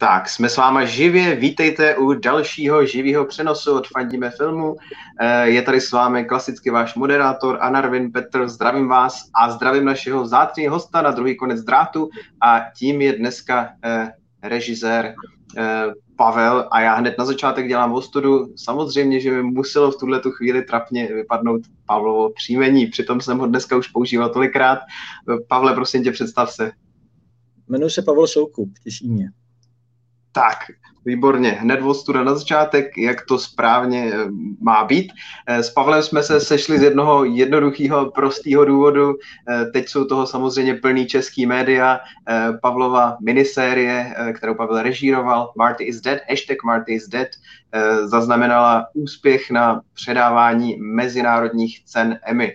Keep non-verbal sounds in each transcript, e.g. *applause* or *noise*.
Tak, jsme s váma živě, vítejte u dalšího živého přenosu od Fandíme filmu. Eh, je tady s vámi klasicky váš moderátor Anarvin Petr, zdravím vás a zdravím našeho zácného hosta na druhý konec drátu a tím je dneska eh, režisér eh, Pavel a já hned na začátek dělám ostudu. Samozřejmě, že mi muselo v tuhle tu chvíli trapně vypadnout Pavlovo příjmení, přitom jsem ho dneska už používal tolikrát. Pavle, prosím tě, představ se. Jmenuji se Pavel Soukup, těší mě. Tak, výborně. Hned ostuda na začátek, jak to správně eh, má být. Eh, s Pavlem jsme se sešli z jednoho jednoduchého, prostého důvodu. Eh, teď jsou toho samozřejmě plný český média. Pavlova minisérie, kterou Pavel režíroval, Marty is dead, hashtag Marty is dead, zaznamenala úspěch na předávání mezinárodních cen Emmy.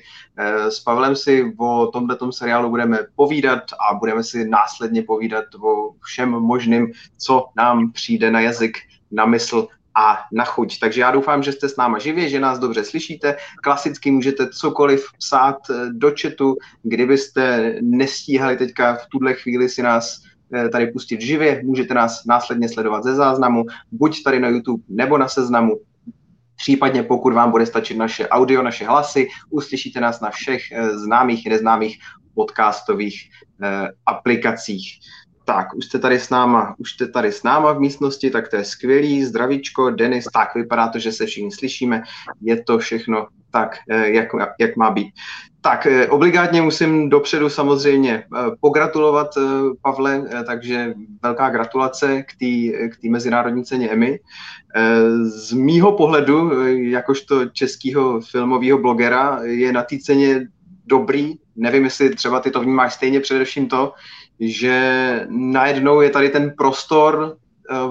S Pavlem si o tomto seriálu budeme povídat a budeme si následně povídat o všem možným, co nám přijde na jazyk, na mysl a na chuť. Takže já doufám, že jste s náma živě, že nás dobře slyšíte. Klasicky můžete cokoliv psát eh, do chatu, kdybyste nestíhali teďka v tuhle chvíli si nás eh, tady pustit živě, můžete nás následně sledovat ze záznamu, buď tady na YouTube nebo na seznamu. Případně pokud vám bude stačit naše audio, naše hlasy, uslyšíte nás na všech eh, známých i neznámých podcastových aplikacích. Tak, už jste tady s náma, už jste tady s náma v místnosti, tak to je skvělý, zdravíčko, Denis, tak vypadá to, že se všichni slyšíme, je to všechno tak, eh, jak, jak má být. Tak, eh, obligátně musím dopředu samozřejmě eh, pogratulovat Pavle, takže velká gratulace k té mezinárodní ceně Emmy. Z mýho pohledu, jakožto českého filmového blogera, je na té ceně dobrý, nevím, jestli třeba ty to vnímáš stejně především to, že najednou je tady ten prostor eh,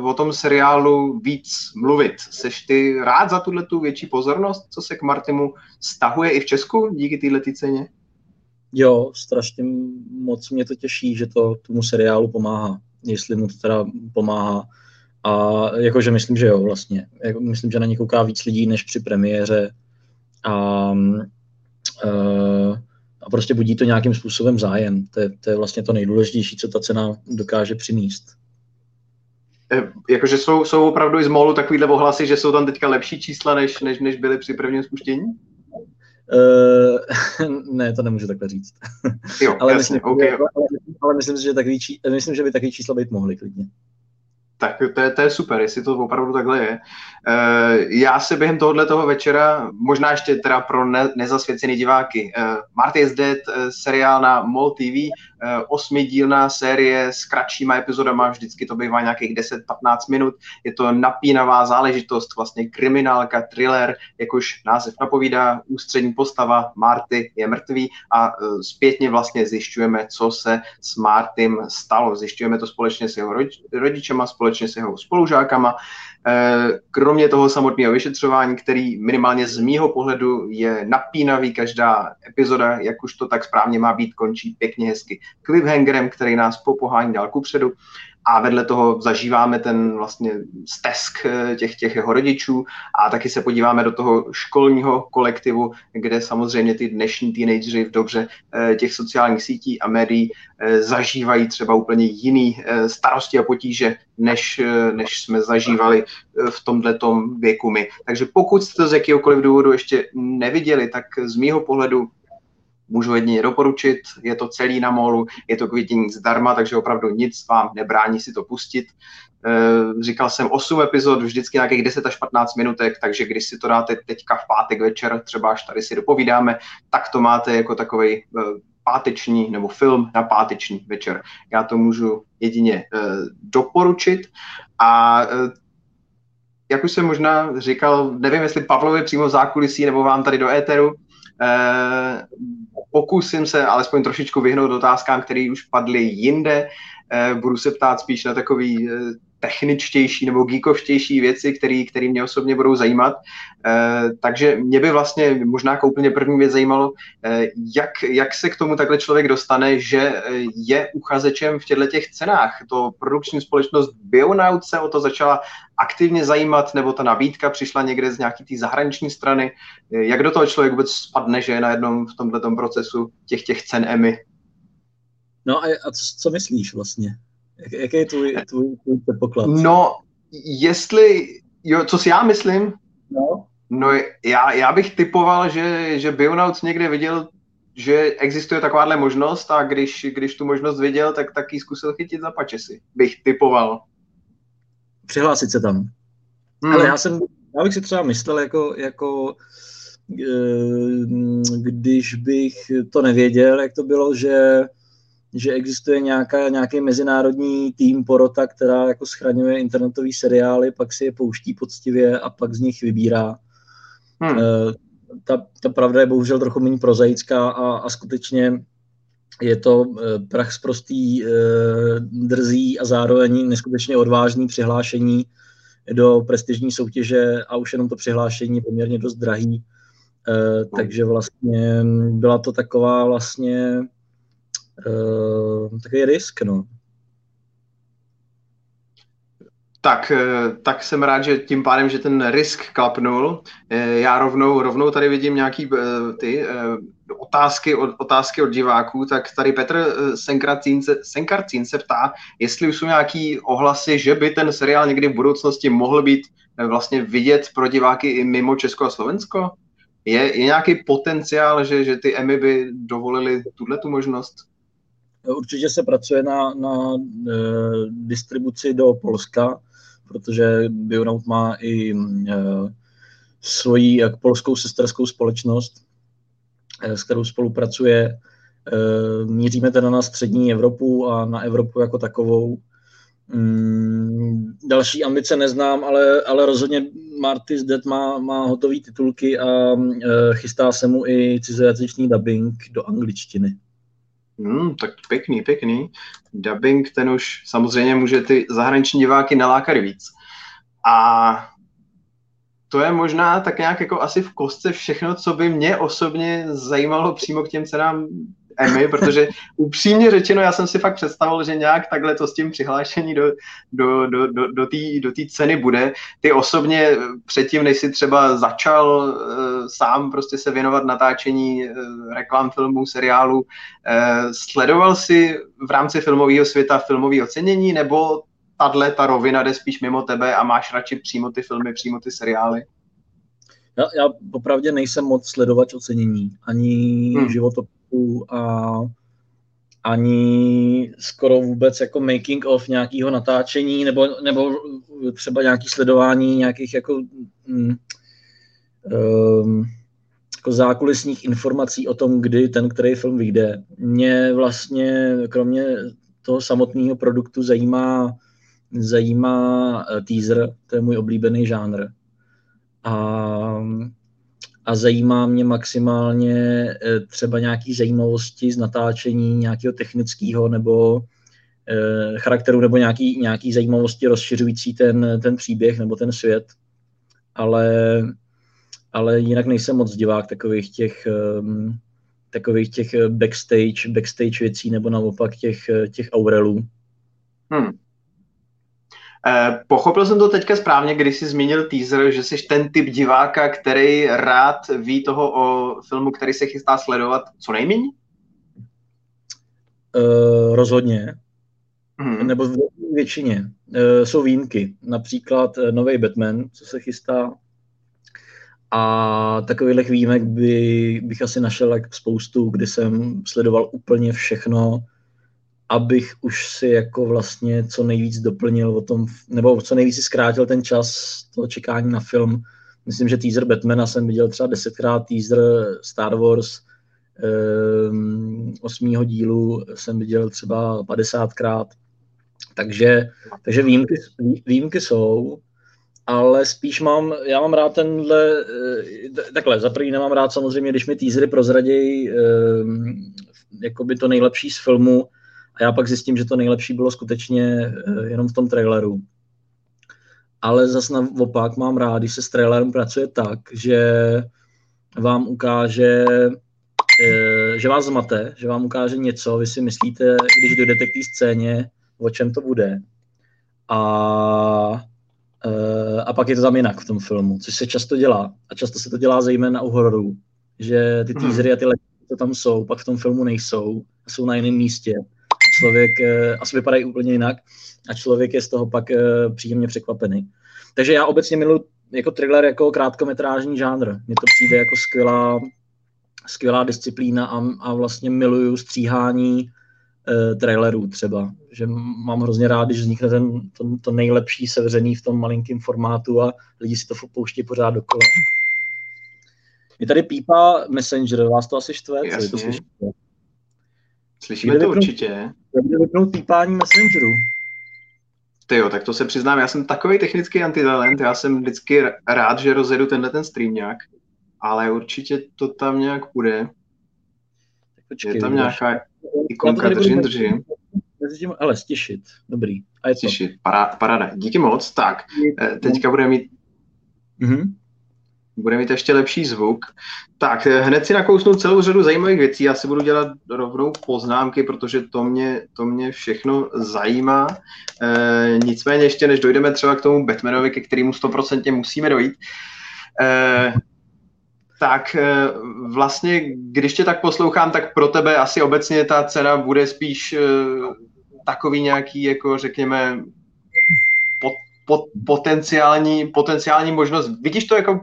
o tom seriálu víc mluvit. Seš ty rád za tuhle tu větší pozornost, co se k Martimu stahuje i v Česku díky této ceně? Jo, strašně moc mě to těší, že to tomu seriálu pomáhá, jestli mu to teda pomáhá. A jakože myslím, že jo, vlastně. Jako, myslím, že na ně kouká víc lidí než při premiéře. A uh, a prostě budí to nějakým způsobem zájem. To je, to je vlastně to nejdůležitější, co ta cena dokáže přinést. E, jakože jsou, jsou opravdu i z molu takovýhle ohlasy, že jsou tam teďka lepší čísla, než, než, než byly při prvním spuštění? Uh, *laughs* ne, to nemůžu takhle říct. Jo, *laughs* ale, jasně, myslím, okay. ale, ale myslím, že takový, myslím, že by takový čísla být mohly klidně tak to je, to je super, jestli to opravdu takhle je. Uh, já se během tohohle toho večera, možná ještě teda pro ne, nezasvěcený diváky, uh, Marty is Dead, uh, seriál na MOL TV, osmidílná série s kratšíma epizodama, vždycky to bývá nějakých 10-15 minut, je to napínavá záležitost, vlastně kriminálka, thriller, jakož název napovídá, ústřední postava Marty je mrtvý a uh, zpětně vlastně zjišťujeme, co se s Martym stalo. Zjišťujeme to společně s jeho rodič, rodičema, společně s jeho spolužákama. Eh, kromě toho samotného vyšetřování, který minimálně z mýho pohledu je napínavý, každá epizoda, jak už to tak správně má být, končí pěkně hezky cliffhangerem, který nás popohání dál kupředu a vedle toho zažíváme ten vlastně stesk eh, těch, těch jeho rodičů a taky se podíváme do toho školního kolektivu, kde samozřejmě ty dnešní teenagery v dobře eh, těch sociálních sítí a médií eh, zažívají třeba úplně jiný starosti a potíže, než, než jsme zažívali v tomto věku my. Takže pokud jste z jakéhokoliv důvodu ještě neviděli, tak z mýho pohledu můžu jedině doporučit, je to celý na molu, je to k vidění zdarma, takže opravdu nic vám nebrání si to pustit. E, říkal jsem 8 epizod, vždycky nějakých 10 až 15 minutek, takže když si to dáte teďka v pátek večer, třeba až tady si dopovídáme, tak to máte jako takový e, páteční nebo film na páteční večer. Já to můžu jedině e, doporučit a jak už jsem možná říkal, nevím, jestli Pavlovi přímo v zákulisí nebo vám tady do éteru, Eh, pokusím se alespoň trošičku vyhnout otázkám, které už padly jinde. Eh, budu se ptát spíš na takový eh, techničtější nebo geekovštější věci, které mě osobně budou zajímat. E, takže mě by vlastně možná jako úplně první věc zajímalo, e, jak, jak se k tomu takhle člověk dostane, že je uchazečem v těchto těch cenách. To produkční společnost Bionaut se o to začala aktivně zajímat, nebo ta nabídka přišla někde z nějaký té zahraniční strany. Jak do toho člověk vůbec spadne, že je na jednom v tomto procesu těch těch cen EMI? No a, a co, co myslíš vlastně? Jak, jaký je tvůj, tvůj, tvůj předpoklad? No, jestli, jo, co si já myslím? No. No, já, já bych typoval, že, že Bionauts někde viděl, že existuje takováhle možnost a když, když tu možnost viděl, tak taky zkusil chytit za pačesy. Bych typoval. Přihlásit se tam. Hmm. Ale já jsem, já bych si třeba myslel jako, jako eh, když bych to nevěděl, jak to bylo, že že existuje nějaká, nějaký mezinárodní tým porota, která jako schraňuje internetové seriály, pak si je pouští poctivě a pak z nich vybírá. Hmm. E, ta, ta pravda je bohužel trochu méně prozaická a, a skutečně je to e, prach zprostý, e, drzí a zároveň neskutečně odvážný přihlášení do prestižní soutěže a už jenom to přihlášení je poměrně dost drahý. E, takže vlastně byla to taková vlastně uh, takový risk, no. Tak, eh, tak jsem rád, že tím pádem, že ten risk klapnul. Eh, já rovnou, rovnou tady vidím nějaký ty otázky od, otázky od diváků, tak tady Petr Senkarcín se ptá, jestli už jsou nějaký ohlasy, že by ten seriál někdy v budoucnosti mohl být vlastně vidět pro diváky i mimo Česko a Slovensko? Je, je nějaký potenciál, že, že ty EMI by dovolili tuhle tu možnost? Určitě se pracuje na, na e, distribuci do Polska, protože Bionaut má i e, svoji jak polskou sesterskou společnost, e, s kterou spolupracuje. Míříme teda na střední Evropu a na Evropu jako takovou. Mm, další ambice neznám, ale, ale rozhodně Marty's Dead má, má hotové titulky a chystá se mu i cizojazyčný dubbing do angličtiny. Hmm, tak pěkný, pěkný. Dubbing, ten už samozřejmě může ty zahraniční diváky nalákat víc. A to je možná tak nějak jako asi v kostce všechno, co by mě osobně zajímalo přímo k těm cenám Emmy, protože upřímně řečeno, já jsem si fakt představil, že nějak takhle to s tím přihlášení do, do, do, do, do té do ceny bude. Ty osobně předtím, než si třeba začal uh, sám prostě se věnovat natáčení uh, reklam filmů, seriálu, uh, sledoval si v rámci filmového světa filmové ocenění, nebo tahle ta rovina jde spíš mimo tebe a máš radši přímo ty filmy, přímo ty seriály? Já, já popravdě nejsem moc sledovač ocenění, ani hmm. životopis projektů a ani skoro vůbec jako making of nějakého natáčení nebo, nebo třeba nějaký sledování nějakých jako, mm, um, jako zákulisních informací o tom, kdy ten, který film vyjde. Mě vlastně kromě toho samotného produktu zajímá, zajímá eh, teaser, to je můj oblíbený žánr. A a zajímá mě maximálně eh, třeba nějaké zajímavosti z natáčení nějakého technického nebo eh, charakteru nebo nějaký, nějaký zajímavosti rozšiřující ten, ten příběh nebo ten svět. Ale, ale jinak nejsem moc divák takových těch, ehm, takových těch backstage, backstage věcí nebo naopak těch, těch aurelů. Hmm. Eh, pochopil jsem to teďka správně, když jsi zmínil teaser, že jsi ten typ diváka, který rád ví toho o filmu, který se chystá sledovat co nejméně? Uh, rozhodně. Hmm. Nebo v většině. Uh, jsou výjimky. Například uh, nový Batman, co se chystá. A takových výjimek by, bych asi našel like spoustu, kdy jsem sledoval úplně všechno abych už si jako vlastně co nejvíc doplnil o tom, nebo co nejvíc si zkrátil ten čas toho čekání na film. Myslím, že teaser Batmana jsem viděl třeba desetkrát, teaser Star Wars um, osmýho dílu jsem viděl třeba padesátkrát. Takže, takže výjimky, výjimky jsou, ale spíš mám, já mám rád tenhle, eh, takhle, za první nemám rád samozřejmě, když mi teasery prozradějí um, jakoby to nejlepší z filmu, a já pak zjistím, že to nejlepší bylo skutečně eh, jenom v tom traileru. Ale zase naopak mám rád, když se s trailerem pracuje tak, že vám ukáže, eh, že vás zmate, že vám ukáže něco, vy si myslíte, když dojdete k té scéně, o čem to bude. A, eh, a pak je to tam jinak v tom filmu, což se často dělá. A často se to dělá zejména u hororů, že ty hmm. teasery a ty lety, co tam jsou, pak v tom filmu nejsou, jsou na jiném místě člověk asi vypadají úplně jinak a člověk je z toho pak příjemně překvapený. Takže já obecně miluji jako thriller jako krátkometrážní žánr. Mně to přijde jako skvělá, skvělá disciplína a, a vlastně miluju stříhání e, trailerů třeba. Že mám hrozně rád, když vznikne ten, to, to nejlepší sevřený v tom malinkém formátu a lidi si to pouští pořád dokola. Je tady pípa Messenger, vás to asi štve, co to slyšíte? Slyšíme to určitě. Kde vypnout pípání Messengeru? Ty jo, tak to se přiznám, já jsem takový technický antitalent, já jsem vždycky rád, že rozjedu tenhle ten stream nějak, ale určitě to tam nějak bude. Počkej, je tam nějaká ikonka, držím, držím. Ale stišit, dobrý. A je stišit, paráda. Díky moc. Tak, eh, teďka budeme mít mm-hmm bude mít ještě lepší zvuk. Tak, eh, hned si nakousnu celou řadu zajímavých věcí. Já si budu dělat rovnou poznámky, protože to mě, to mě všechno zajímá. E, nicméně ještě než dojdeme třeba k tomu Batmanovi, ke kterému stoprocentně musíme dojít, e, tak vlastně, když tě tak poslouchám, tak pro tebe asi obecně ta cena bude spíš takový nějaký, jako řekněme, pot, pot, potenciální, potenciální možnost. Vidíš to jako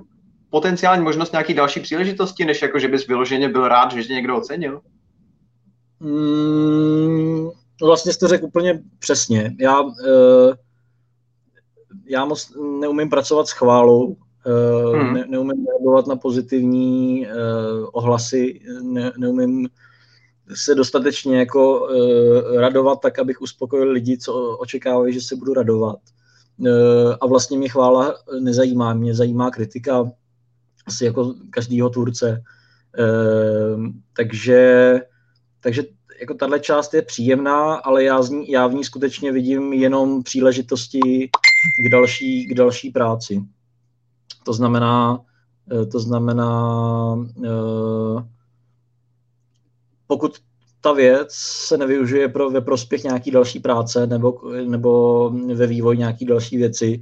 potenciální možnost nějaký další příležitosti, než jako, že bys vyloženě byl rád, že tě někdo ocenil? Mm, vlastně jste řekl úplně přesně. Já, uh, já moc neumím pracovat s chválou, uh, hmm. ne, neumím reagovat na pozitivní uh, ohlasy, ne, neumím se dostatečně jako uh, radovat tak, abych uspokojil lidi, co očekávají, že se budu radovat. Uh, a vlastně mě chvála nezajímá, mě zajímá kritika, asi jako každýho tvůrce. Ehm, takže, takže jako tahle část je příjemná, ale já, z ní, já v ní skutečně vidím jenom příležitosti k další, k další práci. To znamená, eh, to znamená, eh, pokud ta věc se nevyužije pro, ve prospěch nějaký další práce nebo, nebo ve vývoji nějaký další věci,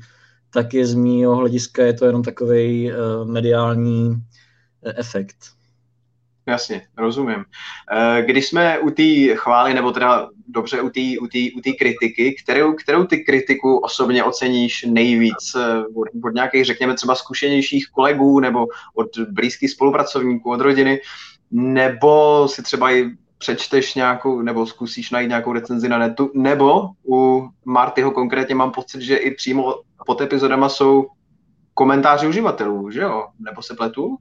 tak je z mýho hlediska je to jenom takový uh, mediální uh, efekt. Jasně, rozumím. Uh, když jsme u té chvály, nebo teda dobře u té u u kritiky, kterou, kterou ty kritiku osobně oceníš nejvíc od, od nějakých, řekněme, třeba zkušenějších kolegů nebo od blízkých spolupracovníků, od rodiny, nebo si třeba i přečteš nějakou, nebo zkusíš najít nějakou recenzi na netu, nebo u Martyho konkrétně mám pocit, že i přímo pod epizodama jsou komentáře uživatelů, že jo? Nebo se pletu?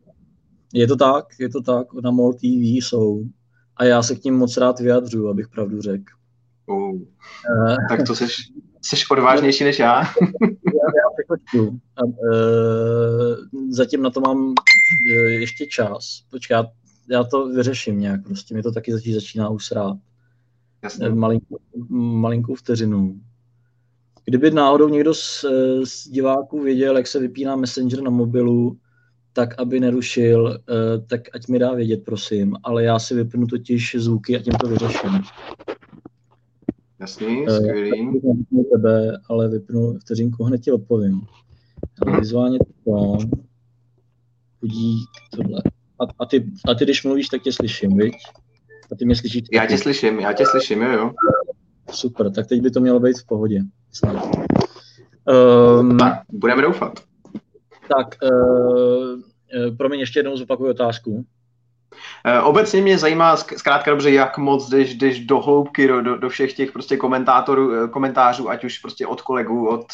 Je to tak, je to tak, na MOL TV jsou. A já se k ním moc rád vyjadřu, abych pravdu řekl. Uh, uh, tak to jsi, jsi odvážnější než já. *laughs* já, já a, uh, zatím na to mám uh, ještě čas. Počkej, já to vyřeším nějak, prostě mi to taky začí, začíná usrát. Jasně. Malinkou, malinkou vteřinu. Kdyby náhodou někdo z, z diváků věděl, jak se vypíná Messenger na mobilu, tak aby nerušil, eh, tak ať mi dá vědět, prosím. Ale já si vypnu totiž zvuky a tím to vyřeším. Jasný, eh, skvělý. Uh, tebe, ale vypnu vteřinku, hned ti odpovím. Ale vizuálně to, budík, tohle. A, a, ty, a ty, když mluvíš, tak tě slyším, viď? A ty mě slyšíš? Já tě slyším, já tě slyším, jo, jo. Super, tak teď by to mělo být v pohodě. Um, tak, budeme doufat. Tak, uh, promiň, ještě jednou zopakuju otázku. Obecně mě zajímá zkrátka dobře, jak moc jdeš, jdeš do hloubky, do, do, všech těch prostě komentátorů, komentářů, ať už prostě od kolegů, od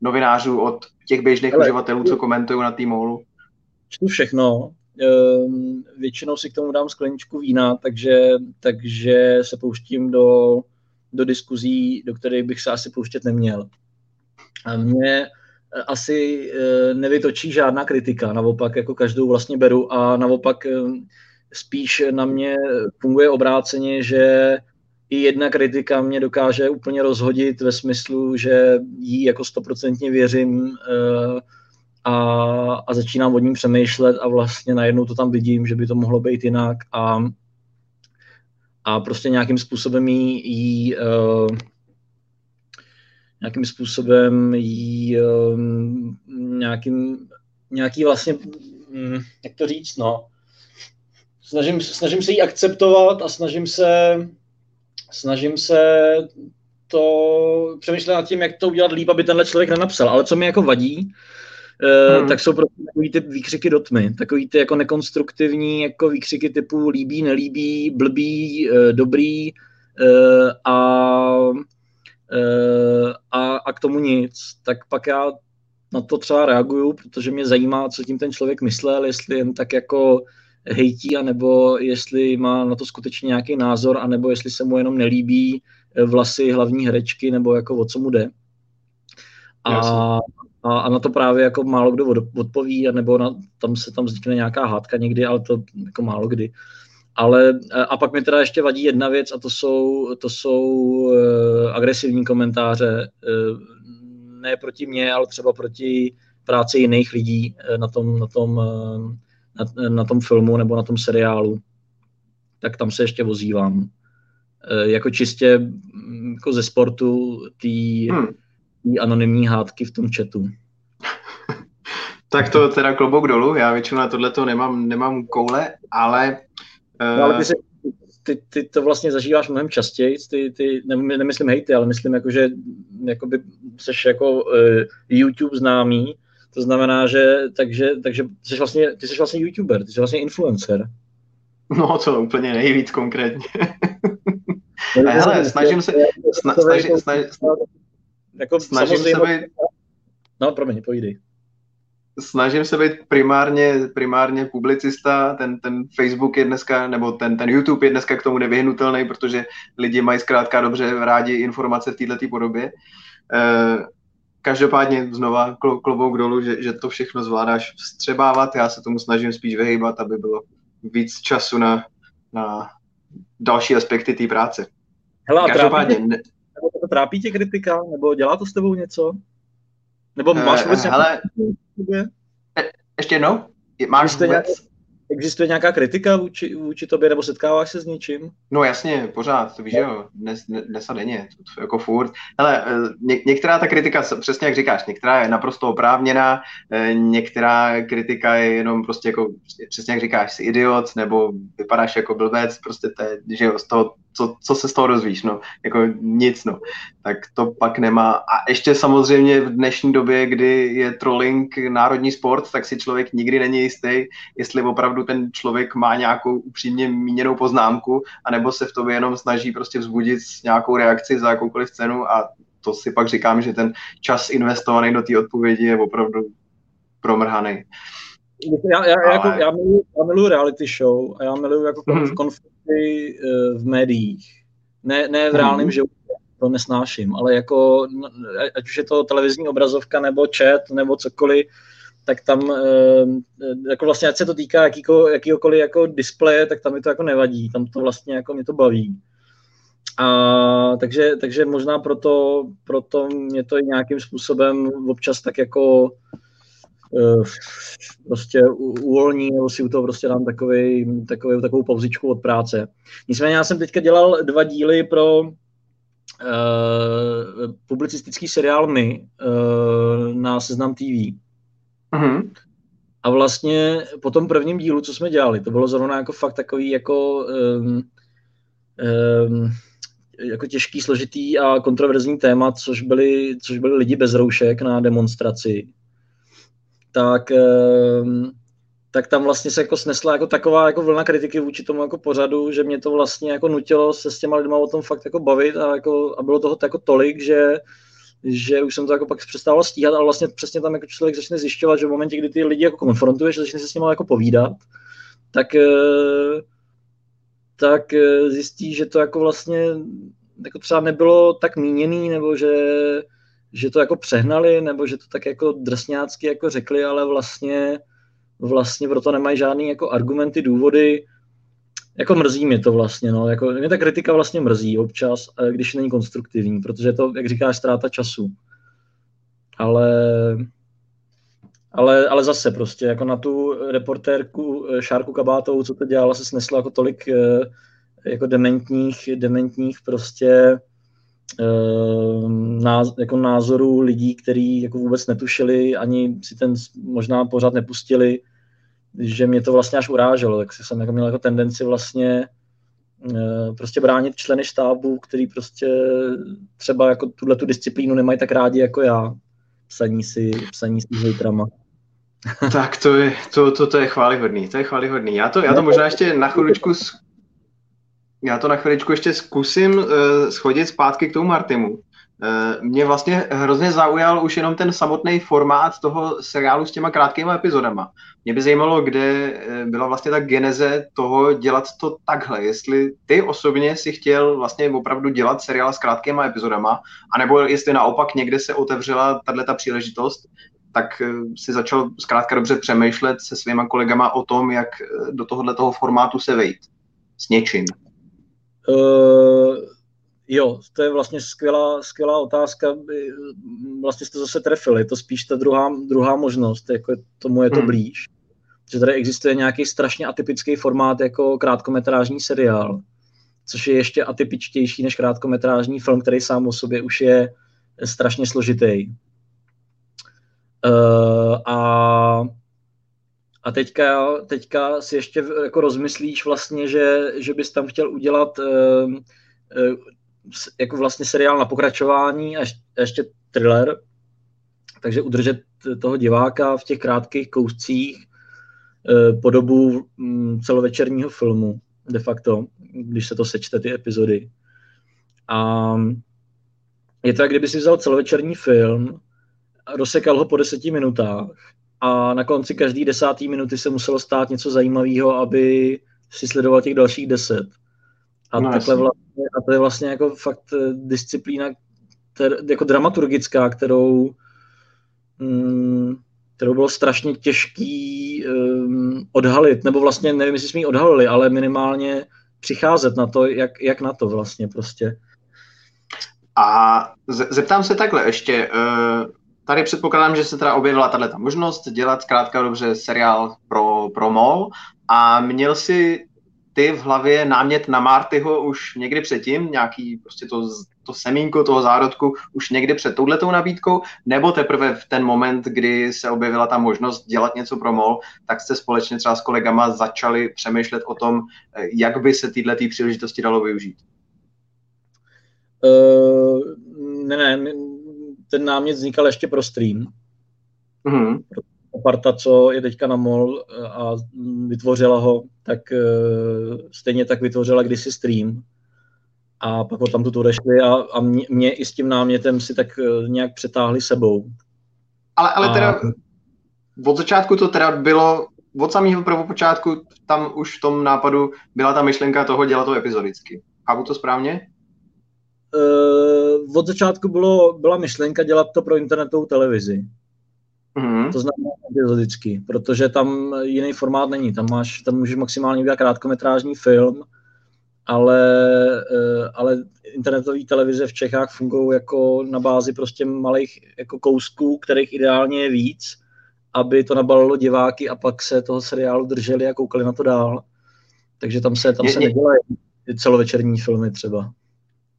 novinářů, od těch běžných Ale, uživatelů, co komentují na T-Molu. Čtu všechno, většinou si k tomu dám skleničku vína, takže, takže se pouštím do, do diskuzí, do kterých bych se asi pouštět neměl. A mě eh, asi eh, nevytočí žádná kritika, naopak jako každou vlastně beru a naopak ehm, spíš na mě funguje obráceně, že i jedna kritika mě dokáže úplně rozhodit ve smyslu, že jí jako stoprocentně věřím, eh, a, a začínám od ní přemýšlet a vlastně najednou to tam vidím, že by to mohlo být jinak a, a prostě nějakým způsobem jí, jí uh, nějakým způsobem jí uh, nějakým, nějaký vlastně, um, jak to říct, no, snažím, snažím se jí akceptovat a snažím se, snažím se to přemýšlet nad tím, jak to udělat líp, aby tenhle člověk nenapsal. Ale co mi jako vadí, hmm. tak jsou prostě takový ty výkřiky do tmy, takový ty jako nekonstruktivní jako výkřiky typu líbí, nelíbí, blbý, eh, dobrý eh, a, a, a k tomu nic. Tak pak já na to třeba reaguju, protože mě zajímá, co tím ten člověk myslel, jestli jen tak jako hejtí, anebo jestli má na to skutečně nějaký názor, anebo jestli se mu jenom nelíbí vlasy hlavní herečky, nebo jako o co mu jde. A, a, a na to právě jako málo kdo odpoví, nebo na, tam se tam vznikne nějaká hádka někdy, ale to jako málo kdy. Ale a pak mi teda ještě vadí jedna věc a to jsou, to jsou uh, agresivní komentáře, uh, ne proti mně, ale třeba proti práci jiných lidí uh, na tom, na tom, na, na tom filmu nebo na tom seriálu. Tak tam se ještě vozívám. Jako čistě mm, jako ze sportu té hmm. Anonymní hádky v tom chatu. *laughs* tak to teda klobouk dolů, já většinou na tohle nemám, nemám koule, ale... Uh... No, ale ty, se, ty, ty, to vlastně zažíváš mnohem častěji, ty, ty, ne, nemyslím hejty, ale myslím jako, že jakoby seš jako uh, YouTube známý, to znamená, že takže, takže jsi vlastně, ty jsi vlastně YouTuber, ty jsi vlastně influencer. No, to úplně nejvíc konkrétně. No, *laughs* hele, snažím se, sna, snažím, snažím, jako snažím se být... No, promiň, povídej snažím se být primárně, primárně publicista, ten, ten Facebook je dneska, nebo ten, ten YouTube je dneska k tomu nevyhnutelný, protože lidi mají zkrátka dobře rádi informace v této podobě. E, každopádně znova klobouk dolů, že, že to všechno zvládáš vstřebávat, já se tomu snažím spíš vyhýbat, aby bylo víc času na, na další aspekty té práce. Hele, Každopádně, trápí tě, nebo to trápí tě kritika, nebo dělá to s tebou něco? Nebo máš vůbec uh, hele, e, ještě jednou? Máš vůbec? Nějaké, existuje nějaká kritika vůči, vůči tobě, nebo setkáváš se s něčím? No jasně, pořád, to víš, jo, dnes, dnes a denně, jako furt. Ale e, ně, některá ta kritika, přesně jak říkáš, některá je naprosto oprávněná, e, některá kritika je jenom prostě jako, přesně jak říkáš, jsi idiot, nebo vypadáš jako blbec, prostě to je, že jo, z toho co, co se z toho dozvíš, no, jako nic, no. Tak to pak nemá. A ještě samozřejmě v dnešní době, kdy je trolling národní sport, tak si člověk nikdy není jistý, jestli opravdu ten člověk má nějakou upřímně míněnou poznámku, anebo se v tobě jenom snaží prostě vzbudit nějakou reakci za jakoukoliv cenu a to si pak říkám, že ten čas investovaný do té odpovědi je opravdu promrhaný. Já, já, Ale... jako, já, miluji, já miluji reality show a já miluji jako mm-hmm. konflikty uh, v médiích. Ne, ne v reálném mm-hmm. životě, to nesnáším, ale jako, ať už je to televizní obrazovka nebo chat nebo cokoliv, tak tam uh, jako vlastně, ať se to týká jakýko, jakýkoliv jako displeje, tak tam mi to jako nevadí, tam to vlastně jako mě to baví. A takže, takže možná proto, proto mě to i nějakým způsobem občas tak jako Eh, prostě uvolní, nebo si u toho prostě dám takový, takový, takovou pauzičku od práce. Nicméně já jsem teďka dělal dva díly pro uh, publicistický seriál My uh, na Seznam TV. Uh-huh. A vlastně po tom prvním dílu, co jsme dělali, to bylo zrovna jako fakt takový jako um, um, jako těžký, složitý a kontroverzní téma, což byli, což byli lidi bez roušek na demonstraci tak, ehm, tak tam vlastně se jako snesla jako taková jako vlna kritiky vůči tomu jako pořadu, že mě to vlastně jako nutilo se s těma lidma o tom fakt jako bavit a, jako, a bylo toho jako tolik, že, že už jsem to jako pak přestával stíhat, ale vlastně přesně tam jako člověk začne zjišťovat, že v momentě, kdy ty lidi jako konfrontuješ, začne se s nimi jako povídat, tak, eh, tak eh, zjistí, že to jako vlastně jako třeba nebylo tak míněný, nebo že že to jako přehnali, nebo že to tak jako drsňácky jako řekli, ale vlastně, vlastně proto nemají žádný jako argumenty, důvody. Jako mrzí mě to vlastně, no. Jako, mě ta kritika vlastně mrzí občas, když není konstruktivní, protože to, jak říkáš, ztráta času. Ale, ale, ale zase prostě, jako na tu reportérku eh, Šárku Kabátovou, co to dělala, se sneslo jako tolik eh, jako dementních, dementních prostě náz, jako názorů lidí, kteří jako vůbec netušili, ani si ten možná pořád nepustili, že mě to vlastně až uráželo, tak jsem jako měl jako tendenci vlastně prostě bránit členy štábu, který prostě třeba jako tuhle tu disciplínu nemají tak rádi jako já. Psaní si, psaní si hejtrama. tak to je, to, to, to je chválihodný, to je chválihodný. Já to, já to možná ještě na chviličku já to na chviličku ještě zkusím uh, schodit zpátky k tomu Martimu. Eh, mě vlastně hrozně zaujal už jenom ten samotný formát toho seriálu s těma krátkýma epizodama. Mě by zajímalo, kde eh, byla vlastně ta geneze toho dělat to takhle. Jestli ty osobně si chtěl vlastně opravdu dělat seriál s krátkýma epizodama, anebo jestli naopak někde se otevřela tato příležitost, tak si začal zkrátka dobře přemýšlet se svýma kolegama o tom, jak do tohohle toho formátu se vejít. S něčím. Uh Jo, to je vlastně skvělá, skvělá otázka. Vlastně jste zase trefili. Je to spíš ta druhá, druhá možnost, jako tomu je to hmm. blíž. Že tady existuje nějaký strašně atypický formát jako krátkometrážní seriál, což je ještě atypičtější než krátkometrážní film, který sám o sobě už je strašně složitý. Uh, a a teďka, teďka si ještě jako rozmyslíš vlastně, že, že bys tam chtěl udělat uh, jako vlastně seriál na pokračování a ještě thriller, takže udržet toho diváka v těch krátkých kouscích eh, po dobu mm, celovečerního filmu, de facto, když se to sečte, ty epizody. A je to, jak kdyby si vzal celovečerní film, rozsekal ho po deseti minutách a na konci každý desátý minuty se muselo stát něco zajímavého, aby si sledoval těch dalších deset. A, no, takhle vlastně, a to je vlastně jako fakt eh, disciplína ter, jako dramaturgická, kterou, mm, kterou bylo strašně těžký um, odhalit, nebo vlastně nevím, jestli jsme ji odhalili, ale minimálně přicházet na to, jak, jak na to vlastně prostě. A zeptám se takhle ještě, uh, tady předpokládám, že se teda objevila tato možnost dělat zkrátka dobře seriál pro, pro MOL a měl si ty v hlavě námět na Martyho už někdy předtím, nějaký prostě to, to semínko toho zárodku už někdy před touhletou nabídkou, nebo teprve v ten moment, kdy se objevila ta možnost dělat něco pro MOL, tak jste společně třeba s kolegama začali přemýšlet o tom, jak by se tyhle příležitosti dalo využít? Uh, ne, ne, ten námět vznikal ještě pro stream. Mm-hmm parta, co je teďka na MOL eh, a vytvořila ho, tak eh, stejně tak vytvořila kdysi stream. A pak ho tam tu odešli a, a mě, mě i s tím námětem si tak eh, nějak přetáhli sebou. Ale, ale teda a... od začátku to teda bylo, od samého prvopočátku tam už v tom nápadu byla ta myšlenka toho dělat to epizodicky. Chápu to správně? Uh, od začátku bylo, byla myšlenka dělat to pro internetovou televizi. Mm-hmm. To znamená epizodicky, protože tam jiný formát není. Tam, máš, tam můžeš maximálně udělat krátkometrážní film, ale, eh, ale internetové televize v Čechách fungují jako na bázi prostě malých jako kousků, kterých ideálně je víc, aby to nabalilo diváky a pak se toho seriálu drželi a koukali na to dál. Takže tam se, tam se nedělají celovečerní filmy třeba.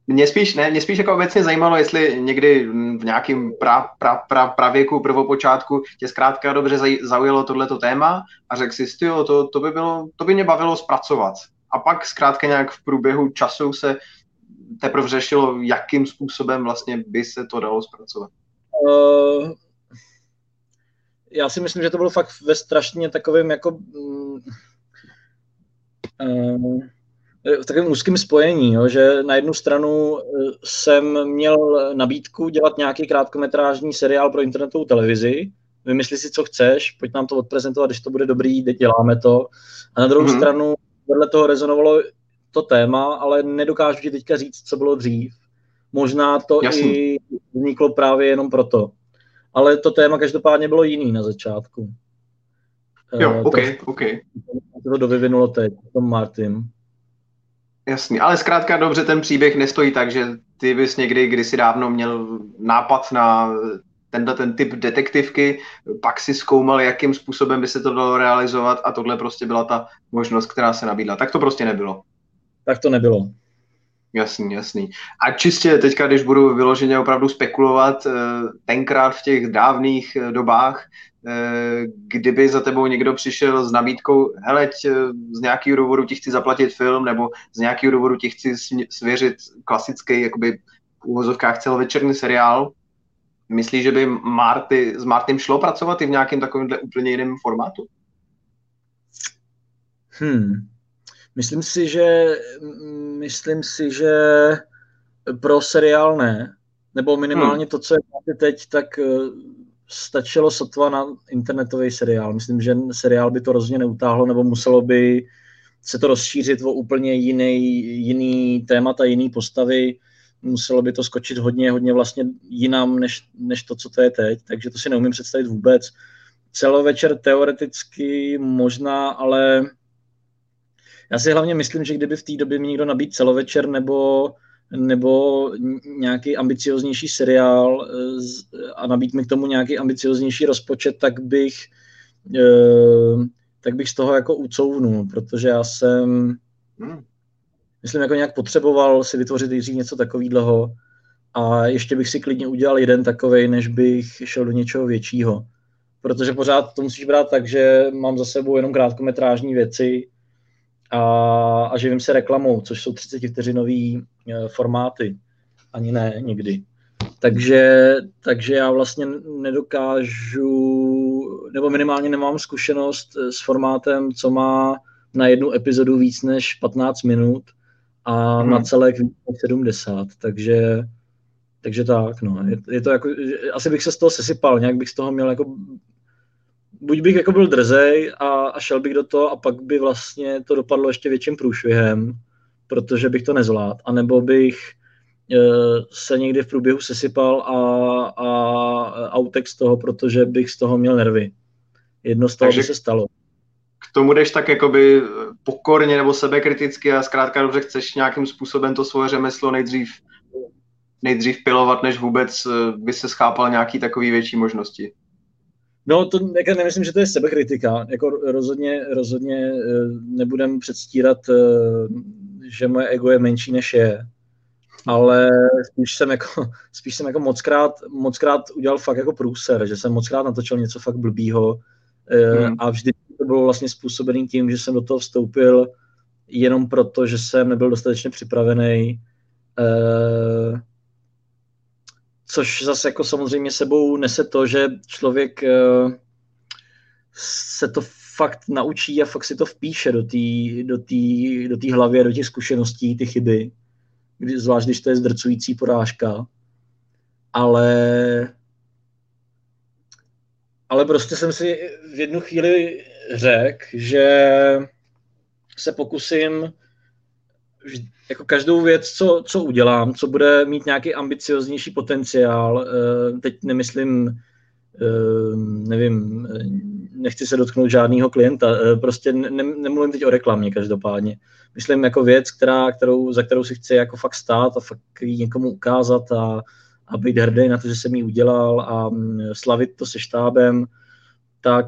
Mě spíš, ne, mě spíš jako obecně zajímalo, jestli někdy v nějakém pra, pra, pra, pravěku, prvopočátku tě zkrátka dobře zaujalo tohleto téma a řekl si, to, to, by bylo, to by mě bavilo zpracovat. A pak zkrátka nějak v průběhu času se teprve řešilo, jakým způsobem vlastně by se to dalo zpracovat. Uh, já si myslím, že to bylo fakt ve strašně takovém jako uh, v takovém úzkém spojení, jo, že na jednu stranu eh, jsem měl nabídku dělat nějaký krátkometrážní seriál pro internetovou televizi, vymysli si, co chceš, pojď nám to odprezentovat, když to bude dobrý, děláme to. A na druhou mm-hmm. stranu vedle toho rezonovalo to téma, ale nedokážu ti teďka říct, co bylo dřív. Možná to Jasný. i vzniklo právě jenom proto. Ale to téma každopádně bylo jiný na začátku. Jo, uh, OK, to, OK. To, to dovyvinulo teď, tom Martin. Jasně, ale zkrátka dobře ten příběh nestojí tak, že ty bys někdy kdysi dávno měl nápad na tenhle ten typ detektivky, pak si zkoumal, jakým způsobem by se to dalo realizovat a tohle prostě byla ta možnost, která se nabídla. Tak to prostě nebylo. Tak to nebylo. Jasný, jasný. A čistě teďka, když budu vyloženě opravdu spekulovat, tenkrát v těch dávných dobách, kdyby za tebou někdo přišel s nabídkou, hele, z nějakého důvodu ti chci zaplatit film, nebo z nějakého důvodu ti chci svěřit klasický, jakoby v úvozovkách celovečerný seriál, myslíš, že by Marty, s Martym šlo pracovat i v nějakém takovémhle úplně jiném formátu? Hmm. Myslím si, že myslím si, že pro seriál ne. Nebo minimálně hmm. to, co je teď, tak eh, stačilo sotva na internetový seriál. Myslím, že seriál by to rozhodně neutáhlo, nebo muselo by se to rozšířit o úplně jiný, jiný témata, jiný postavy. Muselo by to skočit hodně, hodně vlastně jinam, než, než to, co to je teď. Takže to si neumím představit vůbec. Celovečer teoreticky možná, ale já si hlavně myslím, že kdyby v té době mi někdo nabít celovečer nebo nebo nějaký ambicioznější seriál eh, a nabít mi k tomu nějaký ambicioznější rozpočet, tak bych, eh, tak bych z toho jako ucouvnul, protože já jsem, hmm. myslím, jako nějak potřeboval si vytvořit dřív něco takového a ještě bych si klidně udělal jeden takový, než bych šel do něčeho většího. Protože pořád to musíš brát tak, že mám za sebou jenom krátkometrážní věci, a, a živím se reklamou, což jsou 30 vteřinový e, formáty. Ani ne někdy. Takže, takže já vlastně nedokážu, nebo minimálně nemám zkušenost s formátem, co má na jednu epizodu víc než 15 minut a hmm. na celek víc než 70. Takže, takže tak, no. Je, je to jako, asi bych se z toho sesypal, nějak bych z toho měl jako buď bych jako byl drzej a, a šel bych do toho a pak by vlastně to dopadlo ještě větším průšvihem, protože bych to nezvládl, anebo bych e, se někdy v průběhu sesypal a, a outek z toho, protože bych z toho měl nervy. Jedno z toho Takže by se stalo. K tomu jdeš tak jakoby pokorně nebo sebekriticky a zkrátka dobře chceš nějakým způsobem to svoje řemeslo nejdřív nejdřív pilovat, než vůbec e, by se schápal nějaký takový větší možnosti. No, to jako nemyslím, že to je sebekritika. Jako rozhodně, rozhodně eh, nebudem předstírat, eh, že moje ego je menší, než je. Ale spíš jsem jako, *laughs* spíš jsem jako mockrát, mockrát udělal fakt jako průser, že jsem mockrát natočil něco fakt blbýho eh, hmm. a vždy to bylo vlastně způsobený tím, že jsem do toho vstoupil jenom proto, že jsem nebyl dostatečně připravený což zase jako samozřejmě sebou nese to, že člověk eh, se to fakt naučí a fakt si to vpíše do té do do hlavy a do těch zkušeností, ty chyby, kdy, zvlášť když to je zdrcující porážka. Ale ale prostě jsem si v jednu chvíli řekl, že se pokusím jako každou věc, co, co udělám, co bude mít nějaký ambicioznější potenciál, eh, teď nemyslím, eh, nevím, nechci se dotknout žádného klienta, eh, prostě ne, nemluvím teď o reklamě každopádně. Myslím jako věc, která, kterou, za kterou si chci jako fakt stát a fakt ji někomu ukázat a, a být hrdý na to, že jsem ji udělal a mm, slavit to se štábem, tak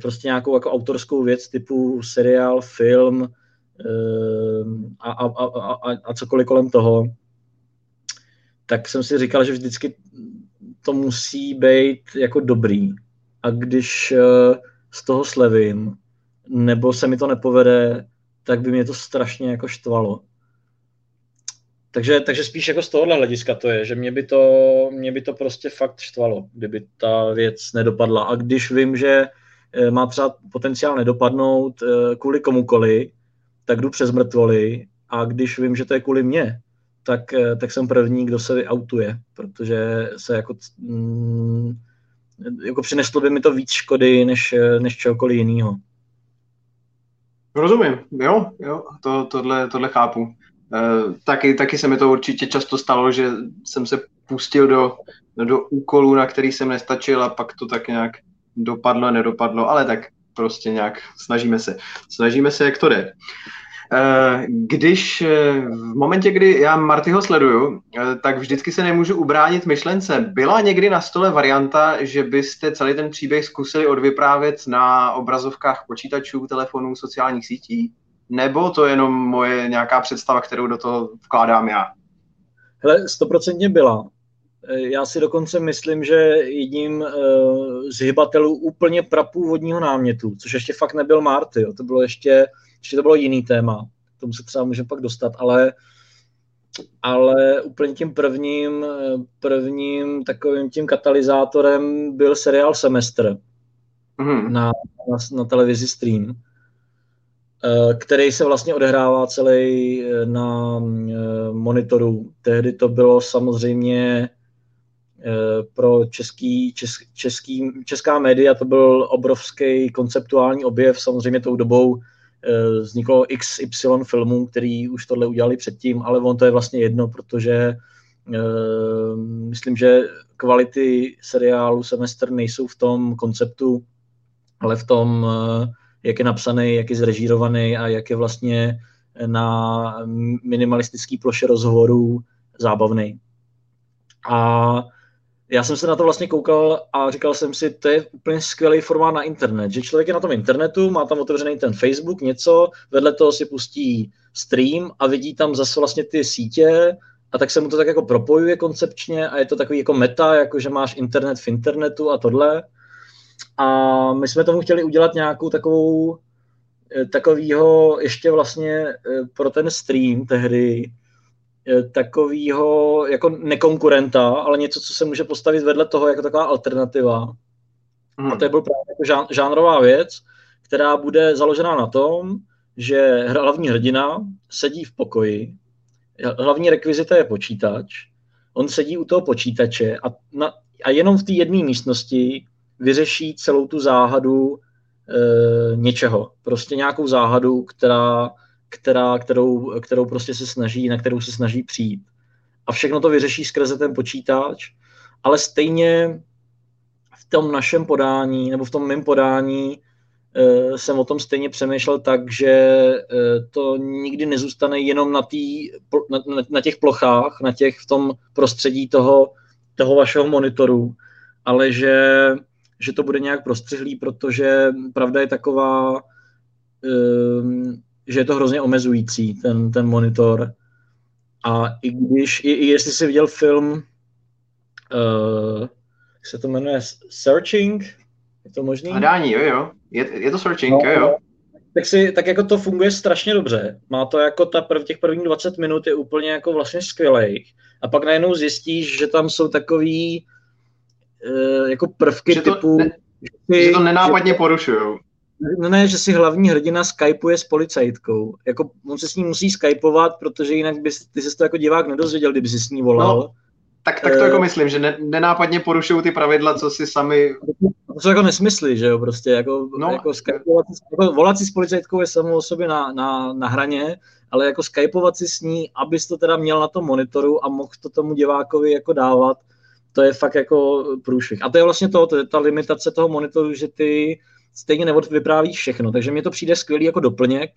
prostě nějakou jako autorskou věc typu seriál, film, a, a, a, a, a cokoliv kolem toho, tak jsem si říkal, že vždycky to musí být jako dobrý. A když eh, z toho slevím, nebo se mi to nepovede, tak by mě to strašně jako štvalo. Takže, takže spíš jako z tohohle hlediska to je, že mě by to, mě by to prostě fakt štvalo, kdyby ta věc nedopadla. A když vím, že eh, má třeba potenciál nedopadnout eh, kvůli komukoli, tak jdu přes mrtvoly a když vím, že to je kvůli mně, tak, eh, tak jsem první, kdo se vyautuje, protože se jako, mm, jako přineslo by mi to víc škody, než, eh, než čehokoliv jiného. Rozumím, jo, jo, to, tohle, tohle chápu. E, taky, taky se mi to určitě často stalo, že jsem se pustil do, do úkolů, na který jsem nestačil a pak to tak nějak dopadlo, nedopadlo, ale tak prostě nějak snažíme se. Snažíme se, jak to jde. Eh, když eh, v momentě, kdy já Martyho sleduju, eh, tak vždycky se nemůžu ubránit myšlence. Byla někdy na stole varianta, že byste celý ten příběh zkusili odvyprávět na obrazovkách počítačů, telefonů, sociálních sítí? nebo to je jenom moje nějaká představa, kterou do toho vkládám já? Hele, stoprocentně byla. Já si dokonce myslím, že jedním uh, z hybatelů úplně prapůvodního námětu, což ještě fakt nebyl Marty, jo, to bylo ještě, ještě to bylo jiný téma, k tomu se třeba můžeme pak dostat, ale ale úplně tím prvním, prvním takovým tím katalyzátorem byl seriál Semestr mm. na, na, na televizi Stream, eh, který se vlastně odehrává celý eh, na monitoru. Tehdy to bylo samozřejmě pro český, česk, český, česká média to byl obrovský konceptuální objev, samozřejmě tou dobou Eh, vzniklo XY filmů, který už tohle udělali předtím, ale on to je vlastně jedno, protože uh, myslím, že kvality seriálu Semestr nejsou v tom konceptu, ale v tom, jak je napsaný, jak je zrežírovaný a jak je vlastně na minimalistický ploše rozhovorů zábavný. A já jsem se na to vlastně koukal a říkal jsem si, to je úplně skvělý formát na internet, že člověk je na tom internetu, má tam otevřený ten Facebook, něco, vedle toho si pustí stream a vidí tam zase vlastně ty sítě a tak se mu to tak jako propojuje koncepčně a je to takový jako meta, jako že máš internet v internetu a tohle. A my jsme tomu chtěli udělat nějakou takovou eh, takovýho ještě vlastně eh, pro ten stream tehdy Eh, takového jako nekonkurenta, ale něco, co se může postavit vedle toho jako taková alternativa. Hmm. A to je byl právě jako žán, žánrová věc, která bude založená na tom, že hlavní hrdina sedí v pokoji, hlavní rekvizita je počítač, on sedí u toho počítače a, na, a jenom v té jedné místnosti vyřeší celou tu záhadu e, něčeho. Prostě nějakou záhadu, která která, kterou, kterou prostě se snaží, na kterou se snaží přijít. A všechno to vyřeší skrze ten počítač, ale stejně v tom našem podání, nebo v tom mém podání, uh, jsem o tom stejně přemýšlel tak, že uh, to nikdy nezůstane jenom na, tý, na, na, na těch plochách, na těch v tom prostředí toho, toho vašeho monitoru, ale že, že to bude nějak prostřihlý, protože pravda je taková, um, že je to hrozně omezující, ten, ten monitor. A i když, i, i jestli jsi viděl film, uh, jak se to jmenuje, Searching, je to možný? Hledání, jo, jo. Je, je to Searching, no, jo, jo. Tak, si, tak jako to funguje strašně dobře. Má to jako ta prv, těch prvních 20 minut je úplně jako vlastně skvělých. A pak najednou zjistíš, že tam jsou takový uh, jako prvky že to typu... Ne, že to nenápadně porušují. No ne, že si hlavní hrdina skypuje s policajtkou. Jako on se s ní musí skypovat, protože jinak bys, ty se to jako divák nedozvěděl, kdyby si s ní volal. No, tak, tak to uh, jako myslím, že ne, nenápadně porušují ty pravidla, co si sami... To jsou jako nesmysly, že jo, prostě, jako, no, jako, skypovat, jako volat si s policajtkou je samo o sobě na, na, na hraně, ale jako skypovat si s ní, abys to teda měl na tom monitoru a mohl to tomu divákovi jako dávat, to je fakt jako průšvih. A to je vlastně to, to je ta limitace toho monitoru, že ty stejně vyprávíš všechno. Takže mi to přijde skvělý jako doplněk.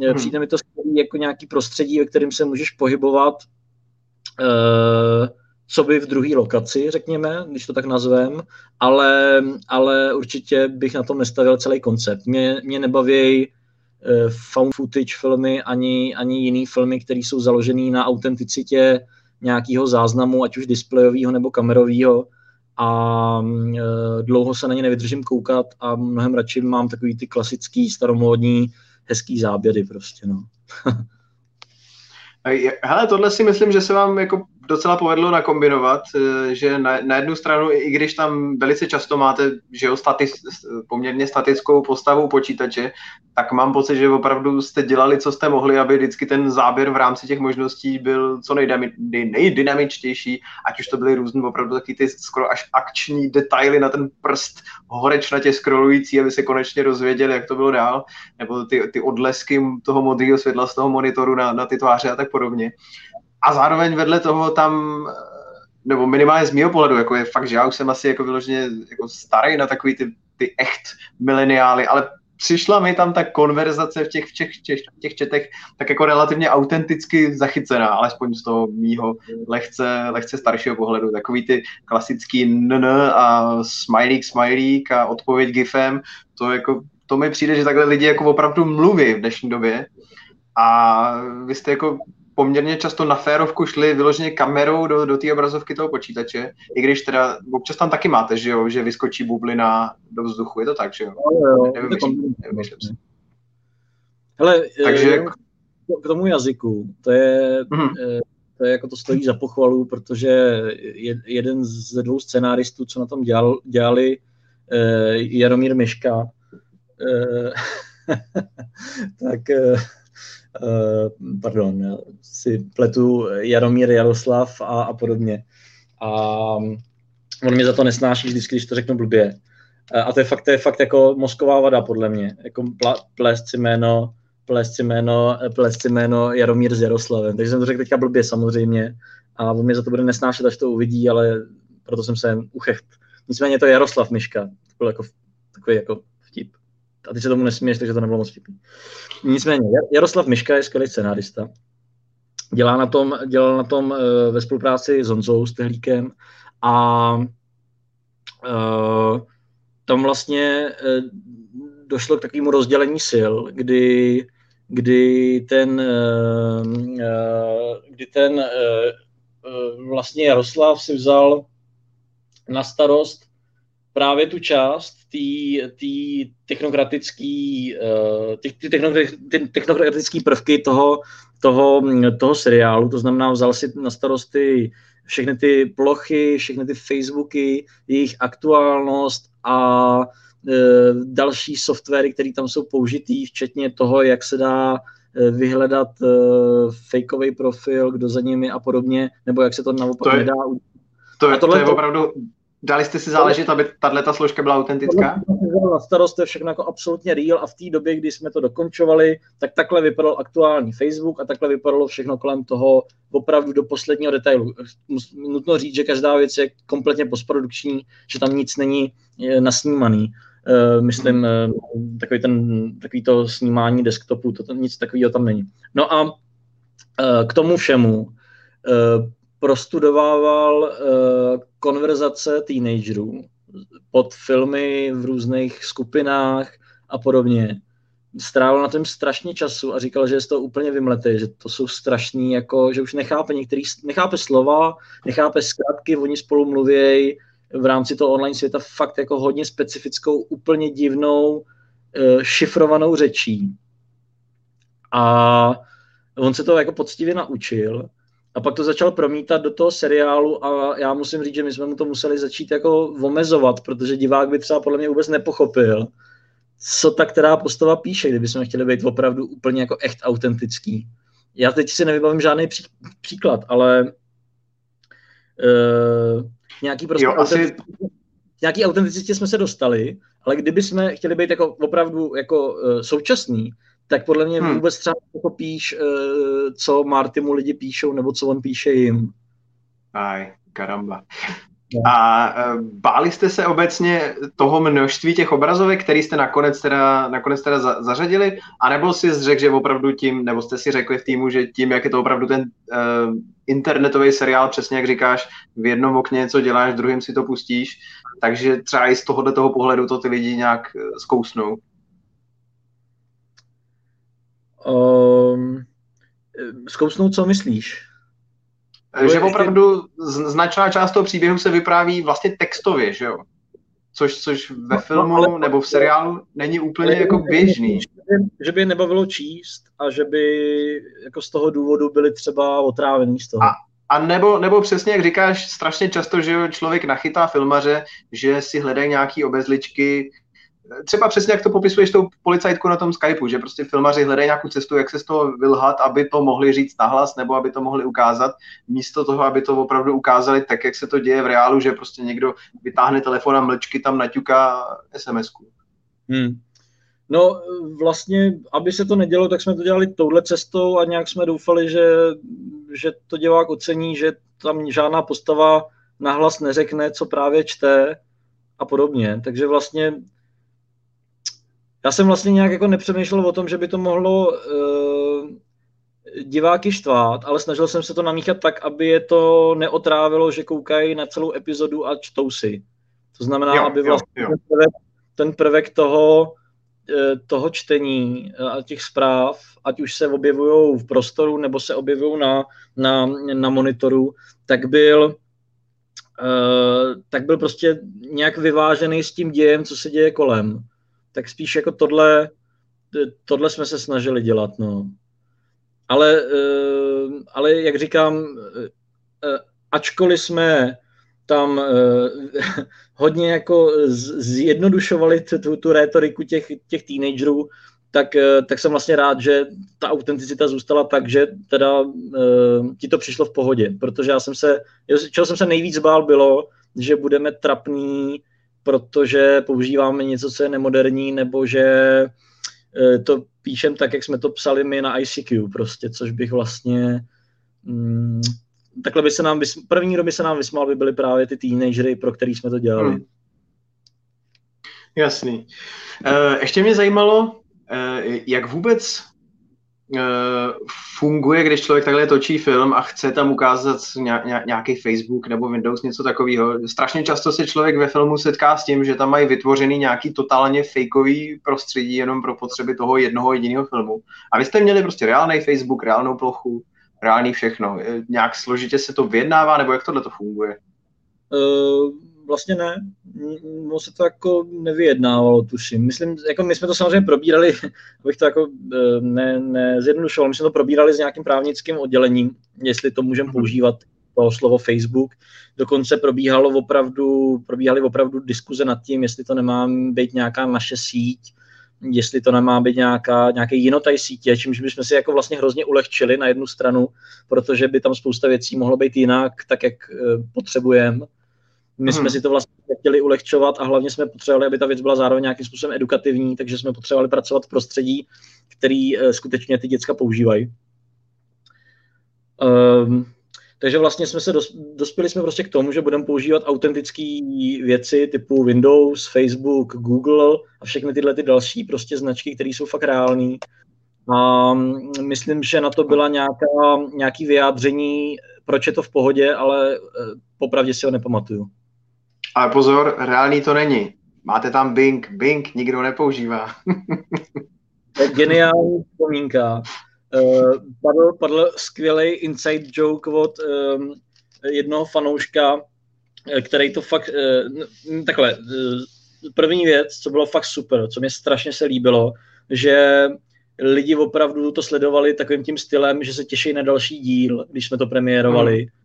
Hmm. Přijde mi to skvělý jako nějaký prostředí, ve kterém se můžeš pohybovat, uh, co by v druhé lokaci, řekněme, když to tak nazvem, ale, ale určitě bych na tom nestavil celý koncept. Mě, mě nebaví uh, found footage filmy ani, ani jiný filmy, které jsou založené na autenticitě nějakého záznamu, ať už displejového nebo kamerového a e, dlouho se na ně nevydržím koukat a mnohem radši mám takový ty klasický, staromódní, hezký záběry prostě, no. *laughs* Hele, tohle si myslím, že se vám jako docela povedlo nakombinovat, eh, že na, na jednu stranu, i když tam velice často máte že jo, statis, poměrně statickou postavu počítače, tak mám pocit, že opravdu jste dělali, co jste mohli, aby vždycky ten záběr v rámci těch možností byl co nejdami, nejdynamičtější, ať už to byly různé opravdu taky ty skoro až akční detaily na ten prst horečnatě scrollující, aby se konečně rozvěděli, jak to bylo dál, nebo ty, ty odlesky toho modrého světla z toho monitoru na, na ty tváře a tak podobně a zároveň vedle toho tam, nebo minimálně z mého pohledu, jako je fakt, že já už jsem asi jako vyloženě jako starý na takový ty, ty echt mileniály, ale přišla mi tam ta konverzace v těch, v těch, těch, těch četech tak jako relativně autenticky zachycená, alespoň z toho mýho lehce, lehce staršího pohledu. Takový ty klasický nn a smilík, smilík a odpověď gifem, to jako to mi přijde, že takhle lidi jako opravdu mluví v dnešní době a vy jste jako poměrně často na férovku šli vyloženě kamerou do, do té obrazovky toho počítače, i když teda občas tam taky máte, že jo, že vyskočí bublina do vzduchu, je to tak, že jo? No, jo, nevymyslím, si. Hele, Takže... Eh, k tomu jazyku, to je, mm-hmm. to je jako to stojí za pochvalu, protože jeden ze dvou scenáristů, co na tom dělal, dělali, eh, Jaromír Miška, *laughs* tak pardon, já si pletu Jaromír Jaroslav a, a podobně. A on mě za to nesnáší vždycky, když to řeknu blbě. Eh, a to je fakt, to je fakt jako mozková vada, podle mě. Jako plést si jméno, plést si jméno, plést si jméno Jaromír s Jaroslavem. Takže jsem to řekl teďka blbě samozřejmě. A on mě za to bude nesnášet, až to uvidí, ale proto jsem se uchecht. Nicméně to je Jaroslav Miška. To byl jako, takový jako. A ty se tomu nesměješ, takže to nebylo moc vtipný. Nicméně, Jaroslav Miška je skvělý scenárista. Dělá na tom, dělal na tom uh, ve spolupráci s Honzou, s Tehlíkem a uh, tam vlastně uh, došlo k takovému rozdělení sil, kdy, kdy ten, kdy ten vlastně Jaroslav si vzal na starost právě tu část ty technokratický, ty, technokratický prvky toho, toho, toho seriálu, to znamená vzal si na starosti všechny ty plochy, všechny ty Facebooky, jejich aktuálnost a uh, další softwary, které tam jsou použitý, včetně toho, jak se dá uh, vyhledat fakeový profil, kdo za nimi a podobně, nebo jak se to naopak to je, nedá. To je, to je opravdu Dali jste si záležet, aby tahle složka byla autentická? Na starost je všechno jako absolutně real a v té době, kdy jsme to dokončovali, tak takhle vypadal aktuální Facebook a takhle vypadalo všechno kolem toho opravdu do posledního detailu. Nutno říct, že každá věc je kompletně postprodukční, že tam nic není nasnímaný. Uh, myslím, uh, takový, ten, takový to snímání desktopu, to, nic takového tam není. No a k tomu všemu prostudovával konverzace teenagerů pod filmy v různých skupinách a podobně. Strávil na tom strašně času a říkal, že je to úplně vymletý, že to jsou strašný, jako, že už nechápe některý, nechápe slova, nechápe zkrátky, oni spolu mluvějí v rámci toho online světa fakt jako hodně specifickou, úplně divnou, uh, šifrovanou řečí. A on se to jako poctivě naučil a pak to začal promítat do toho seriálu a já musím říct, že my jsme mu to museli začít jako omezovat, protože divák by třeba podle mě vůbec nepochopil, co ta která postava píše, kdyby jsme chtěli být opravdu úplně jako echt autentický. Já teď si nevybavím žádný pří, příklad, ale uh, nějaký prostě jo, asi... nějaký autenticitě jsme se dostali, ale kdyby jsme chtěli být jako opravdu jako uh, současný, tak podle mě hmm. vůbec třeba píš, eh, co Marty mu lidi píšou, nebo co on píše jim. Aj, karamba. No. A eh, báli jste se obecně toho množství těch obrazovek, který jste nakonec teda, nakonec teda za, zařadili, anebo si řekl, že opravdu tím, nebo jste si řekli v týmu, že tím, jak je to opravdu ten uh, internetový seriál, přesně jak říkáš, v jednom okně něco děláš, v druhém si to pustíš, takže třeba i z tohohle toho pohledu to ty lidi nějak zkousnou. Um, zkousnout, co myslíš? Že opravdu značná část toho příběhu se vypráví vlastně textově, že jo? Což, což ve no, no filmu ale, nebo v seriálu není úplně jako běžný. Že by, by nebavilo číst a že by jako z toho důvodu byli třeba otrávený z toho. A, a nebo, nebo přesně, jak říkáš, strašně často, že člověk nachytá filmaře, že si hledají nějaký obezličky, třeba přesně jak to popisuješ tou policajtku na tom Skypeu, že prostě filmaři hledají nějakou cestu, jak se z toho vylhat, aby to mohli říct nahlas nebo aby to mohli ukázat, místo toho, aby to opravdu ukázali tak, jak se to děje v reálu, že prostě někdo vytáhne telefon a mlčky tam naťuká SMS-ku. Hmm. No vlastně, aby se to nedělo, tak jsme to dělali touhle cestou a nějak jsme doufali, že, že to divák ocení, že tam žádná postava nahlas neřekne, co právě čte a podobně. Takže vlastně já jsem vlastně nějak jako nepřemýšlel o tom, že by to mohlo uh, diváky štvát, ale snažil jsem se to namíchat tak, aby je to neotrávilo, že koukají na celou epizodu a čtou si. To znamená, jo, aby vlastně jo, jo. Ten, prvek, ten prvek toho toho čtení a těch zpráv, ať už se objevují v prostoru nebo se objevují na, na, na monitoru, tak byl tak byl prostě nějak vyvážený s tím dějem, co se děje kolem. Tak spíš jako tohle, tohle jsme se snažili dělat, no. Ale, ale jak říkám, ačkoliv jsme tam *laughs* hodně jako zjednodušovali tu, tu rétoriku těch, těch teenagerů, tak, tak jsem vlastně rád, že ta autenticita zůstala tak, že teda ti to přišlo v pohodě, protože já jsem se, čeho jsem se nejvíc bál bylo, že budeme trapný, protože používáme něco, co je nemoderní, nebo že uh, to píšem tak, jak jsme to psali my na ICQ prostě, což bych vlastně mm, takhle by se nám, první kdo by se nám vysmál, by byly právě ty teenagery, pro který jsme to dělali. Hmm. Jasný. Uh, ještě mě zajímalo, uh, jak vůbec funguje, když člověk takhle točí film a chce tam ukázat nějaký Facebook nebo Windows, něco takového. Strašně často se člověk ve filmu setká s tím, že tam mají vytvořený nějaký totálně fakeový prostředí jenom pro potřeby toho jednoho jediného filmu. A vy jste měli prostě reálný Facebook, reálnou plochu, reálný všechno. Nějak složitě se to vyjednává, nebo jak tohle to funguje? Uh, vlastně ne. No se to jako nevyjednávalo, tuším. Myslím, jako my jsme to samozřejmě probírali, *laughs* abych to jako eh, ne, nezjednodušoval, my jsme to probírali s nějakým právnickým oddělením, jestli to můžeme mhm. používat to slovo Facebook. Dokonce probíhalo opravdu, probíhaly opravdu diskuze nad tím, jestli to nemá být nějaká naše síť, jestli to nemá být nějaká, nějaký jinotaj sítě, čímž bychom si jako vlastně hrozně ulehčili na jednu stranu, protože by tam spousta věcí mohlo být jinak, tak jak eh, potřebujeme. My jsme hmm. si to vlastně chtěli ulehčovat a hlavně jsme potřebovali, aby ta věc byla zároveň nějakým způsobem edukativní, takže jsme potřebovali pracovat v prostředí, který eh, skutečně ty děcka používají. Um, takže vlastně jsme se dos, dospěli jsme prostě k tomu, že budeme používat autentické věci typu Windows, Facebook, Google a všechny tyhle ty další prostě značky, které jsou fakt reální. A myslím, že na to byla nějaká, nějaký vyjádření, proč je to v pohodě, ale eh, popravdě si ho nepamatuju. Ale pozor, reálný to není. Máte tam Bing, Bing nikdo nepoužívá. *laughs* Geniální vzpomínka. Uh, padl, padl skvělý inside joke od um, jednoho fanouška, eh, který to fakt, uh, takhle, uh, první věc, co bylo fakt super, co mě strašně se líbilo, že lidi opravdu to sledovali takovým tím stylem, že se těší na další díl, když jsme to premiérovali. Hmm.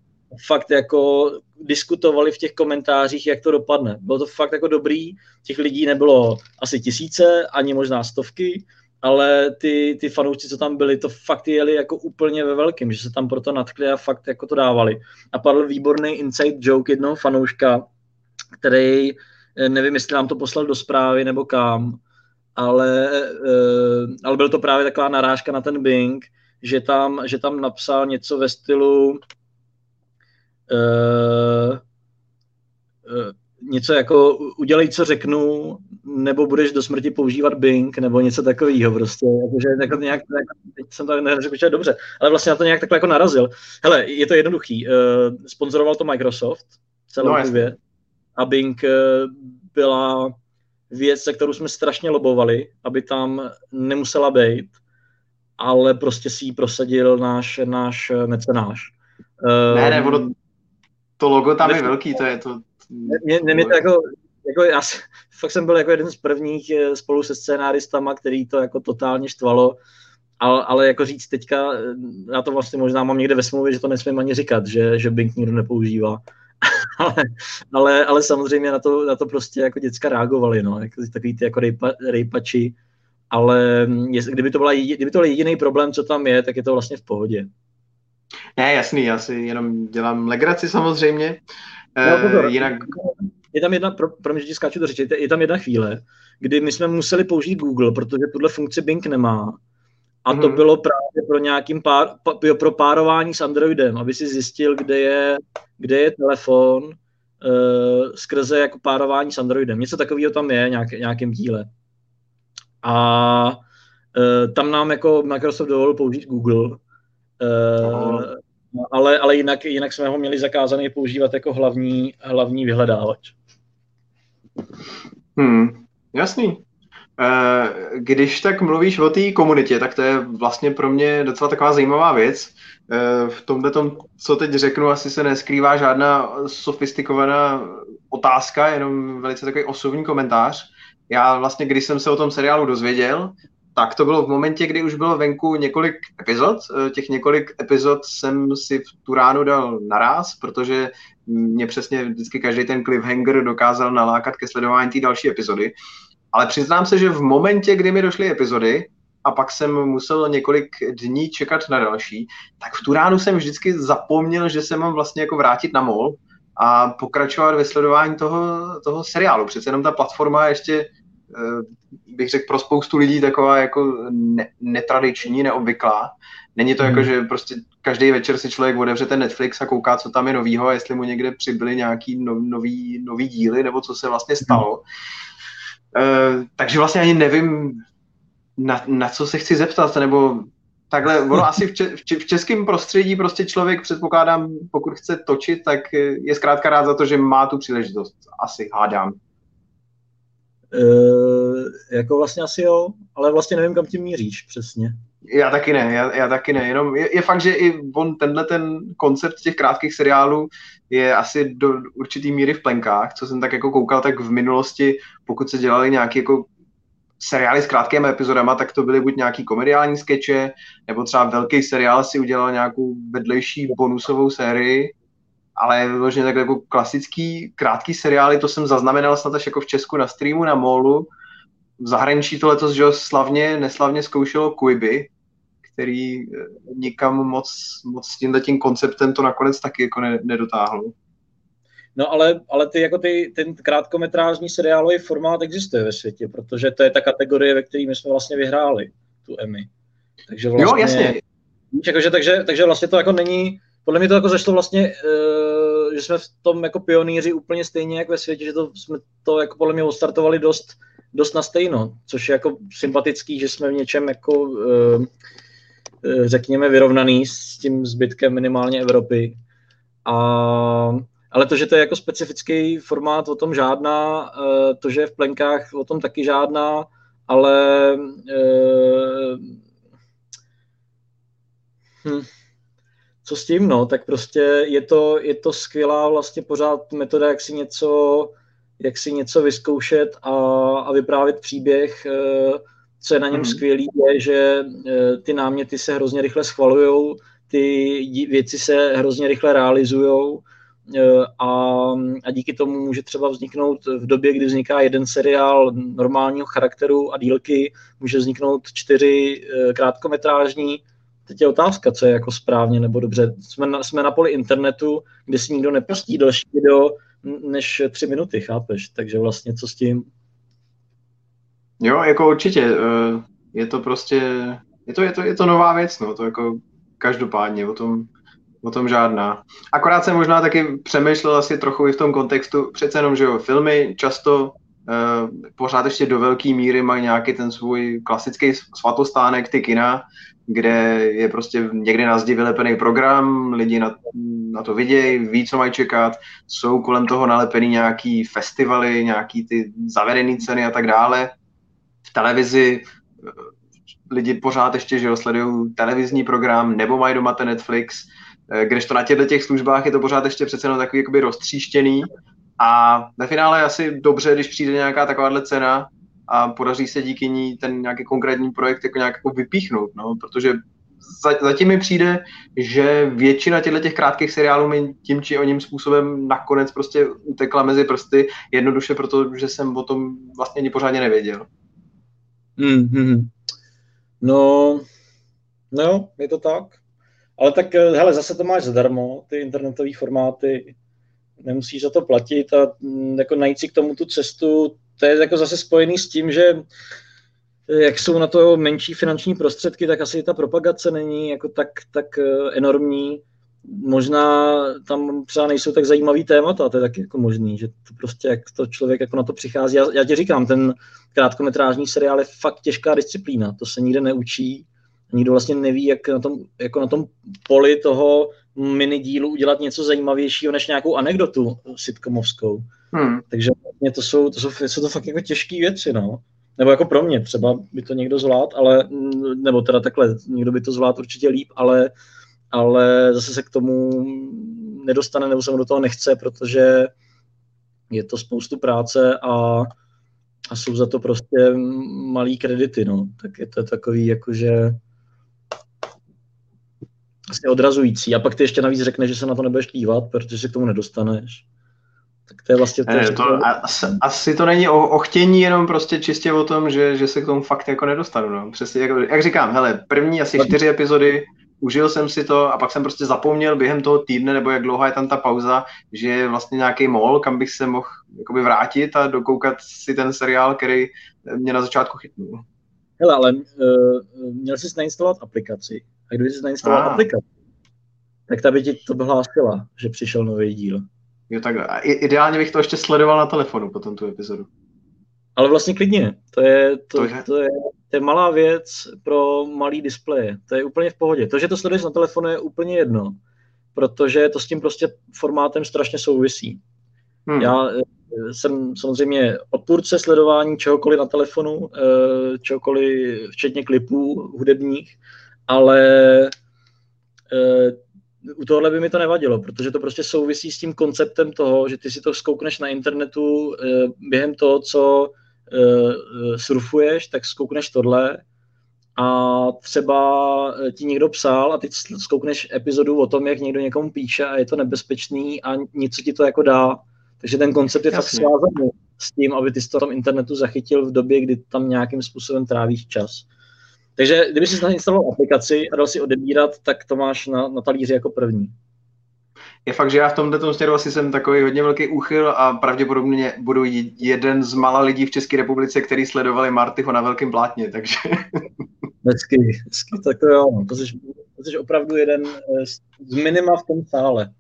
Fakt jako diskutovali v těch komentářích, jak to dopadne. Bylo to fakt jako dobrý, těch lidí nebylo asi tisíce, ani možná stovky, ale ty, ty fanoušci, co tam byli, to fakt jeli jako úplně ve velkém, že se tam proto natkli a fakt jako to dávali. A padl výborný inside joke jednoho fanouška, který, eh, nevím, jestli nám to poslal do zprávy nebo kam, ale, eh, ale byl to právě taková narážka na ten Bing, že tam, že tam napsal něco ve stylu uh, uh, něco jako udělej, co řeknu, nebo budeš do smrti používat Bing, nebo něco takového prostě. Jakože jako nějak, teď jsem to neřekl, dobře, ale vlastně na to nějak takhle jako narazil. Hele, je to jednoduchý. Uh, sponzoroval to Microsoft, celou no, věc. A Bing uh, byla věc, se kterou jsme strašně lobovali, aby tam nemusela být, ale prostě si ji prosadil náš, náš mecenáš. Ne, ne, ono, to logo tam je velký, to je to, mě, mě, mě to jako, jako já fakt jsem byl jako jeden z prvních eh, spolu se scénáristama, který to jako totálně štvalo, ale, ale jako říct teďka, eh, já to vlastně možná mám někde ve smlouvě, že to nesmím ani říkat, že, že Bing nikdo nepoužívá. *laughs* ale, ale, ale, samozřejmě na to, na to prostě jako děcka reagovali, no, jako takový ty jako rejpa, rejpači, ale mm, jest, kdyby, to byla, kdyby to byl jediný problém, co tam je, tak je to vlastně v pohodě. Ne, jasný, já si jenom dělám legraci samozřejmě, Uh, jinak... Je tam jedna, pro, pro mě, že skáču do řeči, je tam jedna chvíle, kdy my jsme museli použít Google, protože tuhle funkci Bing nemá. A to mm-hmm. bylo právě pro nějakým pár, pro párování s Androidem, aby si zjistil, kde je, kde je telefon uh, skrze jako párování s Androidem. Něco takového tam je nějak, nějakým díle. A uh, tam nám jako Microsoft dovolil použít Google. Uh, ale, ale jinak, jinak jsme ho měli zakázaný používat jako hlavní, hlavní vyhledávač. Hmm, jasný. Když tak mluvíš o té komunitě, tak to je vlastně pro mě docela taková zajímavá věc. V tomhle tom, co teď řeknu, asi se neskrývá žádná sofistikovaná otázka, jenom velice takový osobní komentář. Já vlastně, když jsem se o tom seriálu dozvěděl, tak to bylo v momentě, kdy už bylo venku několik epizod. Těch několik epizod jsem si v tu ránu dal naraz, protože mě přesně vždycky každý ten cliffhanger dokázal nalákat ke sledování té další epizody. Ale přiznám se, že v momentě, kdy mi došly epizody, a pak jsem musel několik dní čekat na další, tak v tu ránu jsem vždycky zapomněl, že se mám vlastně jako vrátit na mol a pokračovat ve sledování toho, toho seriálu. Přece jenom ta platforma ještě eh, bych řekl pro spoustu lidí taková jako ne, netradiční, neobvyklá. Není to jako, hmm. že prostě každý večer si člověk otevře ten Netflix a kouká, co tam je novýho, a jestli mu někde přibyly nějaký no, nový, nový díly, nebo co se vlastně stalo. Mm. Uh, takže vlastně ani nevím, na, na co se chci zeptat, nebo takhle, ono *laughs* asi v, če, v českém prostředí prostě člověk, předpokládám, pokud chce točit, tak je zkrátka rád za to, že má tu příležitost, asi hádám. E, jako vlastně asi jo, ale vlastně nevím, kam tím míříš přesně. Já taky ne, já, já taky ne, jenom je, je fakt, že i on, tenhle ten koncept těch krátkých seriálů je asi do určitý míry v plenkách, co jsem tak jako koukal, tak v minulosti, pokud se dělali nějaké jako seriály s krátkými epizodama, tak to byly buď nějaký komediální skeče, nebo třeba velký seriál si udělal nějakou vedlejší bonusovou sérii, ale vyloženě takhle jako klasický krátký seriály, to jsem zaznamenal snad až jako v Česku na streamu, na Molu. V zahraničí to letos, že slavně, neslavně zkoušelo Quibi, který eh, nikam moc, moc s tímhle tím konceptem to nakonec taky jako ne, nedotáhlo. No ale, ale ty, jako ty, ten krátkometrážní seriálový formát existuje ve světě, protože to je ta kategorie, ve které my jsme vlastně vyhráli tu Emmy. Takže vlastně, jo, jasně. Jakože, takže, takže vlastně to jako není, podle mě to jako zašlo vlastně, uh, že jsme v tom jako pionýři úplně stejně jak ve světě, že to jsme to jako podle mě odstartovali dost, dost na stejno, což je jako sympatický, že jsme v něčem jako uh, řekněme vyrovnaný s tím zbytkem minimálně Evropy. A ale to, že to je jako specifický formát, o tom žádná, eh, to, že je v plenkách, o tom taky žádná, ale eh, hm, co s tím, no, tak prostě je to, je to skvělá vlastně pořád metoda, jak si něco, jak si něco vyzkoušet a, a vyprávět příběh. Eh, co je na něm mm. skvělý, je, že ty náměty se hrozně rychle schvalují, ty věci se hrozně rychle realizují E, a, a díky tomu může třeba vzniknout v době, kdy vzniká jeden seriál normálního charakteru a dílky, může vzniknout čtyři krátkometrážní. Teď je otázka, co je jako správně nebo dobře. Jsme na, jsme na poli internetu, kde si nikdo nepustí další video než tři minuty, chápeš? Takže vlastně co s tím? Jo, jako určitě. E, je to prostě, je to, je to, je to nová věc, no, to jako každopádně o tom o tom žádná. Akorát jsem možná taky přemýšlel asi trochu i v tom kontextu, přece jenom, že jo, filmy často pořád ještě do velké míry mají nějaký ten svůj klasický svatostánek, ty kina, kde je prostě někdy na zdi vylepený program, lidi na, na to vidějí, ví, co mají čekat, jsou kolem toho nalepený nějaký festivaly, nějaký ty zavedené ceny a tak dále. V televizi eh, lidi pořád ještě, že sledují televizní program, nebo mají doma ten Netflix, Eh, kdežto na těchto těch službách je to pořád ještě přece jenom takový jakoby roztříštěný a ve finále je asi dobře, když přijde nějaká takováhle cena a podaří se díky ní ten nějaký konkrétní projekt jako nějak jako vypíchnout, no, protože zatím mi přijde, že většina těchto těch krátkých seriálů mi tím či oním způsobem nakonec prostě utekla mezi prsty, jednoduše proto, že jsem o tom vlastně ani pořádně nevěděl. Mm-hmm. No, no, je to tak. Ale tak, eh, hele, zase to máš zadarmo, ty internetové formáty, nemusíš za to platit a mm, jako najít si k tomu tu cestu, to je jako zase spojený s tím, že jak jsou na to menší finanční prostředky, tak asi ta propagace není jako tak, tak eh, enormní. Možná tam třeba nejsou tak zajímavý témata, to je taky jako možný, že to prostě jak to člověk jako na to přichází. Já, já ti říkám, ten krátkometrážní seriál je fakt těžká disciplína, to se nikde neučí nikdo vlastně neví, jak na tom, jako na tom poli toho mini dílu udělat něco zajímavějšího než nějakou anekdotu sitcomovskou. Hmm. Takže vlastně to jsou, to jsou, jsou to fakt jako těžké věci, no. nebo jako pro mě třeba by to někdo zvlád, ale, nebo teda takhle, někdo by to zvlád určitě líp, ale, ale zase se k tomu nedostane nebo se mu do toho nechce, protože je to spoustu práce a, a jsou za to prostě malý kredity, no. Tak je to takový jakože vlastně odrazující. A pak ty ještě navíc řekneš, že se na to nebudeš dívat, protože se k tomu nedostaneš. Tak to je vlastně to. Ne, to asi, asi, to není o, o chtění, jenom prostě čistě o tom, že, že se k tomu fakt jako nedostanu. No. Přesně, jak, jak říkám, hele, první asi čtyři epizody, užil jsem si to a pak jsem prostě zapomněl během toho týdne, nebo jak dlouhá je tam ta pauza, že je vlastně nějaký mol, kam bych se mohl jakoby vrátit a dokoukat si ten seriál, který mě na začátku chytnul. Hele, ale uh, měl jsi nainstalovat aplikaci. A kdyby jsi nainstaloval ah. aplikaci, tak ta by ti to hlásila, že přišel nový díl. Jo, tak ideálně bych to ještě sledoval na telefonu potom tu epizodu. Ale vlastně klidně. To je, to, to, je, to, je, to je malá věc pro malý displeje. To je úplně v pohodě. To, že to sleduješ na telefonu, je úplně jedno, protože to s tím prostě formátem strašně souvisí. Hmm. Já eh, jsem samozřejmě odpůrce sledování čehokoliv na telefonu, eh, čehokoliv, včetně klipů hudebních, ale eh, u tohohle by mi to nevadilo, protože to prostě souvisí s tím konceptem toho, že ty si to zkoukneš na internetu během toho, co surfuješ, tak zkoukneš tohle a třeba ti někdo psal a teď zkoukneš epizodu o tom, jak někdo někomu píše a je to nebezpečný a něco ti to jako dá takže ten koncept je Jasně. fakt svázaný s tím, aby ty to tam internetu zachytil v době, kdy tam nějakým způsobem trávíš čas. Takže kdyby si nainstaloval aplikaci a dal si odebírat, tak to máš na, na talíři jako první. Je fakt, že já v tomto směru asi jsem takový hodně velký úchyl a pravděpodobně budu jeden z mála lidí v České republice, který sledovali Martyho na velkém plátně, takže... Hezky, hezky, tak to jo, to jsi, to jsi opravdu jeden z minima v tom sále.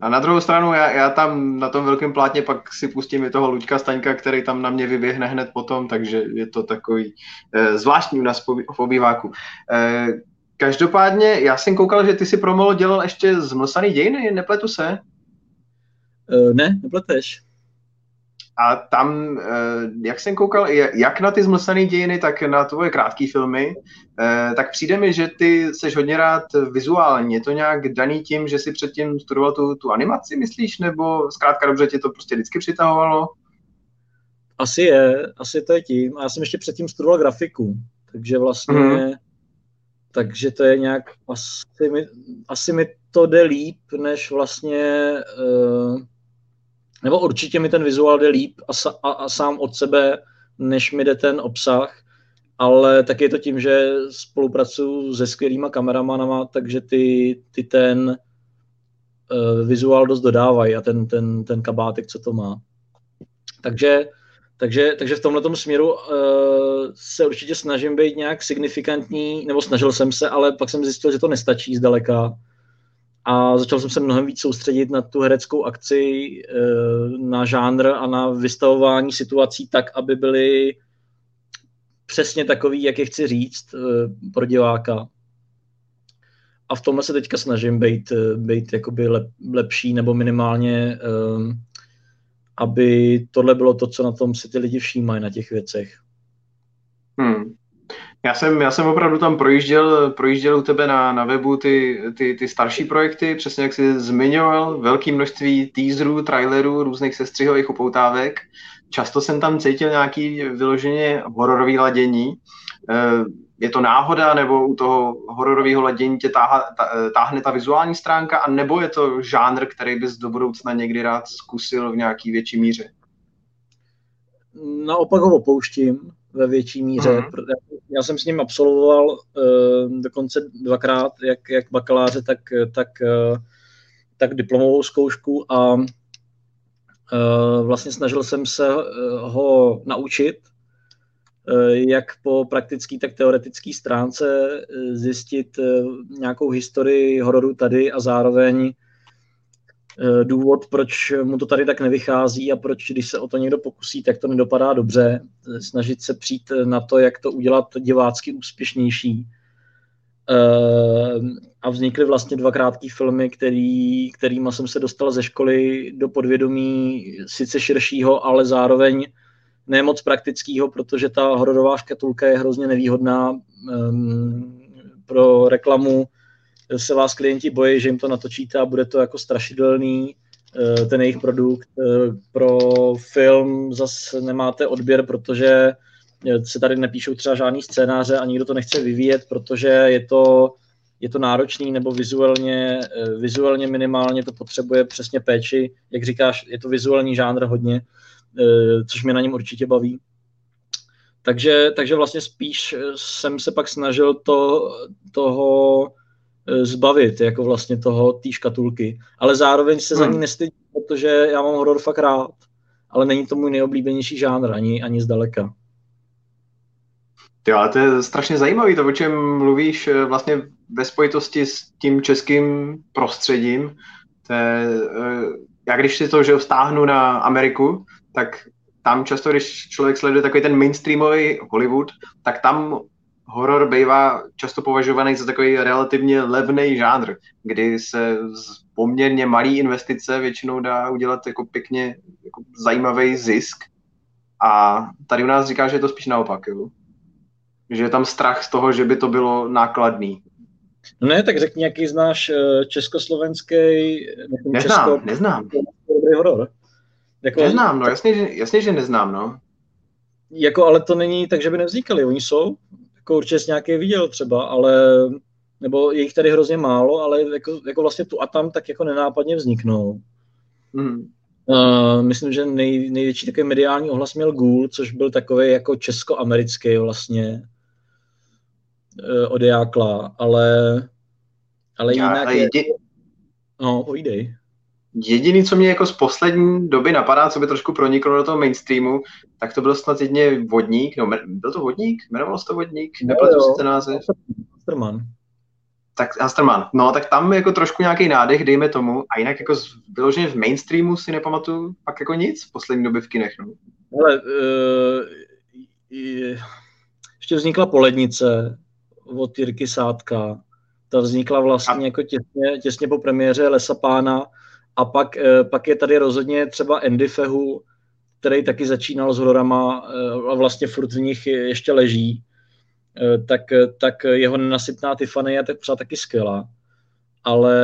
A na druhou stranu, já, já tam na tom velkém plátně pak si pustím i toho Luďka Staňka, který tam na mě vyběhne hned potom, takže je to takový eh, zvláštní u nás v obýváku. Eh, každopádně, já jsem koukal, že ty si promolo dělal ještě zmlsaný dějiny, nepletu se? Uh, ne, nepleteš. A tam, eh, jak jsem koukal, jak na ty zmlsané dějiny, tak na tvoje krátké filmy, eh, tak přijde mi, že ty seš hodně rád vizuálně. Je to nějak daný tím, že si předtím studoval tu, tu animaci, myslíš? Nebo zkrátka dobře tě to prostě vždycky přitahovalo? Asi je, asi to je tím. A já jsem ještě předtím studoval grafiku, takže vlastně, mm-hmm. takže to je nějak, asi mi, asi mi to jde líp, než vlastně uh, nebo určitě mi ten vizuál jde líp a, a, a sám od sebe, než mi jde ten obsah, ale tak je to tím, že spolupracuju se skvělýma kameramanama, takže ty, ty ten uh, vizuál dost dodávají a ten, ten, ten kabátek, co to má. Takže, takže, takže v tomhle směru uh, se určitě snažím být nějak signifikantní, nebo snažil jsem se, ale pak jsem zjistil, že to nestačí zdaleka a začal jsem se mnohem víc soustředit na tu hereckou akci, eh, na žánr a na vystavování situací tak, aby byly přesně takový, jak je chci říct eh, pro diváka. A v tomhle se teďka snažím být, eh, být jakoby lep, lepší nebo minimálně, aby tohle bylo to, co na tom si ty lidi všímají na těch věcech. Hmm. Já jsem, já jsem opravdu tam projížděl, projížděl u tebe na, na webu ty, ty, ty starší projekty, přesně jak jsi zmiňoval, velké množství teaserů, trailerů, různých sestřihových upoutávek. Často jsem tam cítil nějaký vyloženě hororový ladění. Eh, je to náhoda, nebo u toho hororového ladění tě táha, táhne ta vizuální stránka, a nebo je to žánr, který bys do budoucna někdy rád zkusil v nějaký větší míře? Naopak ho opouštím ve větší míře. Mm-hmm. Já jsem s ním absolvoval uh, dokonce dvakrát, jak, jak bakaláře, tak, tak, uh, tak diplomovou zkoušku a uh, vlastně snažil jsem se ho naučit, jak po praktické, tak teoretické stránce zjistit nějakou historii hororu tady a zároveň důvod, proč mu to tady tak nevychází a proč, když se o to někdo pokusí, tak to nedopadá dobře. Snažit se přijít na to, jak to udělat divácky úspěšnější. Eh, a vznikly vlastně dva krátké filmy, který, kterýma jsem se dostal ze školy do podvědomí sice širšího, ale zároveň ne moc praktického, protože ta hororová škatulka je hrozně nevýhodná um, pro reklamu. Se vás klienti bojí, že jim to natočíte a bude to jako strašidelný uh, ten jejich produkt. Uh, pro film zase nemáte odběr, protože se tady nepíšou třeba žádný scénáře a nikdo to nechce vyvíjet, protože je to, je to náročný nebo vizuálně, vizuálně minimálně to potřebuje přesně péči. Jak říkáš, je to vizuální žánr hodně, Eh, což mě na něm určitě baví. Takže, takže vlastně spíš jsem se pak snažil to, toho eh, zbavit, jako vlastně toho, té škatulky. Ale zároveň se hmm. za ní nestydím, protože já mám horor fakt rád. Ale není to můj nejoblíbenější žánr, ani, ani zdaleka. Jo, ale to je strašně zajímavý, to, o čem mluvíš eh, vlastně ve spojitosti s tím českým prostředím. To je, já když si to že vztáhnu na Ameriku, tak tam často, když člověk sleduje takový ten mainstreamový Hollywood, tak tam horor bývá často považovaný za takový relativně levný žánr, kdy se z poměrně malý investice většinou dá udělat jako pěkně jako zajímavý zisk. A tady u nás říká, že je to spíš naopak, jo? že je tam strach z toho, že by to bylo nákladný. No ne, tak řekni, jaký znáš eh, československý... Neznám, česko... neznám. Dobrý horor. Jako, neznám, no, jasně, že, jasně, že neznám, no. Jako, ale to není tak, že by nevznikaly, oni jsou, jako určitě jsi nějaký viděl třeba, ale, nebo je jich tady hrozně málo, ale jako, jako vlastně tu a tam tak jako nenápadně vzniknou. Mm. Uh, myslím, že nej, největší takový mediální ohlas měl Ghoul, což byl takový jako česko-americký vlastně uh, od Jákla, ale, ale Já, jinak... Je... No, povídej. Jediný, co mě jako z poslední doby napadá, co by trošku proniklo do toho mainstreamu, tak to byl snad jedně vodník, no, byl to vodník? Jmenovalo se to vodník? Nepletu si ten název? Asterman. Tak Asterman. No, tak tam jako trošku nějaký nádech, dejme tomu, a jinak jako vyloženě v mainstreamu si nepamatuju pak jako nic v poslední době v kinech, no. Ale uh, je, ještě vznikla Polednice od Jirky Sádka. Ta vznikla vlastně jako těsně, těsně po premiéře Lesa Pána, a pak, eh, pak je tady rozhodně třeba Andy Fehu, který taky začínal s hororama eh, a vlastně furt v nich ještě leží, eh, tak, tak jeho nenasytná Tiffany je třeba taky skvělá. Ale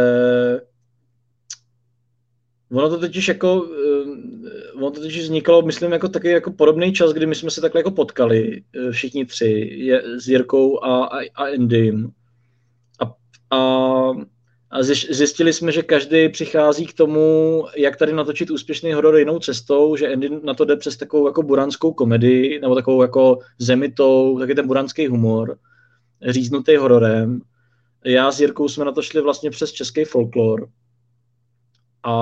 ono to totiž jako, ono to totiž vzniklo, myslím, jako taky jako podobný čas, kdy my jsme se takhle jako potkali, všichni tři, je, s Jirkou a, a, a Endym. A, a a zjistili jsme, že každý přichází k tomu, jak tady natočit úspěšný horor jinou cestou, že Andy na to jde přes takovou jako buranskou komedii, nebo takovou jako zemitou, taky ten buranský humor, říznutý hororem. Já s Jirkou jsme na to šli vlastně přes český folklor. A,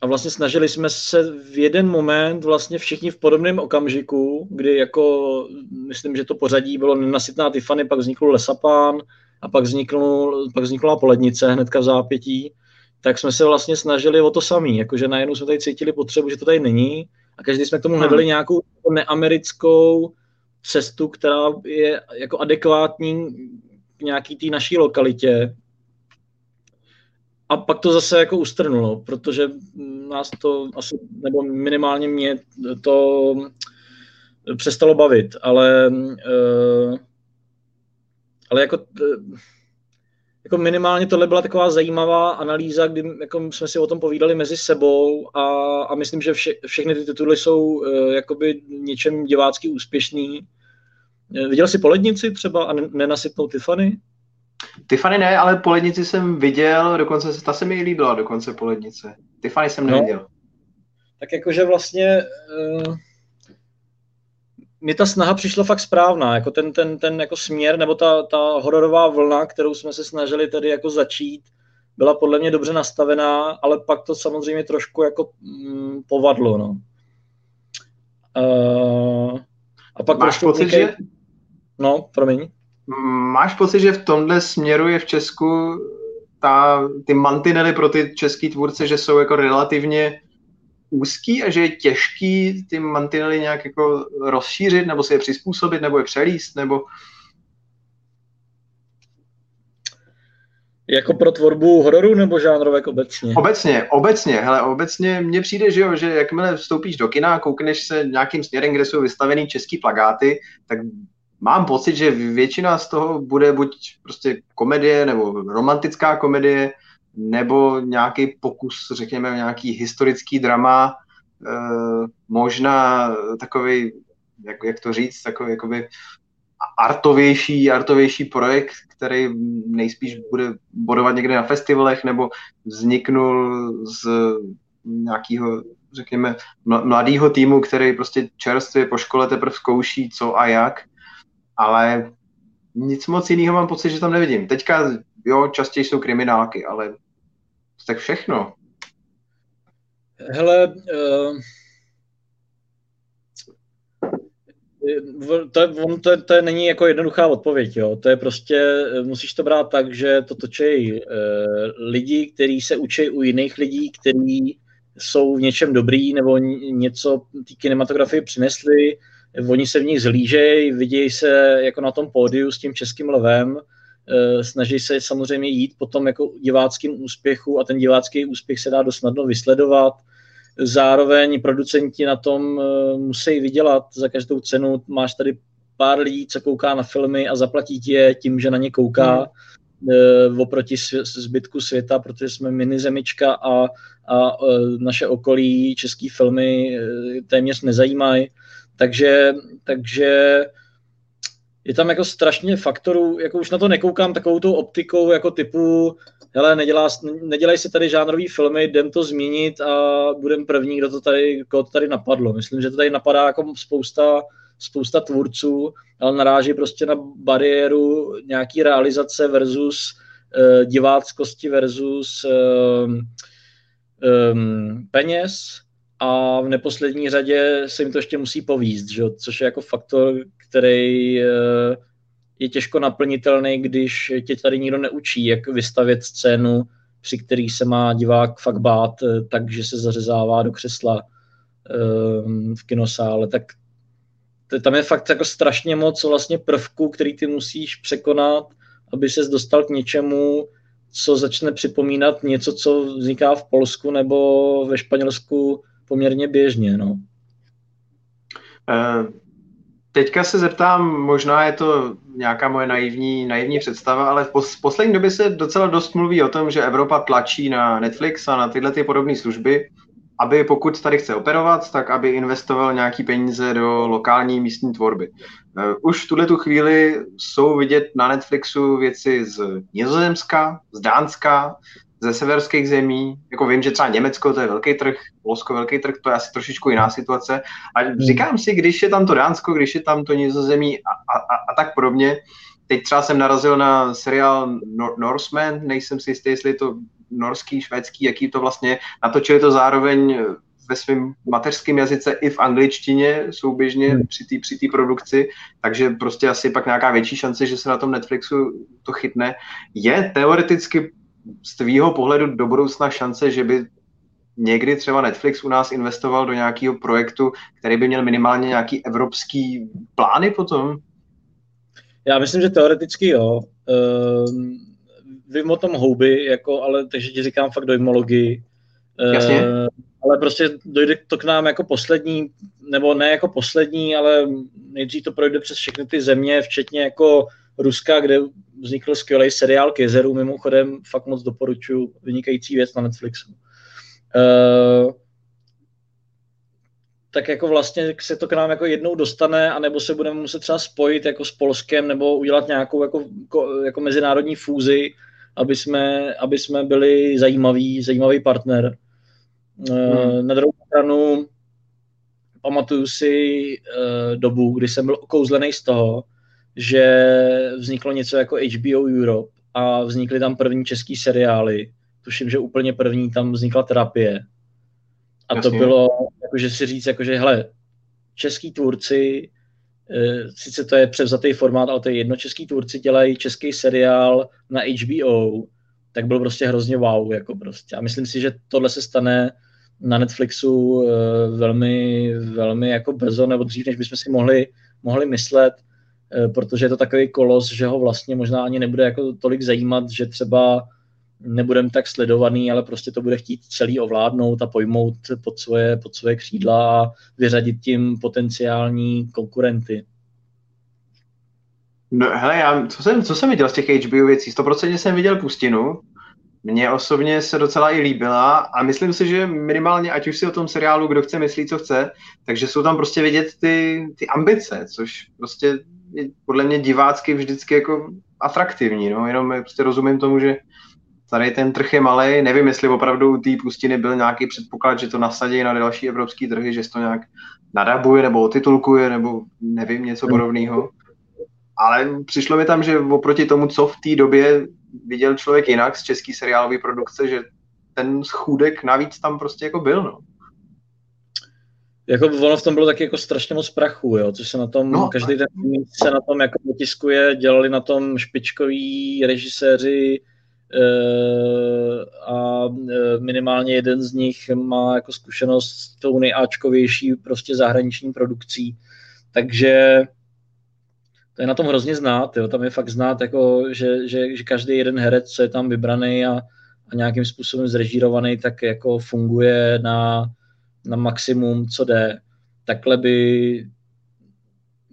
a vlastně snažili jsme se v jeden moment vlastně všichni v podobném okamžiku, kdy jako, myslím, že to pořadí bylo nenasytná Tiffany, pak vznikl Lesapán, a pak, vzniknul, pak vznikla polednice hnedka v zápětí, tak jsme se vlastně snažili o to samý, jakože najednou jsme tady cítili potřebu, že to tady není a každý jsme k tomu hledali hmm. nějakou neamerickou cestu, která je jako adekvátní k nějaký té naší lokalitě. A pak to zase jako ustrnulo, protože nás to asi, nebo minimálně mě to přestalo bavit, ale uh, ale jako, jako minimálně tohle byla taková zajímavá analýza, kdy jako jsme si o tom povídali mezi sebou a, a myslím, že vše, všechny ty tituly jsou uh, jakoby něčem divácky úspěšný. Eh, viděl jsi Polednici třeba a nenasytnou Tiffany? Tiffany ne, ale Polednici jsem viděl, dokonce ta se mi líbila, dokonce Polednice. Tiffany jsem no. neviděl. No, tak jakože vlastně uh, mi ta snaha přišla fakt správná, jako ten, ten, ten jako směr, nebo ta, ta hororová vlna, kterou jsme se snažili tady jako začít, byla podle mě dobře nastavená, ale pak to samozřejmě trošku jako mm, povadlo, no. Uh, a pak Máš pocit, někej... že... No, promiň. Máš pocit, že v tomhle směru je v Česku ta, ty mantinely pro ty český tvůrce, že jsou jako relativně úzký a že je těžký ty mantinely nějak jako rozšířit, nebo si je přizpůsobit, nebo je přelíst, nebo... Jako pro tvorbu hororu nebo žánrovek obecně? Obecně, obecně, hele, obecně mně přijde, že jo, že jakmile vstoupíš do kina a koukneš se nějakým směrem, kde jsou vystavený český plagáty, tak mám pocit, že většina z toho bude buď prostě komedie nebo romantická komedie, nebo nějaký pokus, řekněme, nějaký historický drama, e, možná takový, jak, jak to říct, takový jakoby artovější, artovější projekt, který nejspíš bude bodovat někde na festivalech, nebo vzniknul z nějakého, řekněme, mladého týmu, který prostě čerstvě po škole teprve zkouší co a jak, ale nic moc jiného mám pocit, že tam nevidím. Teďka, jo, častěji jsou kriminálky, ale tak všechno. Hele, uh, to, on, to, to není jako jednoduchá odpověď, jo. To je prostě, musíš to brát tak, že to točí uh, lidi, kteří se učí u jiných lidí, kteří jsou v něčem dobrý nebo něco té kinematografie přinesli, oni se v nich zlížejí, vidějí se jako na tom pódiu s tím českým levem, Eh, snaží se samozřejmě jít potom jako diváckým úspěchu a ten divácký úspěch se dá dost snadno vysledovat. Zároveň producenti na tom eh, musí vydělat za každou cenu. Máš tady pár lidí, co kouká na filmy a zaplatí ti je tím, že na ně kouká mm. oproti zbytku světa, protože jsme mini zemička a, a naše okolí české filmy téměř nezajímají. Takže, takže je tam jako strašně faktorů, jako už na to nekoukám takovou tou optikou jako typu, hele, nedělá, nedělají se tady žánrový filmy, jdem to změnit a budem první, kdo to tady, koho to tady napadlo. Myslím, že to tady napadá jako spousta, spousta tvůrců, ale naráží prostě na bariéru nějaký realizace versus uh, diváckosti versus uh, um, peněz a v neposlední řadě se jim to ještě musí povíst, že? což je jako faktor, který eh, je těžko naplnitelný, když tě tady nikdo neučí, jak vystavět scénu, při který se má divák fakt bát, eh, takže se zařezává do křesla eh, v kinosále, tak tam je fakt jako strašně moc vlastně prvků, který ty musíš překonat, aby ses dostal k něčemu, co začne připomínat něco, co vzniká v Polsku nebo ve Španělsku poměrně běžně. No. Teďka se zeptám, možná je to nějaká moje naivní, naivní představa, ale v poslední době se docela dost mluví o tom, že Evropa tlačí na Netflix a na tyhle ty podobné služby, aby pokud tady chce operovat, tak aby investoval nějaký peníze do lokální místní tvorby. Eh, už v tuhle tu chvíli jsou vidět na Netflixu věci z Nizozemska, z Dánska, ze severských zemí, jako vím, že třeba Německo to je velký trh, Polsko velký trh, to je asi trošičku jiná situace. A hmm. říkám si, když je tam to Dánsko, když je tam to Nizozemí a, a, a, a tak podobně, teď třeba jsem narazil na seriál Nor- Norseman, nejsem si jistý, jestli je to norský, švédský, jaký to vlastně, natočili to zároveň ve svém mateřském jazyce i v angličtině souběžně hmm. při té při produkci, takže prostě asi pak nějaká větší šance, že se na tom Netflixu to chytne. Je teoreticky z tvýho pohledu do budoucna šance, že by někdy třeba Netflix u nás investoval do nějakého projektu, který by měl minimálně nějaký evropský plány potom? Já myslím, že teoreticky jo. Uh, vím o tom houby, jako, ale takže ti říkám fakt dojmologii. Uh, Jasně. Ale prostě dojde to k nám jako poslední, nebo ne jako poslední, ale nejdřív to projde přes všechny ty země, včetně jako Ruska, kde vznikl skvělý seriál k jezeru, mimochodem fakt moc doporučuji, vynikající věc na Netflixu. Uh, tak jako vlastně se to k nám jako jednou dostane, anebo se budeme muset třeba spojit jako s Polskem, nebo udělat nějakou jako, jako mezinárodní fúzi, aby jsme, aby jsme byli zajímavý, zajímavý partner. Hmm. Na druhou stranu pamatuju si uh, dobu, kdy jsem byl okouzlený z toho, že vzniklo něco jako HBO Europe a vznikly tam první český seriály. Tuším, že úplně první tam vznikla terapie. A Jasně. to bylo, jakože si říct, jakože hele, český tvůrci, e, sice to je převzatý formát, ale to je jedno, český tvůrci dělají český seriál na HBO, tak byl prostě hrozně wow, jako prostě. A myslím si, že tohle se stane na Netflixu e, velmi, velmi jako brzo, nebo dřív, než bychom si mohli, mohli myslet. Eh, protože je to takový kolos, že ho vlastně možná ani nebude jako tolik zajímat, že třeba nebudem tak sledovaný, ale prostě to bude chtít celý ovládnout a pojmout pod svoje, pod svoje křídla a vyřadit tím potenciální konkurenty. No hele, já, co jsem, co jsem viděl z těch HBO věcí? 100% jsem viděl Pustinu, mně osobně se docela i líbila a myslím si, že minimálně, ať už si o tom seriálu kdo chce myslí, co chce, takže jsou tam prostě vidět ty, ty ambice, což prostě podle mě divácky vždycky jako atraktivní, no, jenom prostě rozumím tomu, že tady ten trh je malý, nevím, jestli opravdu u té pustiny byl nějaký předpoklad, že to nasadí na další evropský trhy, že to nějak nadabuje nebo otitulkuje, nebo nevím, něco podobného. Ale přišlo mi tam, že oproti tomu, co v té době viděl člověk jinak z český seriálové produkce, že ten schůdek navíc tam prostě jako byl, no. Jako ono v tom bylo taky jako strašně moc prachu, jo, což se na tom, no, každý ten se na tom jako otiskuje, dělali na tom špičkoví režiséři, Eh, a eh, minimálně jeden z nich má jako zkušenost s tou nejáčkovější prostě zahraniční produkcí. Takže to je na tom hrozně znát, jo. tam je fakt znát, jako, že, že, že každý jeden herec, co je tam vybraný a, a nějakým způsobem zrežírovaný, tak jako funguje na, na maximum, co jde. Takhle by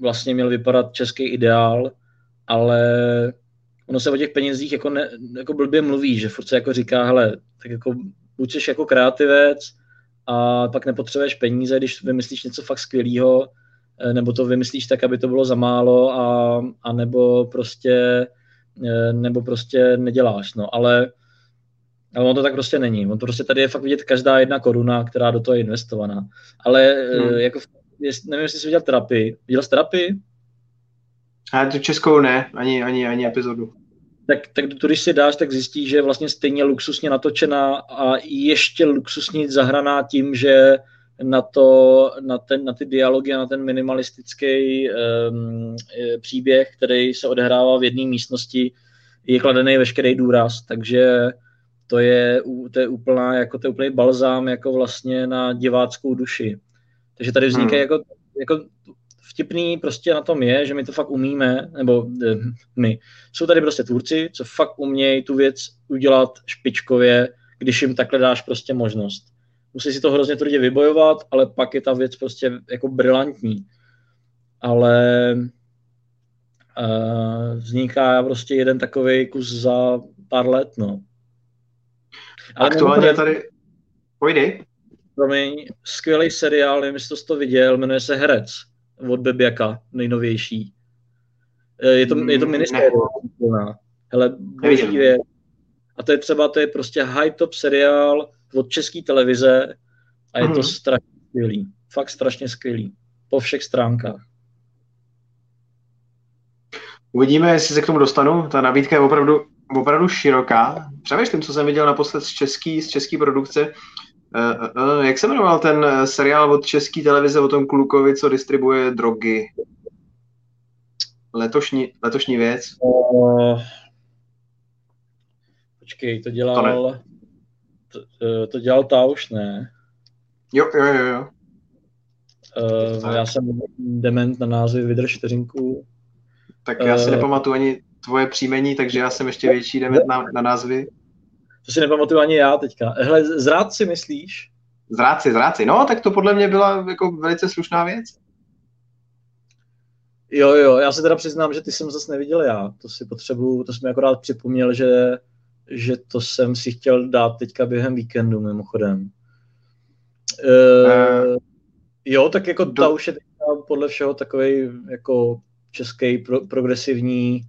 vlastně měl vypadat český ideál, ale ono se o těch penězích jako, ne, jako blbě mluví, že furt se jako říká, hele, tak jako buď jsi jako kreativec a pak nepotřebuješ peníze, když vymyslíš něco fakt skvělého, eh, nebo to vymyslíš tak, aby to bylo za málo a, a nebo prostě eh, nebo prostě neděláš, no, ale ale on to tak prostě není. On to prostě tady je fakt vidět každá jedna koruna, která do toho je investovaná. Ale hmm. jako, nevím, jestli jsi viděl terapii. Viděl jsi terapii? A tu českou ne, ani, ani, ani epizodu. Tak, tak to, když si dáš, tak zjistíš, že je vlastně stejně luxusně natočená a ještě luxusně zahraná tím, že na, to, na, ten, na ty dialogy a na ten minimalistický um, příběh, který se odehrává v jedné místnosti, je kladený veškerý důraz, takže to je, to je úplná, jako to je úplný balzám jako vlastně na diváckou duši. Takže tady vznikají hmm. jako, jako vtipný prostě na tom je, že my to fakt umíme, nebo eh, my. Jsou tady prostě tvůrci, co fakt umějí tu věc udělat špičkově, když jim takhle dáš prostě možnost. Musí si to hrozně tvrdě vybojovat, ale pak je ta věc prostě jako brilantní. Ale uh, vzniká prostě jeden takový kus za pár let, no. Ale Aktuálně tady... Pojdi. Promiň, skvělý seriál, nevím, jestli to viděl, jmenuje se Herec od Bebiaka, nejnovější. Eh, je to, je to mm, ministérium. Hele, boží věc. A to je třeba, to je prostě high top seriál od české televize a je mm-hmm. to mhm. strašně skvělý. Fakt strašně skvělý. Po všech stránkách. Uvidíme, jestli se k tomu dostanu. Ta nabídka je opravdu, opravdu široká. Přemýšlím, co jsem viděl naposled z české z český produkce. Uh, uh, jak se jmenoval ten seriál od české televize o tom klukovi, co distribuje drogy? Letošní, letošní věc? Uh, počkej, to dělal... To, to, to dělal Tauš, ne? Jo, jo, jo, jo. Uh, já jsem dement na názvy, vydrž vteřinku. Tak já si uh, nepamatuju ani tvoje příjmení, takže já jsem ještě větší dement na, na názvy. To si nepamatuju ani já teďka. Hele, zrádci myslíš? Zrádci, zrádci. No, tak to podle mě byla jako velice slušná věc. Jo, jo, já se teda přiznám, že ty jsem zase neviděl já. To si potřebuju, to jsem mi akorát připomněl, že, že to jsem si chtěl dát teďka během víkendu mimochodem. E, uh, jo, tak jako do... ta už je podle všeho takový jako český pro, progresivní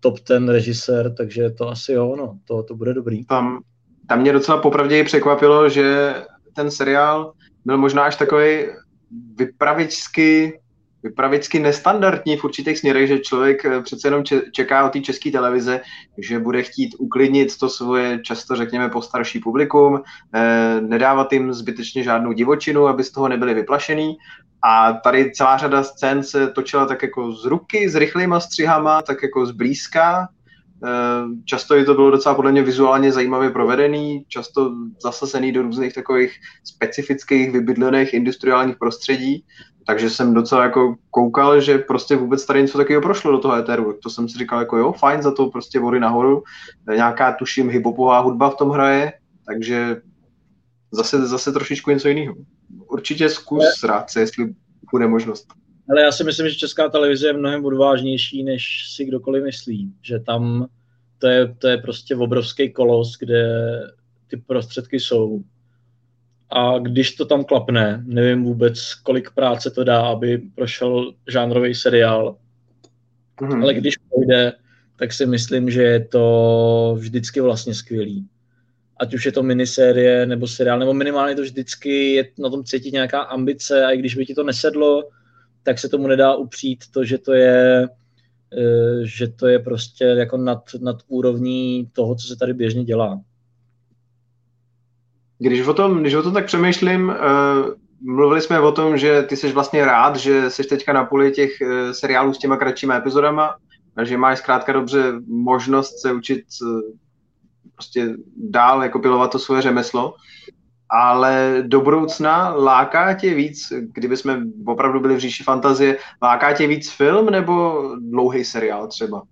top ten režisér, takže to asi jo, no, to, to bude dobrý. Tam, tam mě docela popravdě překvapilo, že ten seriál byl možná až takový vypravičsky, vypravičsky nestandardní v určitých směrech, že člověk eh, přece jenom čeká od té české televize, že bude chtít uklidnit to svoje často, řekněme, postarší publikum, eh, nedávat jim zbytečně žádnou divočinu, aby z toho nebyli vyplašený. A tady celá řada scén se točila tak jako z ruky, s rychlýma střihama, tak jako zblízka. Často i to bylo docela podle mě vizuálně zajímavě provedený, často zasazený do různých takových specifických vybydlených industriálních prostředí, takže jsem docela jako koukal, že prostě vůbec tady něco takového prošlo do toho éteru. To jsem si říkal jako jo, fajn, za to prostě vody nahoru, nějaká tuším hibopová hudba v tom hraje, takže zase, zase trošičku něco jiného. Určitě zkus rád se, jestli bude možnost. Ale já si myslím, že česká televize je mnohem odvážnější, než si kdokoliv myslí. Že tam to je, to je prostě obrovský kolos, kde ty prostředky jsou. A když to tam klapne, nevím vůbec, kolik práce to dá, aby prošel žánrový seriál. Mm-hmm. Ale když půjde, tak si myslím, že je to vždycky vlastně skvělý. Ať už je to minisérie nebo seriál, nebo minimálně to vždycky je na tom cítit nějaká ambice a i když by ti to nesedlo, tak se tomu nedá upřít to, že to je, eh, že to je prostě jako nad, nad úrovní toho, co se tady běžně dělá. Když o tom, když o tom tak přemýšlím, uh, mluvili jsme o tom, že ty jsi vlastně rád, že jsi teďka na poli těch uh, seriálů s těma kratšíma epizodama, že máš zkrátka dobře možnost se učit uh, prostě dál jako pilovat to svoje řemeslo ale do budoucna láká tě víc, kdyby jsme opravdu byli v říši fantazie, láká tě víc film nebo dlouhý seriál třeba?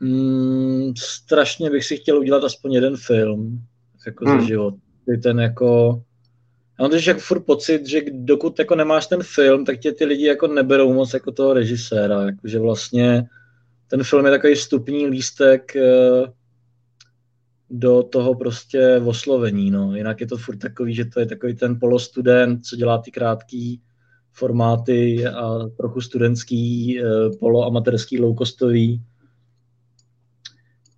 Mm, strašně bych si chtěl udělat aspoň jeden film, jako hmm. za život. Ten jako, já mám teď jako furt pocit, že dokud jako nemáš ten film, tak tě ty lidi jako neberou moc jako toho režiséra, jakože vlastně ten film je takový vstupní lístek, eh, do toho prostě oslovení, no. Jinak je to furt takový, že to je takový ten polostudent, co dělá ty krátké formáty a trochu studentský, eh, poloamatérský, low-costový.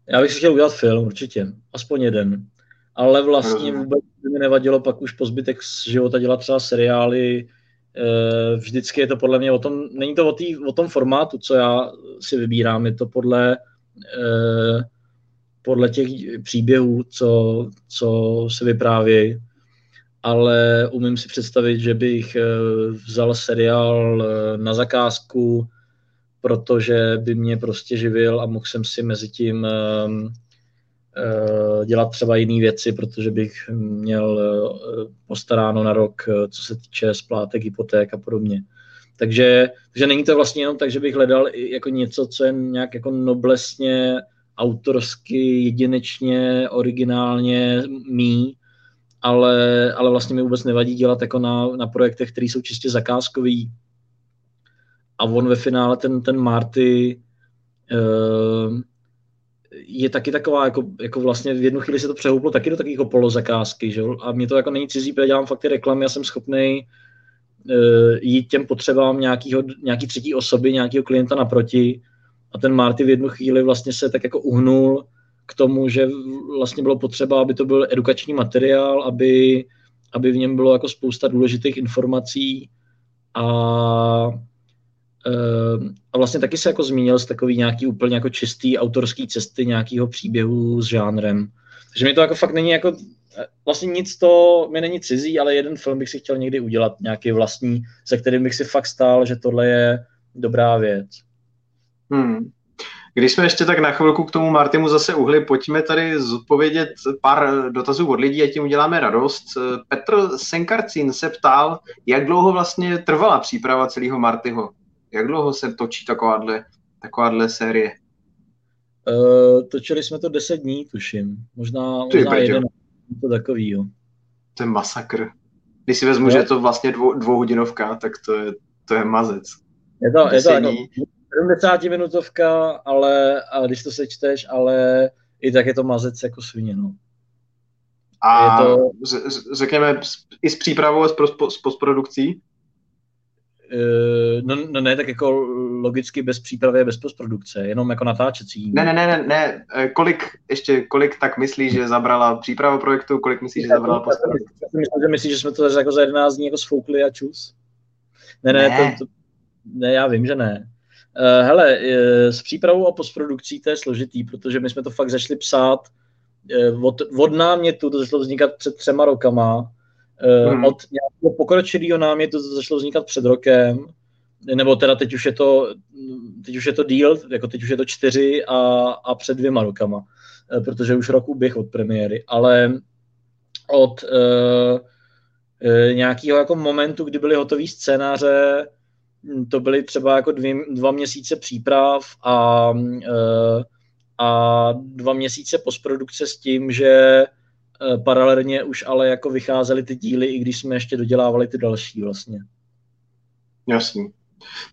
Já bych si chtěl udělat film, určitě. Aspoň jeden. Ale vlastně vůbec mi nevadilo pak už po zbytek života dělat třeba seriály. Eh, vždycky je to podle mě o tom, není to o, tý, o tom formátu, co já si vybírám, je to podle eh, podle těch příběhů, co, co se vyprávějí, ale umím si představit, že bych eh, vzal seriál na zakázku, protože by mě prostě živil a mohl jsem si mezi tím dělat třeba jiné věci, protože bych měl postaráno na rok, co se týče splátek, hypoték a podobně. Takže, takže není to vlastně jenom tak, že bych hledal jako něco, co je nějak jako noblesně autorsky, jedinečně, originálně mý, ale, ale vlastně mi vůbec nevadí dělat jako na, na projektech, které jsou čistě zakázkový. A on ve finále, ten, ten Marty, uh, je taky taková, jako, jako vlastně v jednu chvíli se to přehouplo taky do takového polozakázky, že? a mě to jako není cizí, protože dělám fakt ty reklamy, já jsem schopný uh, jít těm potřebám nějakýho, nějaký třetí osoby, nějakého klienta naproti, a ten Marty v jednu chvíli vlastně se tak jako uhnul k tomu, že vlastně bylo potřeba, aby to byl edukační materiál, aby, aby v něm bylo jako spousta důležitých informací a, a vlastně taky se jako zmínil z takový nějaký úplně jako čistý autorský cesty nějakého příběhu s žánrem. Takže mi to jako fakt není jako, vlastně nic to mi není cizí, ale jeden film bych si chtěl někdy udělat, nějaký vlastní, se kterým bych si fakt stál, že tohle je dobrá věc. Hmm. Když jsme ještě tak na chvilku k tomu Martimu zase uhli, pojďme tady zodpovědět pár dotazů od lidí a tím uděláme radost. Petr Senkarcín se ptal, jak dlouho vlastně trvala příprava celého Martyho? Jak dlouho se točí takováhle, takováhle série? Uh, točili jsme to 10 dní, tuším. Možná, možná jeden, to takový, jo. To je masakr. Když si vezmu, no. že je to vlastně dvou, dvouhodinovka, tak to je, to je mazec. Je to, je to jako, 70 minutovka, ale a když to sečteš, ale i tak je to mazec jako svině, no. A je to... řekněme i s přípravou a s postprodukcí? Uh, no, no ne, tak jako logicky bez přípravy a bez postprodukce, jenom jako natáčecí. Ne, ne, ne, ne, ne. E, kolik, ještě, kolik tak myslíš, že zabrala příprava projektu, kolik myslíš, že zabrala postprodukce? Myslím, že myslíš, že jsme to jako za 11 dní jako sfoukli a čus? Ne, ne, ne. To, to, ne, já vím, že ne. Uh, hele, s přípravou a postprodukcí to je složitý, protože my jsme to fakt začali psát od, od námětu, to začalo vznikat před třema rokama, hmm. od nějakého pokročilého námětu to začalo vznikat před rokem, nebo teda teď už je to, teď už je to díl, jako teď už je to čtyři a, a před dvěma rokama, eh, protože už rok uběh od premiéry, ale od uh, nějakého jako momentu, kdy byly hotové scénáře, hm, to byly třeba jako dvě, dva měsíce příprav a, uh, a dva měsíce postprodukce s tím, že paralelně už ale jako vycházely ty díly, i když jsme ještě dodělávali ty další vlastně. Jasný.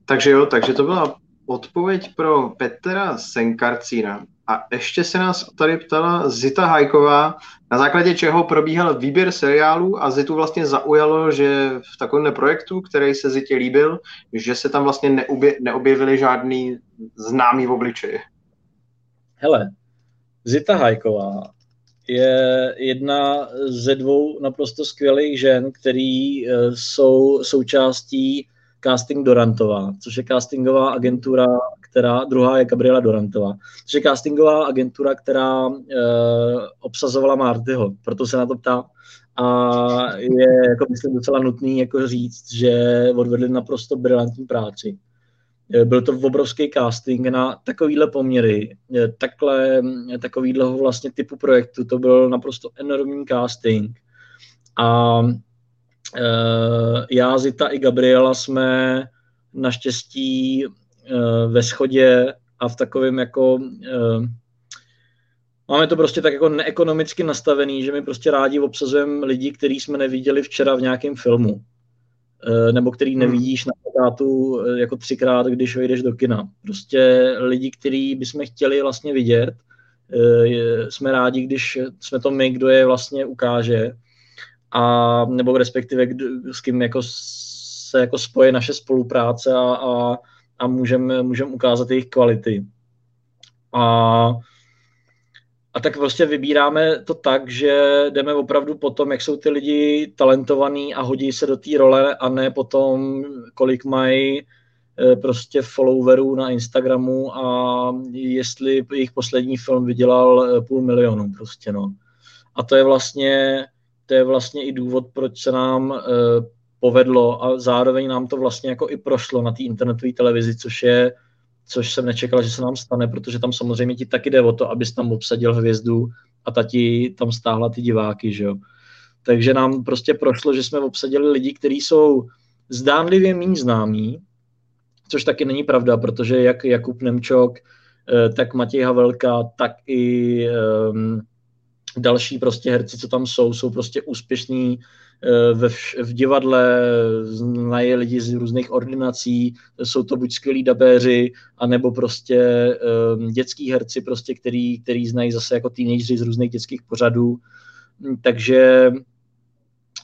Takže jo, takže to byla odpověď pro Petra Senkarcína. A ještě se nás tady ptala Zita Hajková, na základě čeho probíhal výběr seriálu a Zitu vlastně zaujalo, že v takovém projektu, který se Zitě líbil, že se tam vlastně neobje, neobjevili žádný známý v obličeji. Hele, Zita Hajková je jedna ze dvou naprosto skvělých žen, který eh, jsou součástí Casting Dorantová, což je castingová agentura, která, druhá je Gabriela Dorantová, což je castingová agentura, která e, obsazovala Martyho, proto se na to ptá. A je, jako myslím, docela nutný jako říct, že odvedli naprosto brilantní práci. Eh, byl to obrovský casting na takovýhle poměry, eh, takhle, takovýhle vlastně typu projektu, to byl naprosto enormní casting. A Eh, já, Zita i Gabriela jsme naštěstí eh, ve schodě a v takovém jako eh, máme to prostě tak jako neekonomicky nastavený, že my prostě rádi obsazujeme lidi, který jsme neviděli včera v nějakém filmu. Nebo který hmm. nevidíš na plakátu jako třikrát, když vejdeš do kina. Prostě lidi, který bychom chtěli vlastně vidět, jsme rádi, když jsme to my, kdo je vlastně ukáže a nebo respektive s kým jako se jako spojí naše spolupráce a, a, a můžeme můžem ukázat jejich kvality. A, a tak prostě vybíráme to tak, že jdeme opravdu po tom, jak jsou ty lidi talentovaní a hodí se do té role a ne potom, kolik mají e, prostě followerů na Instagramu a jestli jejich poslední film vydělal e, půl milionu prostě, no. A to je vlastně to je vlastně i důvod, proč se nám uh, povedlo a zároveň nám to vlastně jako i prošlo na té internetové televizi, což je, což jsem nečekal, že se nám stane, protože tam samozřejmě ti taky jde o to, abys tam obsadil hvězdu a ta ti tam stáhla ty diváky, že jo. Takže nám prostě prošlo, že jsme obsadili lidi, kteří jsou zdánlivě méně známí, což taky není pravda, protože jak Jakub Nemčok, eh, tak Matěj Havelka, tak i um, další prostě herci, co tam jsou, jsou prostě úspěšní ve vš- v divadle, znají lidi z různých ordinací, jsou to buď skvělí dabéři, anebo prostě um, dětský herci, prostě, který, který znají zase jako teenageři z různých dětských pořadů. Takže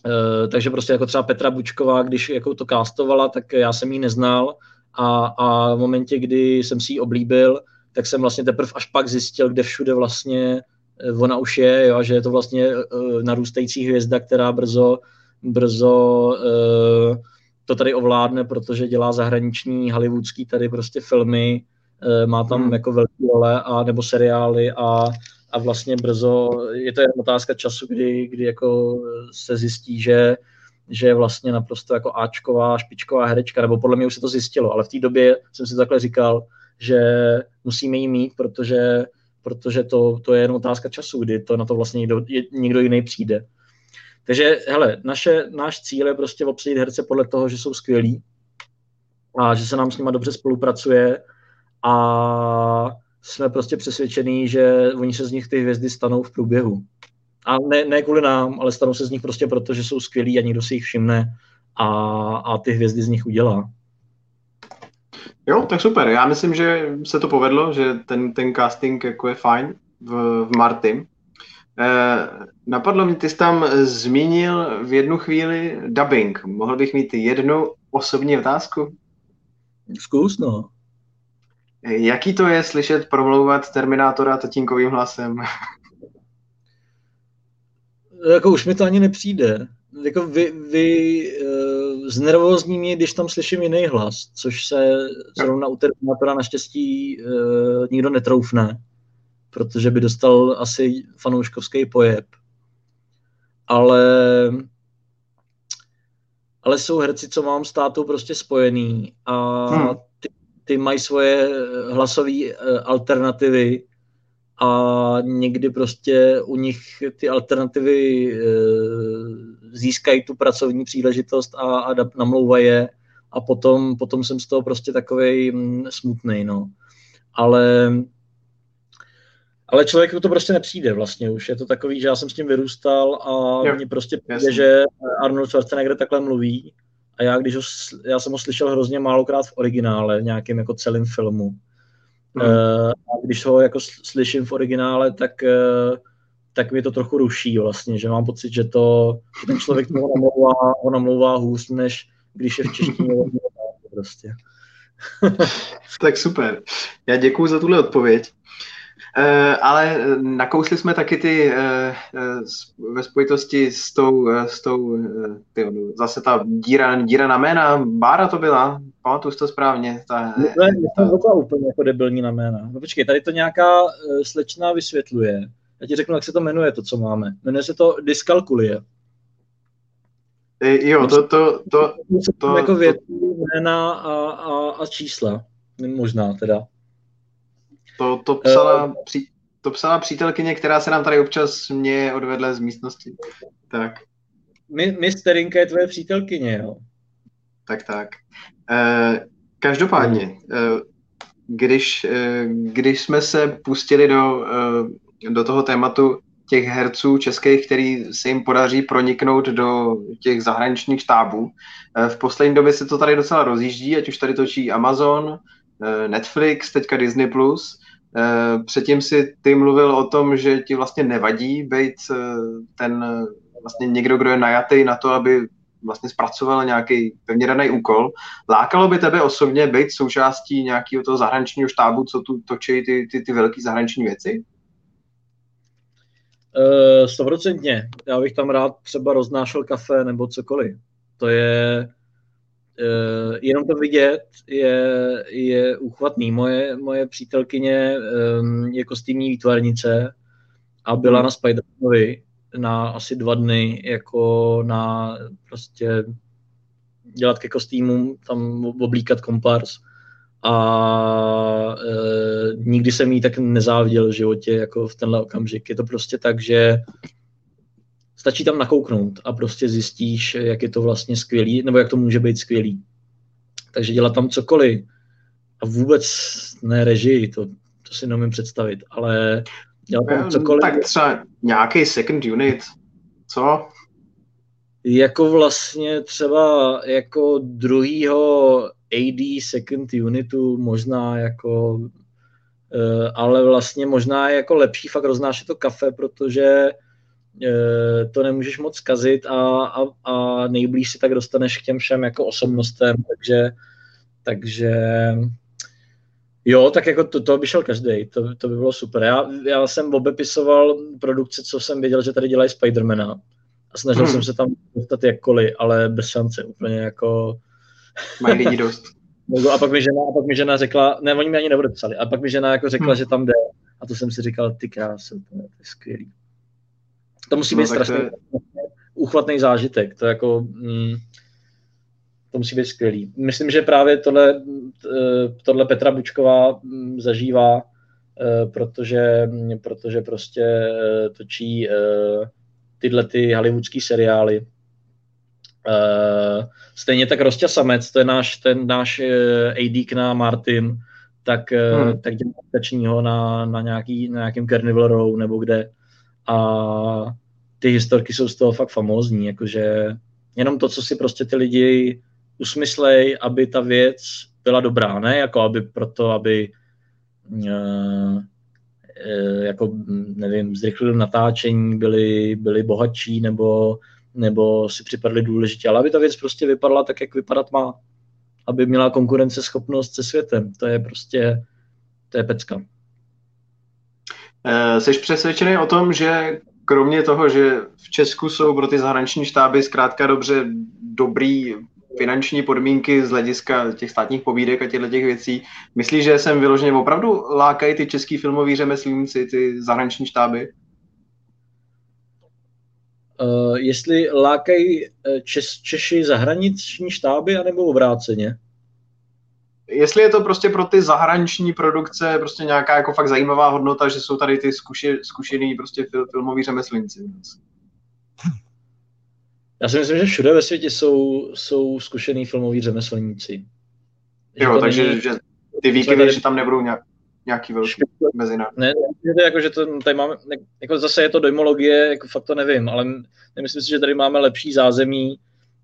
uh, takže prostě jako třeba Petra Bučková, když jako to kástovala, tak já jsem ji neznal a, a v momentě, kdy jsem si ji oblíbil, tak jsem vlastně teprve až pak zjistil, kde všude vlastně Eh, ona už je, jo, že je to vlastně uh, narůstající hvězda, která brzo, brzo uh, to tady ovládne, protože dělá zahraniční hollywoodský tady prostě filmy, uh, má tam hmm. jako velké role a nebo seriály a, a vlastně brzo, je to jen otázka času, kdy, kdy jako se zjistí, že že je vlastně naprosto jako Ačková, špičková herečka, nebo podle mě už se to zjistilo, ale v té době jsem si takhle říkal, že musíme jí mít, protože protože to, to je jen otázka času, kdy to na to vlastně někdo, někdo jiný přijde. Takže hele, naše, náš cíl je prostě obsadit herce podle toho, že jsou skvělí a že se nám s nimi dobře spolupracuje a jsme prostě přesvědčení, že oni se z nich ty hvězdy stanou v průběhu. A ne, ne kvůli nám, ale stanou se z nich prostě proto, že jsou skvělí a někdo si jich všimne a, a ty hvězdy z nich udělá. Jo, tak super. Já myslím, že se to povedlo, že ten, ten casting jako je fajn v, v Marty. Eh, napadlo mě, ty jsi tam zmínil v jednu chvíli dubbing. Mohl bych mít jednu osobní otázku? Zkus, no. Jaký to je slyšet promlouvat Terminátora tatínkovým hlasem? *laughs* jako už mi to ani nepřijde jako vy, vy uh, znervózní mě, když tam slyším jiný hlas, což se zrovna u Terminatora naštěstí uh, nikdo netroufne, protože by dostal asi fanouškovský pojeb. Ale ale jsou herci, co mám s tátou prostě spojený a hmm. ty, ty mají svoje hlasové alternativy a někdy prostě u nich ty alternativy e, získají tu pracovní příležitost a, a namlouvají je a potom, potom jsem z toho prostě takovej mm, smutný, no. Ale ale člověku to prostě nepřijde vlastně už. Je to takový, že já jsem s tím vyrůstal a mně prostě přijde, že Arnold Schwarzenegger takhle mluví a já, když ho, já jsem ho slyšel hrozně málokrát v originále, v nějakém jako celém filmu. Uh, a když ho jako slyším v originále, tak, uh, tak mi to trochu ruší vlastně, že mám pocit, že to, že ten člověk ho namlouvá, ho namlouvá hůř, než když je v češtině prostě. tak super. Já děkuji za tuhle odpověď. Uh, ale nakousli jsme taky ty uh, ve spojitosti s tou, s tou ty, zase ta díra, díra na jména, Bára to byla, pamatuju to správně. Ta, no, to je ta... úplně jako debilní na jména. No počkej, tady to nějaká slečna vysvětluje. Já ti řeknu, jak se to jmenuje, to, co máme. Jmenuje se to dyskalkulie. Jo, to, to, to, to, to jako věci, jména a, a, a čísla. Možná teda. To, to, psala, uh, to psala přítelkyně, která se nám tady občas mě odvedla z místnosti. Tak. My, my Sterinka je tvoje přítelkyně, jo? Tak, tak. Uh, každopádně, uh, když, když jsme se pustili do, do toho tématu těch herců českých, který se jim podaří proniknout do těch zahraničních štábů. V poslední době se to tady docela rozjíždí, ať už tady točí Amazon, Netflix, teďka Disney+. Plus. Eh, předtím si ty mluvil o tom, že ti vlastně nevadí být eh, ten vlastně někdo, kdo je najatý na to, aby vlastně zpracoval nějaký pevně daný úkol. Lákalo by tebe osobně být součástí nějakého toho zahraničního štábu, co tu točí ty, ty, ty velké zahraniční věci? Eh, stoprocentně. Já bych tam rád třeba roznášel kafe nebo cokoliv. To je Uh, jenom to vidět je, je úchvatný. Moje, moje přítelkyně um, je kostýmní výtvarnice a byla na Spidermanovi na asi dva dny jako na prostě dělat ke kostýmům, tam oblíkat kompars a e, nikdy jsem jí tak nezáviděl v životě jako v tenhle okamžik. Je to prostě tak, že stačí tam nakouknout a prostě zjistíš, jak je to vlastně skvělý, nebo jak to může být skvělý. Takže dělat tam cokoliv a vůbec ne režii, to, to si nemůžu představit, ale dělat tam cokoliv. Tak třeba nějaký second unit, co? Jako vlastně třeba jako druhýho AD second unitu možná jako eh, ale vlastně možná je jako lepší fakt roznášet to kafe, protože to nemůžeš moc zkazit a, a, a nejblíž si tak dostaneš k těm všem jako osobnostem, takže, takže jo, tak jako to, to by šel každý, to, to by bylo super. Já, já jsem obepisoval produkce, co jsem věděl, že tady dělají Spidermana a snažil hmm. jsem se tam dostat jakkoliv, ale bez šance, úplně jako... Mají lidi dost. *laughs* a pak mi žena, a pak mi žena řekla, ne, oni mi ani nepsali, a pak mi žena jako řekla, hmm. že tam jde. A to jsem si říkal, ty krásy, to je, to je skvělý. To musí no, být strašně je... uchvatný zážitek. To jako, mm, to musí být skvělý. Myslím, že právě tohle, eh, tohle Petra Bučková mm, zažívá, eh, protože, mm, protože prostě eh, točí tyhle ty hollywoodský seriály. Stejně tak Rostě Samec, to je náš, ten náš AD na Martin, tak, hmm. tak dělá na, na, nějaký, na nějakým Carnival Row nebo kde a ty historky jsou z toho fakt famózní, jakože jenom to, co si prostě ty lidi usmyslej, aby ta věc byla dobrá, ne jako aby proto, aby uh, jako, nevím, zrychlili natáčení, byli, byli bohatší nebo, nebo si připadli důležitě, ale aby ta věc prostě vypadala tak, jak vypadat má. Aby měla konkurenceschopnost se světem. To je prostě, to je pecka. Eh, jsi přesvědčený o tom, že kromě toho, že v Česku jsou pro ty zahraniční štáby zkrátka dobře dobrý finanční podmínky z hlediska těch státních pobídek a těchto těch věcí, myslíš, že sem vyloženě opravdu lákají ty český filmoví řemeslníci, ty zahraniční štáby? Uh, jestli lákají Čes, Češi zahraniční štáby, anebo obráceně? Jestli je to prostě pro ty zahraniční produkce prostě nějaká jako fakt zajímavá hodnota, že jsou tady ty zkuši, zkušený prostě fil, filmoví řemeslníci. Já si myslím, že všude ve světě jsou, jsou zkušený filmoví řemeslníci. Jo, takže není... že ty výkyvy, tady... že tam nebudou nějak, nějaký velký mezinární. Ne, ne, jako, že to tady máme, jako zase je to dojmologie, jako fakt to nevím, ale nemyslím si, že tady máme lepší zázemí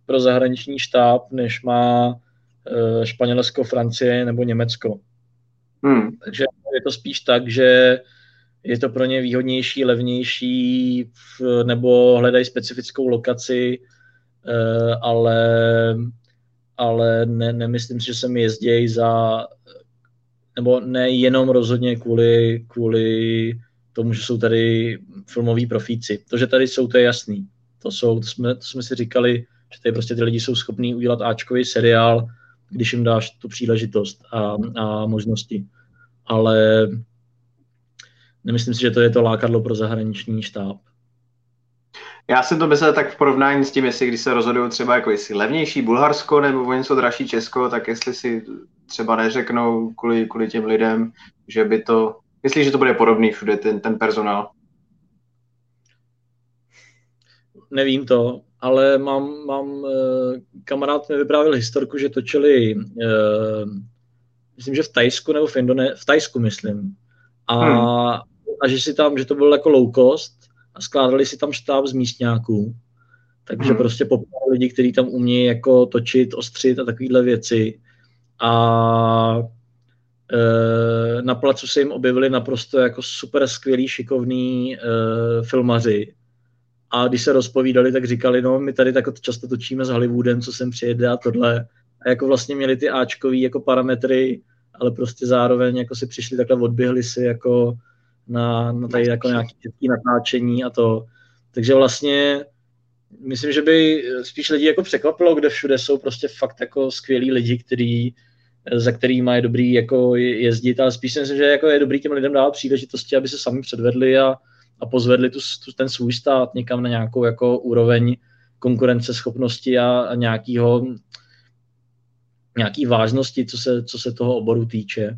pro zahraniční štáb, než má Španělsko, Francie nebo Německo. Hmm. Takže je to spíš tak, že je to pro ně výhodnější, levnější, nebo hledají specifickou lokaci, uh, ale ale ne, nemyslím si, že se mi jezdí za, nebo ne jenom rozhodně kvůli, kvůli tomu, že jsou tady filmoví profíci. To, že tady jsou, to je jasný. To, jsou, to, jsme, to jsme si říkali, že tady prostě ty lidi jsou schopní udělat Ačkový seriál, když jim dáš tu příležitost a, a možnosti. Ale nemyslím si, že to je to lákadlo pro zahraniční štáb. Já jsem to myslel tak v porovnání s tím, jestli když se rozhodují třeba jako jestli levnější Bulharsko nebo o něco dražší Česko, tak jestli si třeba neřeknou kvůli, kvůli těm lidem, že by to, myslíš, že to bude podobný všude, ten, ten personál? Nevím to, ale mám, mám eh, kamarád mi vyprávěl historku, že točili, uh, myslím, že v Tajsku nebo v Indone, v Tajsku myslím. A, hmm. a že si tam, že to bylo jako low cost, a skládali si tam štáb z místňáků. Takže hmm. prostě poprvé lidi, kteří tam umějí jako točit, ostřit a takovéhle věci. A e, na placu se jim objevili naprosto jako super skvělý, šikovný e, filmaři. A když se rozpovídali, tak říkali, no my tady tak často točíme s Hollywoodem, co sem přijede a tohle. A jako vlastně měli ty Ačkový jako parametry, ale prostě zároveň jako si přišli takhle, odběhli si jako na, na tady jako nějaké české natáčení a to. Takže vlastně myslím, že by spíš lidi jako překvapilo, kde všude jsou prostě fakt jako skvělí lidi, který, za kterými je dobrý jako jezdit, ale spíš si myslím, že jako je dobrý těm lidem dát příležitosti, aby se sami předvedli a, a pozvedli tu, tu, ten svůj stát někam na nějakou jako úroveň konkurenceschopnosti a, a nějakýho, nějaký vážnosti, co se, co se toho oboru týče.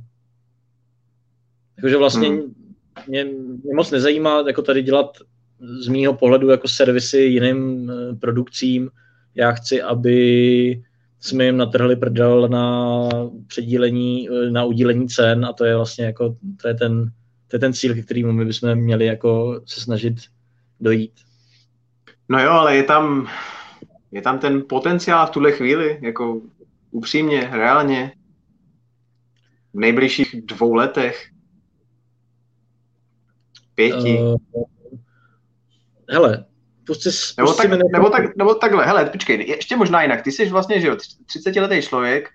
Takže vlastně hmm mě, mě moc nezajímá jako tady dělat z mýho pohledu jako servisy jiným eh, produkcím. Já chci, aby jsme jim natrhli prdel na předílení, eh, na udílení cen a to je vlastně jako, to je ten, to je ten cíl, k kterému my bychom měli jako se snažit dojít. No jo, ale je tam, je tam ten potenciál v tuhle chvíli, jako upřímně, reálně, v nejbližších dvou letech. Pěti. Uh, hele, prostě nebo, tak, nebo, tak, nebo takhle, hele, počkej, ještě možná jinak. Ty jsi vlastně, že jo, 30-letý člověk,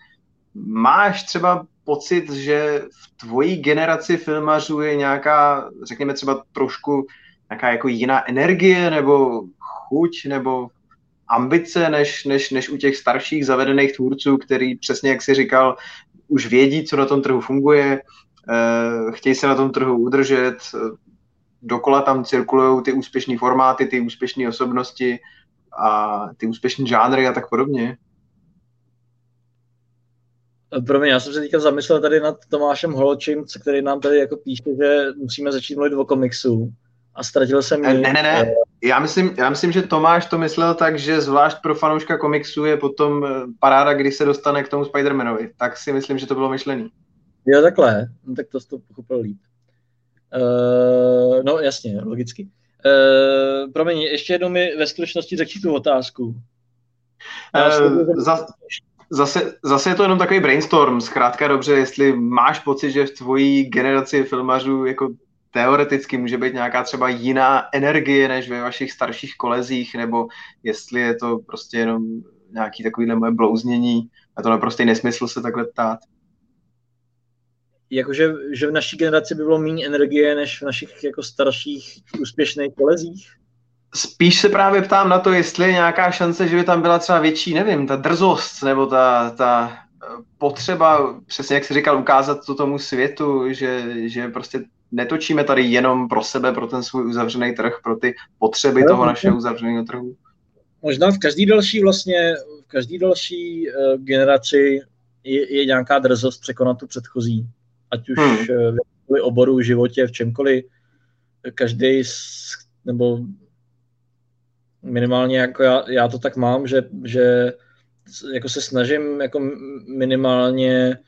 máš třeba pocit, že v tvojí generaci filmařů je nějaká, řekněme třeba trošku nějaká jako jiná energie, nebo chuť, nebo ambice, než, než, než u těch starších zavedených tvůrců, který přesně, jak jsi říkal, už vědí, co na tom trhu funguje, eh, chtějí se na tom trhu udržet, dokola tam cirkulují ty úspěšné formáty, ty úspěšné osobnosti a ty úspěšné žánry a tak podobně. Pro mě, já jsem se teďka zamyslel tady nad Tomášem Holočím, který nám tady jako píše, že musíme začít mluvit o komiksu. A ztratil jsem... Ne, ne, ne. Já myslím, já myslím, že Tomáš to myslel tak, že zvlášť pro fanouška komiksu je potom eh, paráda, když se dostane k tomu Spider-Manovi. Tak si myslím, že to bylo myšlený. Jo, takhle. No, tak to to pochopil líp. Uh, no jasně, logicky. Uh, promiň, ještě jednou mi ve stručnosti řekni tu otázku. Uh, za, zase, zase je to jenom takový brainstorm, zkrátka dobře, jestli máš pocit, že v tvojí generaci filmařů jako teoreticky může být nějaká třeba jiná energie než ve vašich starších kolezích, nebo jestli je to prostě jenom nějaký takovýhle moje blouznění a to naprosto nesmysl se takhle ptát jakože že v naší generaci by bylo méně energie než v našich jako starších úspěšných kolezích? Spíš se právě ptám na to, jestli je nějaká šance, že by tam byla třeba větší, nevím, ta drzost nebo ta, ta potřeba, přesně jak jsi říkal, ukázat to tomu světu, že, že prostě netočíme tady jenom pro sebe, pro ten svůj uzavřený trh, pro ty potřeby toho našeho uzavřeného trhu? Možná v každý další vlastně, v každý další uh, generaci je, je nějaká drzost překonat tu předchozí. Ať už hmm. v jakémkoliv oboru, v životě, v čemkoliv. Každý, nebo minimálně jako já, já to tak mám, že, že jako se snažím jako minimálně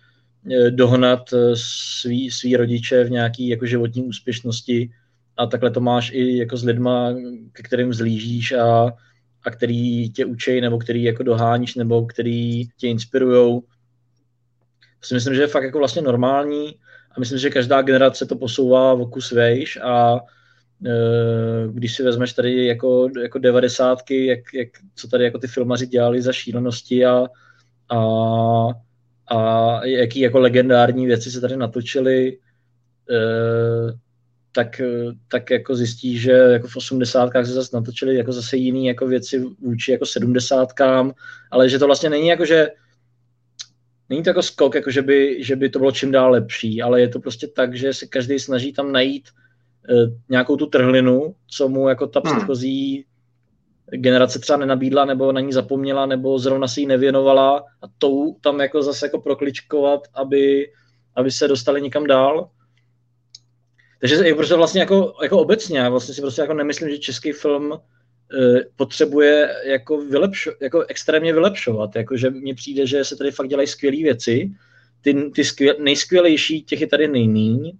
e, dohnat e, svý, svý rodiče v nějaký jako životní úspěšnosti a takhle to máš i jako s lidma, ke kterým zlížíš a, a který tě učí, nebo který jako doháníš, nebo který tě inspirujou. Si myslím, že je fakt jako vlastně normální a myslím, že každá generace to posouvá v kus vejš a když si vezmeš tady jako, jako devadesátky, jak, jak, co tady jako ty filmaři dělali za šílenosti a, a, a jaký jako legendární věci se tady natočily, eh, tak, tak jako zjistí, že jako v osmdesátkách se zase natočily jako zase jiný jako věci vůči jako sedmdesátkám, ale že to vlastně není jako, že není to jako skok, jako že by, že by to bylo čím dál lepší, ale je to prostě tak, že se každý snaží tam najít Eh, nějakou tu trhlinu, co mu jako ta hmm. předchozí generace třeba nenabídla, nebo na ní zapomněla, nebo zrovna si ji nevěnovala a tou tam jako zase jako prokličkovat, aby, aby se dostali někam dál. Takže je prostě vlastně jako, jako obecně, já vlastně si prostě jako nemyslím, že český film e, potřebuje jako, vylepšo, jako extrémně vylepšovat, jako že mně přijde, že se tady fakt dělají skvělé věci, ty, ty skvěl, nejskvělejší těch je tady nejmíň,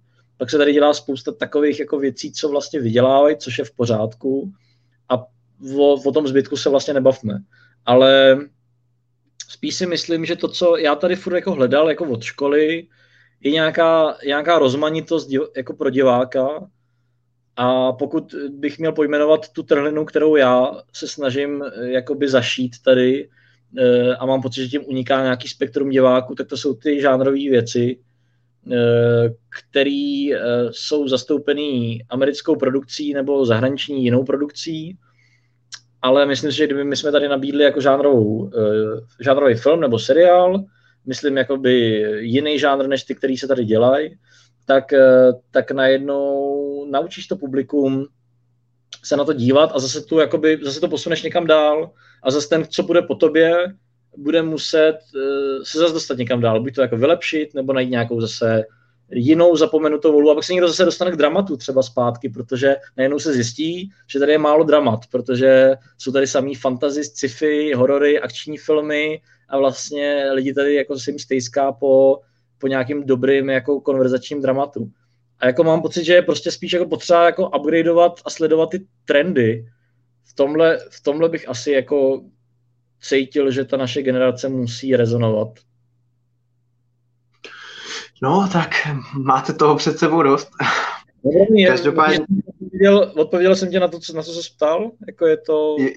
pak se tady dělá spousta takových jako věcí, co vlastně vydělávají, což je v pořádku. A o, o tom zbytku se vlastně nebavme. Ale spíš si myslím, že to, co já tady furt jako hledal jako od školy, je nějaká, nějaká rozmanitost jako pro diváka. A pokud bych měl pojmenovat tu trhlinu, kterou já se snažím eh, jakoby zašít tady eh, a mám pocit, že tím uniká nějaký spektrum diváků, tak to jsou ty žánrové věci, který eh, jsou zastoupený americkou produkcí nebo zahraniční jinou produkcí, ale myslím si, že kdyby my jsme tady nabídli jako žánrovou, eh, žánrový film nebo seriál, myslím jakoby jiný žánr než ty, který se tady dělají, tak, tak najednou naučíš to publikum se na to dívat a zase, tu, jakoby, zase to posuneš někam dál a zase ten, co bude po tobě, bude muset uh, se zase dostat někam dál, buď to jako vylepšit, nebo najít nějakou zase jinou zapomenutou volu a pak se někdo zase dostane k dramatu třeba zpátky, protože najednou se zjistí, že tady je málo dramat, protože jsou tady samý fantasy, sci-fi, horory, akční filmy a vlastně lidi tady jako se jim stejská po, po nějakým dobrým jako konverzačním dramatu. A jako mám pocit, že je prostě spíš jako potřeba jako upgradeovat a sledovat ty trendy. V tomhle, v tomhle bych asi jako cítil, že ta naše generace musí rezonovat. No, tak máte toho před sebou dost. Dobrý, Každopádně... Odpověděl, odpověděl jsem tě na to, co, na co se ptal? Jako je to... Je,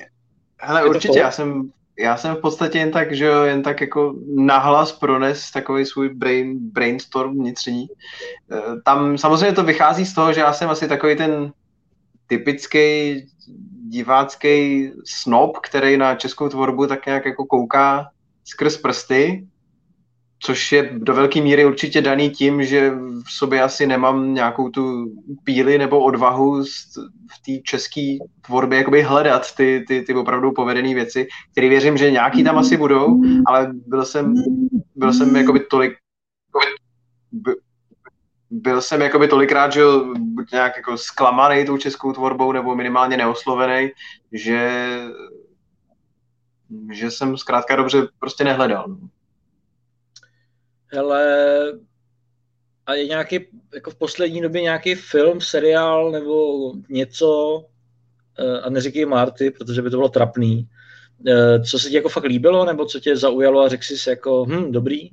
hele, je určitě, to já jsem, já jsem v podstatě jen tak, že jen tak jako nahlas prones takový svůj brain, brainstorm vnitřní. Eh, tam samozřejmě to vychází z toho, že já jsem asi takový ten typický divácký snob, který na českou tvorbu tak nějak jako kouká skrz prsty, což je do velké míry určitě daný tím, že v sobě asi nemám nějakou tu píli nebo odvahu v té české tvorbě jakoby hledat ty, ty, ty opravdu povedené věci, které věřím, že nějaký tam asi budou, ale byl jsem, byl jsem jakoby tolik byl jsem jakoby tolikrát, že buď nějak jako zklamaný tou českou tvorbou, nebo minimálně neoslovený, že, že jsem zkrátka dobře prostě nehledal. No. Hele, a je nějaký, jako v poslední době nějaký film, seriál nebo něco, eh, a neříkej Marty, protože by to bylo trapný, eh, co se ti jako fakt líbilo, nebo co tě zaujalo a řekl jsi si jako, hm, dobrý?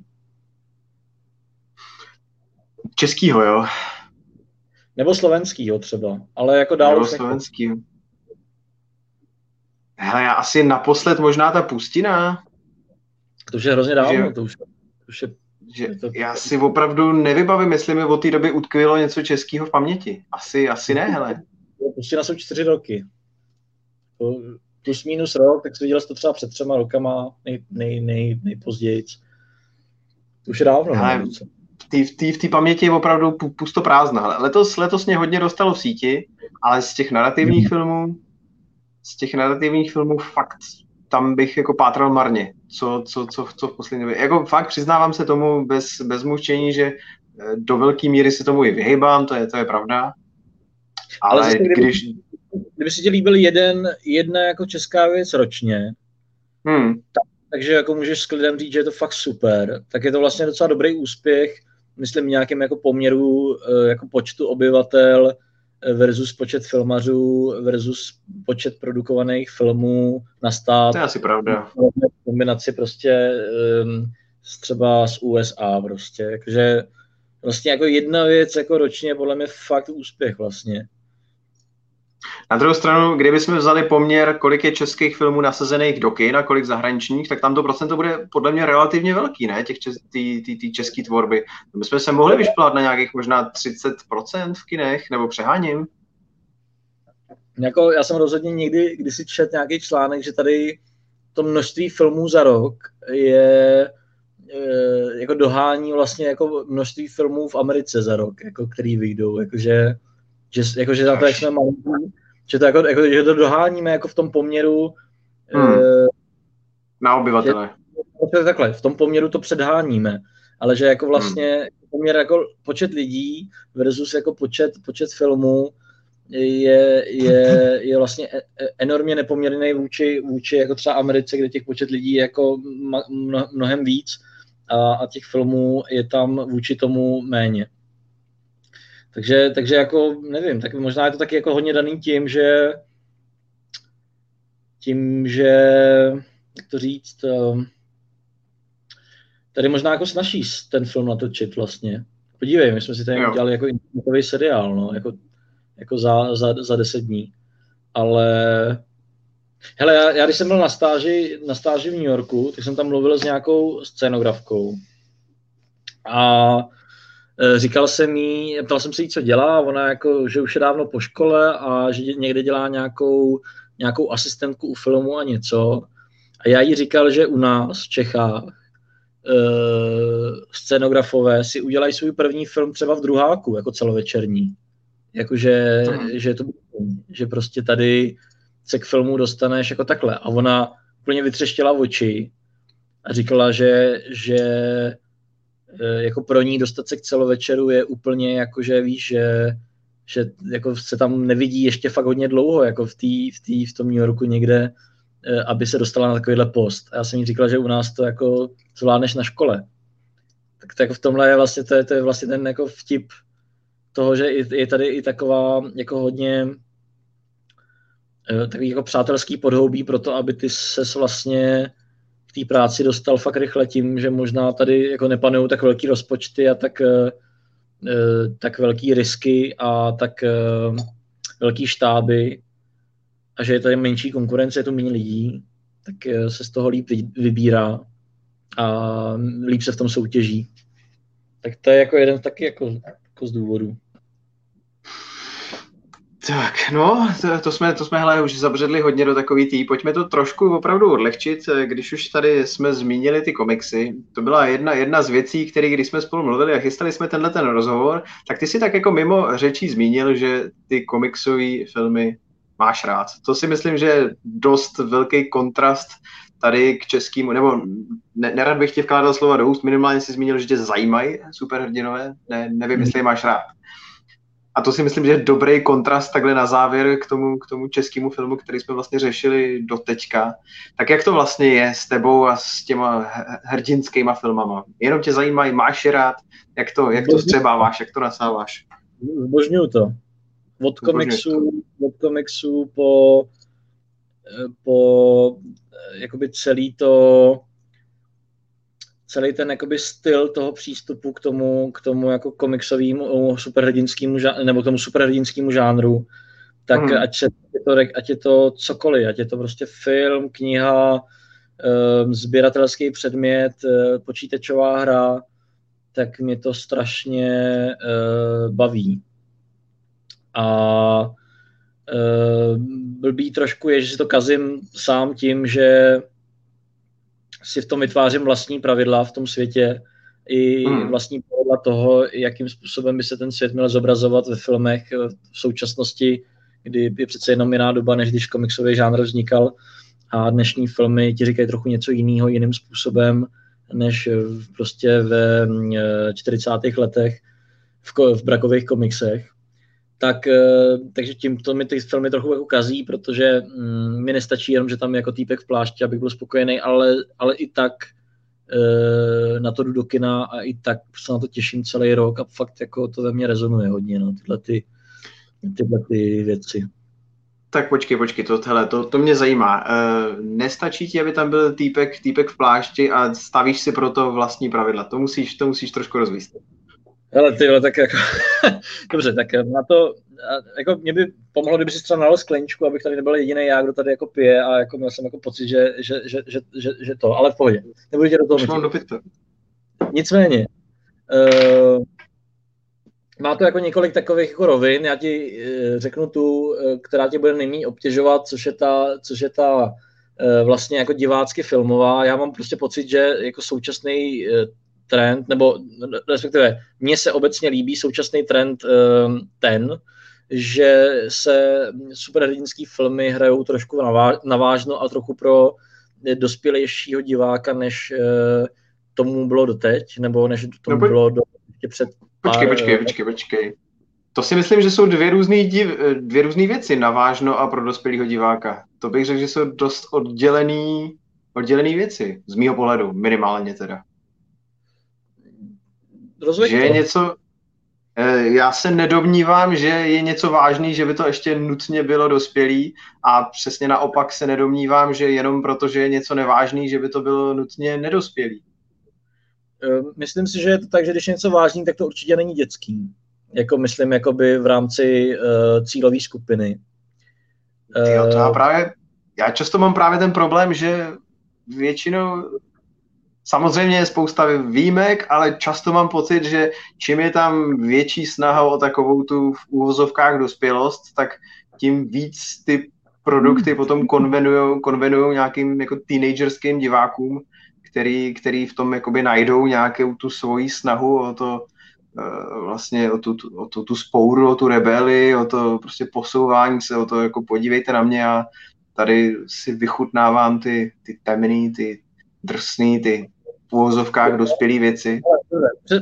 Českýho, jo. Nebo slovenskýho třeba, ale jako dál. Nebo slovenskýho. Hele, já asi naposled možná ta pustina. To už je hrozně dávno, že, to už, to už je, že to... Já si opravdu nevybavím, jestli mi od té doby utkvělo něco českého v paměti. Asi, asi ne, hele. Pustina jsou čtyři roky. Plus minus rok, tak jsi viděl to třeba před třema rokama, nej, nej, nej, nejpozději. To už je dávno. Hele, v té paměti je opravdu pusto prázdná. Letos, letos mě hodně dostalo v síti, ale z těch narrativních filmů, z těch narrativních filmů fakt tam bych jako pátral marně, co, co, co, co v poslední době. Jako fakt přiznávám se tomu bez, bez mučení, že eh, do velké míry se tomu i vyhejbám, to je, to je pravda. Ale, ale kdyby, když... Kdyby si ti líbil jeden, jedna jako česká věc ročně, hmm. tak, takže jako můžeš s klidem říct, že je to fakt super, tak je to vlastně docela dobrý úspěch, myslím nějakým jako poměru eh, jako počtu obyvatel versus počet filmařů versus počet produkovaných filmů na stát. To je asi pravda. Kombinaci prostě um, třeba z USA prostě, takže vlastně jako jedna věc jako ročně podle mě fakt úspěch vlastně. Na druhou stranu, kdybychom vzali poměr, kolik je českých filmů nasazených do kin a kolik zahraničních, tak tam to procento bude podle mě relativně velký, ne, těch čes, ty, ty, ty české tvorby. My jsme se mohli vyšplát na nějakých možná 30% v kinech, nebo přeháním. Jako, já jsem rozhodně někdy, když si čet nějaký článek, že tady to množství filmů za rok je e, jako dohání vlastně jako množství filmů v Americe za rok, jako který vyjdou, jakože že, jako, že na to, jak jsme malí, že to, jako, jako, že to doháníme jako v tom poměru hmm. e, na obyvatele. Že, takhle, v tom poměru to předháníme, ale že jako vlastně hmm. poměr jako počet lidí versus jako počet, počet filmů je, je, *laughs* je vlastně e, e, enormně nepoměrný vůči, vůči jako třeba Americe, kde těch počet lidí je jako mnohem víc a, a těch filmů je tam vůči tomu méně. Takže, takže jako nevím, tak možná je to taky jako hodně daný tím, že tím, že jak to říct, ehm, tady možná jako snaží ten film natočit vlastně. Podívej, my jsme si tady udělali jako internetový seriál, no, jako, jako za, za, za deset dní. Ale hele, já, já, když jsem byl na stáži, na stáži v New Yorku, tak jsem tam mluvil s nějakou scénografkou. A říkal jsem jí, ptal jsem se jí, co dělá, ona jako, že už je dávno po škole a že někde dělá nějakou, nějakou asistentku u filmu a něco. A já jí říkal, že u nás v Čechách uh, scenografové si udělají svůj první film třeba v druháku, jako celovečerní. Jakože, že, to, že prostě tady se k filmu dostaneš jako takhle. A ona úplně vytřeštila oči a říkala, že, že Eh, jako pro ní dostat se k celovečeru je úplně jako, že víš, že, že jako se tam nevidí ještě fakt hodně dlouho, jako v, tý, v, tý, v tom New Yorku někde, eh, aby se dostala na takovýhle post. A já jsem jí říkal, že u nás to jako zvládneš na škole. Tak, tak v tomhle je vlastně, to je, to je vlastně ten jako vtip toho, že je tady i taková jako hodně eh, takový jako přátelský podhoubí pro to, aby ty ses vlastně té práci dostal fakt rychle tím, že možná tady jako nepanují tak velký rozpočty a tak, eh, eh, tak velký risky a tak eh, velký štáby a že je tady menší konkurence, je tu méně lidí, tak se z toho líp vybírá a líp se v tom soutěží. Tak to je jako jeden taky jako, jako z důvodů. Tak, no, to, to jsme, to jsme hele, už zabředli hodně do takový tý. Pojďme to trošku opravdu odlehčit, když už tady jsme zmínili ty komiksy. To byla jedna, jedna z věcí, které když jsme spolu mluvili a chystali jsme tenhle ten rozhovor, tak ty si tak jako mimo řečí zmínil, že ty komiksové filmy máš rád. To si myslím, že je dost velký kontrast tady k českému, nebo ne, nerad bych ti vkládal slova do úst, minimálně si zmínil, že tě zajímají superhrdinové, ne, nevím, jestli je máš rád. A to si myslím, že je dobrý kontrast takhle na závěr k tomu, k tomu českému filmu, který jsme vlastně řešili do teďka. Tak jak to vlastně je s tebou a s těma hrdinskýma filmama? Jenom tě zajímají, máš je rád? Jak to, jak to střebáváš, jak to nasáváš? Zbožňuju to. Od komiksu, od komiksu po, po jakoby celý to celý ten jakoby styl toho přístupu k tomu, k tomu jako komiksovému superhrdinskému nebo k tomu superhrdinskému žánru, tak hmm. ať, se, je to, ať je to cokoliv, ať je to prostě film, kniha, um, sběratelský předmět, uh, počítačová hra, tak mě to strašně uh, baví. A blbý trošku je, že si to kazím sám tím, že si v tom vytvářím vlastní pravidla v tom světě, i hmm. vlastní pravidla toho, jakým způsobem by se ten svět měl zobrazovat ve filmech v současnosti, kdy je přece jenom jiná doba, než když komiksový žánr vznikal a dnešní filmy ti říkají trochu něco jiného, jiným způsobem, než prostě ve 40. letech v, v brakových komiksech tak, eh, takže tím to mi ty filmy trochu jako kazí, protože mm, mi nestačí jenom, že tam je jako týpek v plášti, abych byl spokojený, ale, ale i tak e, na to jdu do kina a i tak se na to těším celý rok a fakt jako to ve mně rezonuje hodně, no, tyhle, ty, tyhle ty věci. Tak počkej, počkej, to, hele, to, to mě zajímá. E, nestačí ti, aby tam byl týpek, týpek v plášti a stavíš si pro to vlastní pravidla. To musíš, to musíš trošku rozvíst. Ale ty tak jako, *laughs* dobře, tak na to, jako mě by pomohlo, kdyby si třeba nalil skleničku, abych tady nebyl jediný já, kdo tady jako pije a jako měl jsem jako pocit, že, že, že, že, že, že to, ale v pohodě. Nebudu tě do toho do Nicméně, uh, má to jako několik takových jako rovin, já ti uh, řeknu tu, uh, která tě bude nejméně obtěžovat, což je ta, což je ta uh, vlastně jako divácky filmová. Já mám prostě pocit, že jako současný trend, nebo respektive mně se obecně líbí současný trend ehm, ten, že se superhrdinský filmy hrajou trošku navážno a trochu pro dospělejšího diváka, než eh, tomu bylo doteď, nebo než tomu no, bylo do, před pár... Počkej, počkej, počkej, počkej. To si myslím, že jsou dvě různé div, dvě různé věci, navážno a pro dospělého diváka. To bych řekl, že jsou dost oddělený, oddělený věci, z mýho pohledu, minimálně teda. Rozveď že je něco, eh, já se nedomnívám, že je něco vážný, že by to ještě nutně bylo dospělý a přesně naopak se nedomnívám, že jenom proto, že je něco nevážný, že by to bylo nutně nedospělý. Eh, myslím si, že je to tak, že když je něco vážný, tak to určitě není dětský. Jako myslím, jakoby v rámci uh, cílové skupiny. Jo, to já právě, já často mám právě ten problém, že většinou Samozřejmě je spousta výjimek, ale často mám pocit, že čím je tam větší snaha o takovou tu v úvozovkách dospělost, tak tím víc ty produkty hmm. potom konvenují konvenují nějakým jako teenagerským divákům, který, který v tom jakoby najdou nějakou tu svoji snahu o to, eh, vlastně o tu, o tu, tu spouru, o tu rebeli, o to prostě posouvání se, o to jako podívejte na mě a tady si vychutnávám ty, ty temný, ty drsný, ty uvozovkách dospělé věci.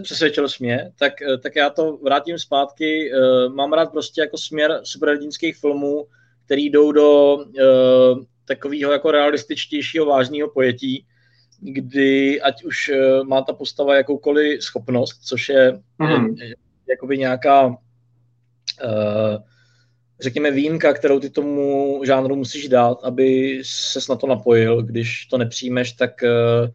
Přesvědčil jsi mě, tak, eh, tak já to vrátím zpátky. Eh, mám rád prostě jako směr superhrdinských filmů, který jdou do uh, takového jako realističtějšího vážného pojetí, kdy ať už uh, má ta postava jakoukoliv schopnost, což je mm. jakoby nějaká uh, řekněme výjimka, kterou ty tomu žánru musíš dát, aby ses na to napojil. Když to nepřijmeš, tak uh,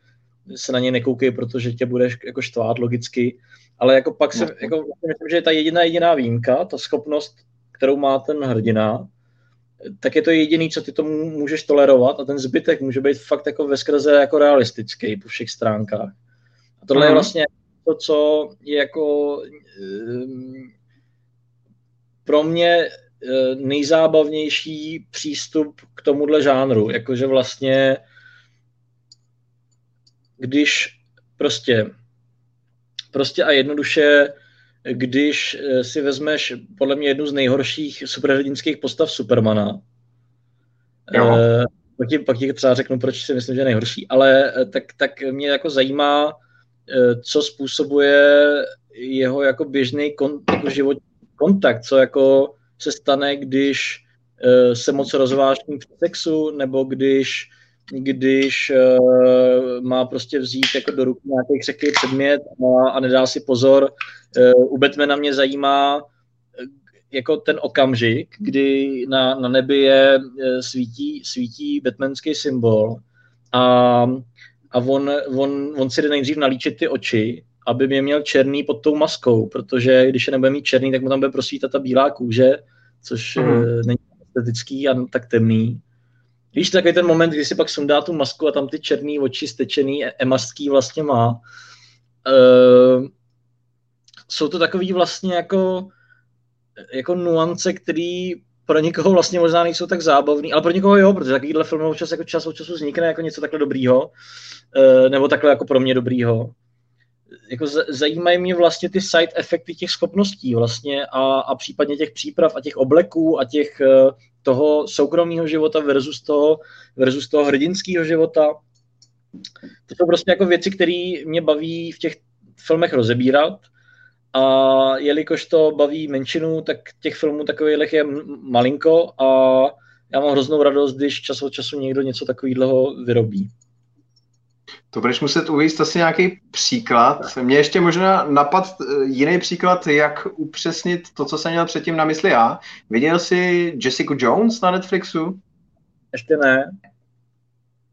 se na ně nekoukej, protože tě budeš jako štvát logicky, ale jako pak se, no. jako, myslím, že je ta jediná jediná výjimka, ta schopnost, kterou má ten hrdina, tak je to jediný, co ty tomu můžeš tolerovat a ten zbytek může být fakt jako ve skrze jako realistický po všech stránkách. A tohle uh-huh. je vlastně to, co je jako um, pro mě uh, nejzábavnější přístup k tomuhle žánru, jakože vlastně když prostě, prostě a jednoduše, když eh, si vezmeš podle mě jednu z nejhorších superhrdinských postav Supermana, jo. Eh, pak, ti, pak ti třeba řeknu, proč si myslím, že je nejhorší, ale eh, tak, tak mě jako zajímá, co způsobuje jeho jako běžný kon, jako životní kontakt, co jako se stane, když se moc rozvážní při sexu, nebo když když uh, má prostě vzít jako do ruky nějaký křeký předmět a, a nedá si pozor. Uh, u Batmana mě zajímá eh, jako ten okamžik, kdy na, na nebi je svítí, svítí batmanský symbol a, a on, on, on si jde nejdřív nalíčit ty oči, aby mě měl černý pod tou maskou, protože když je nebude mít černý, tak mu tam bude prosvítat ta bílá kůže, což mm. není estetický a tak temný. Víš, takový ten moment, kdy si pak sundá tu masku a tam ty černé oči stečený emastský vlastně má. Uh, jsou to takový vlastně jako, jako nuance, který pro někoho vlastně možná nejsou tak zábavný, ale pro někoho jo, protože takovýhle film občas jako čas od času vznikne jako něco takhle dobrýho, uh, nebo takhle jako pro mě dobrýho. jako zajímají mě vlastně ty side efekty těch schopností vlastně a, a případně těch příprav a těch obleků a těch eh, toho soukromého života versus toho, versus toho hrdinského života. To jsou prostě jako věci, které mě baví v těch filmech rozebírat a jelikož to baví menšinu, tak těch filmů takových je malinko a já mám hroznou radost, když čas od času někdo něco takového vyrobí. To budeš muset uvést asi nějaký příklad. Mě ještě možná napad eh, jiný příklad, jak upřesnit to, co jsem měl předtím na mysli já. Viděl jsi Jessica Jones na Netflixu? Ještě ne.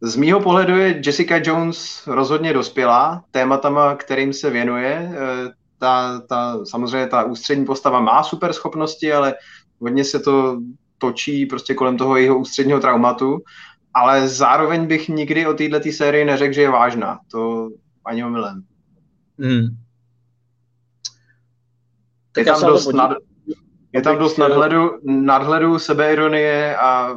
Z mýho pohledu je Jessica Jones rozhodně dospělá tématama, kterým se věnuje. Eh, ta, ta, samozřejmě ta ústřední postava má super schopnosti, ale hodně se to točí prostě kolem toho jeho ústředního traumatu ale zároveň bych nikdy o této sérii neřekl, že je vážná. To ani omylem. Hmm. Je tam, dost nad, je tam dost nadhledu, nadhledu sebeironie a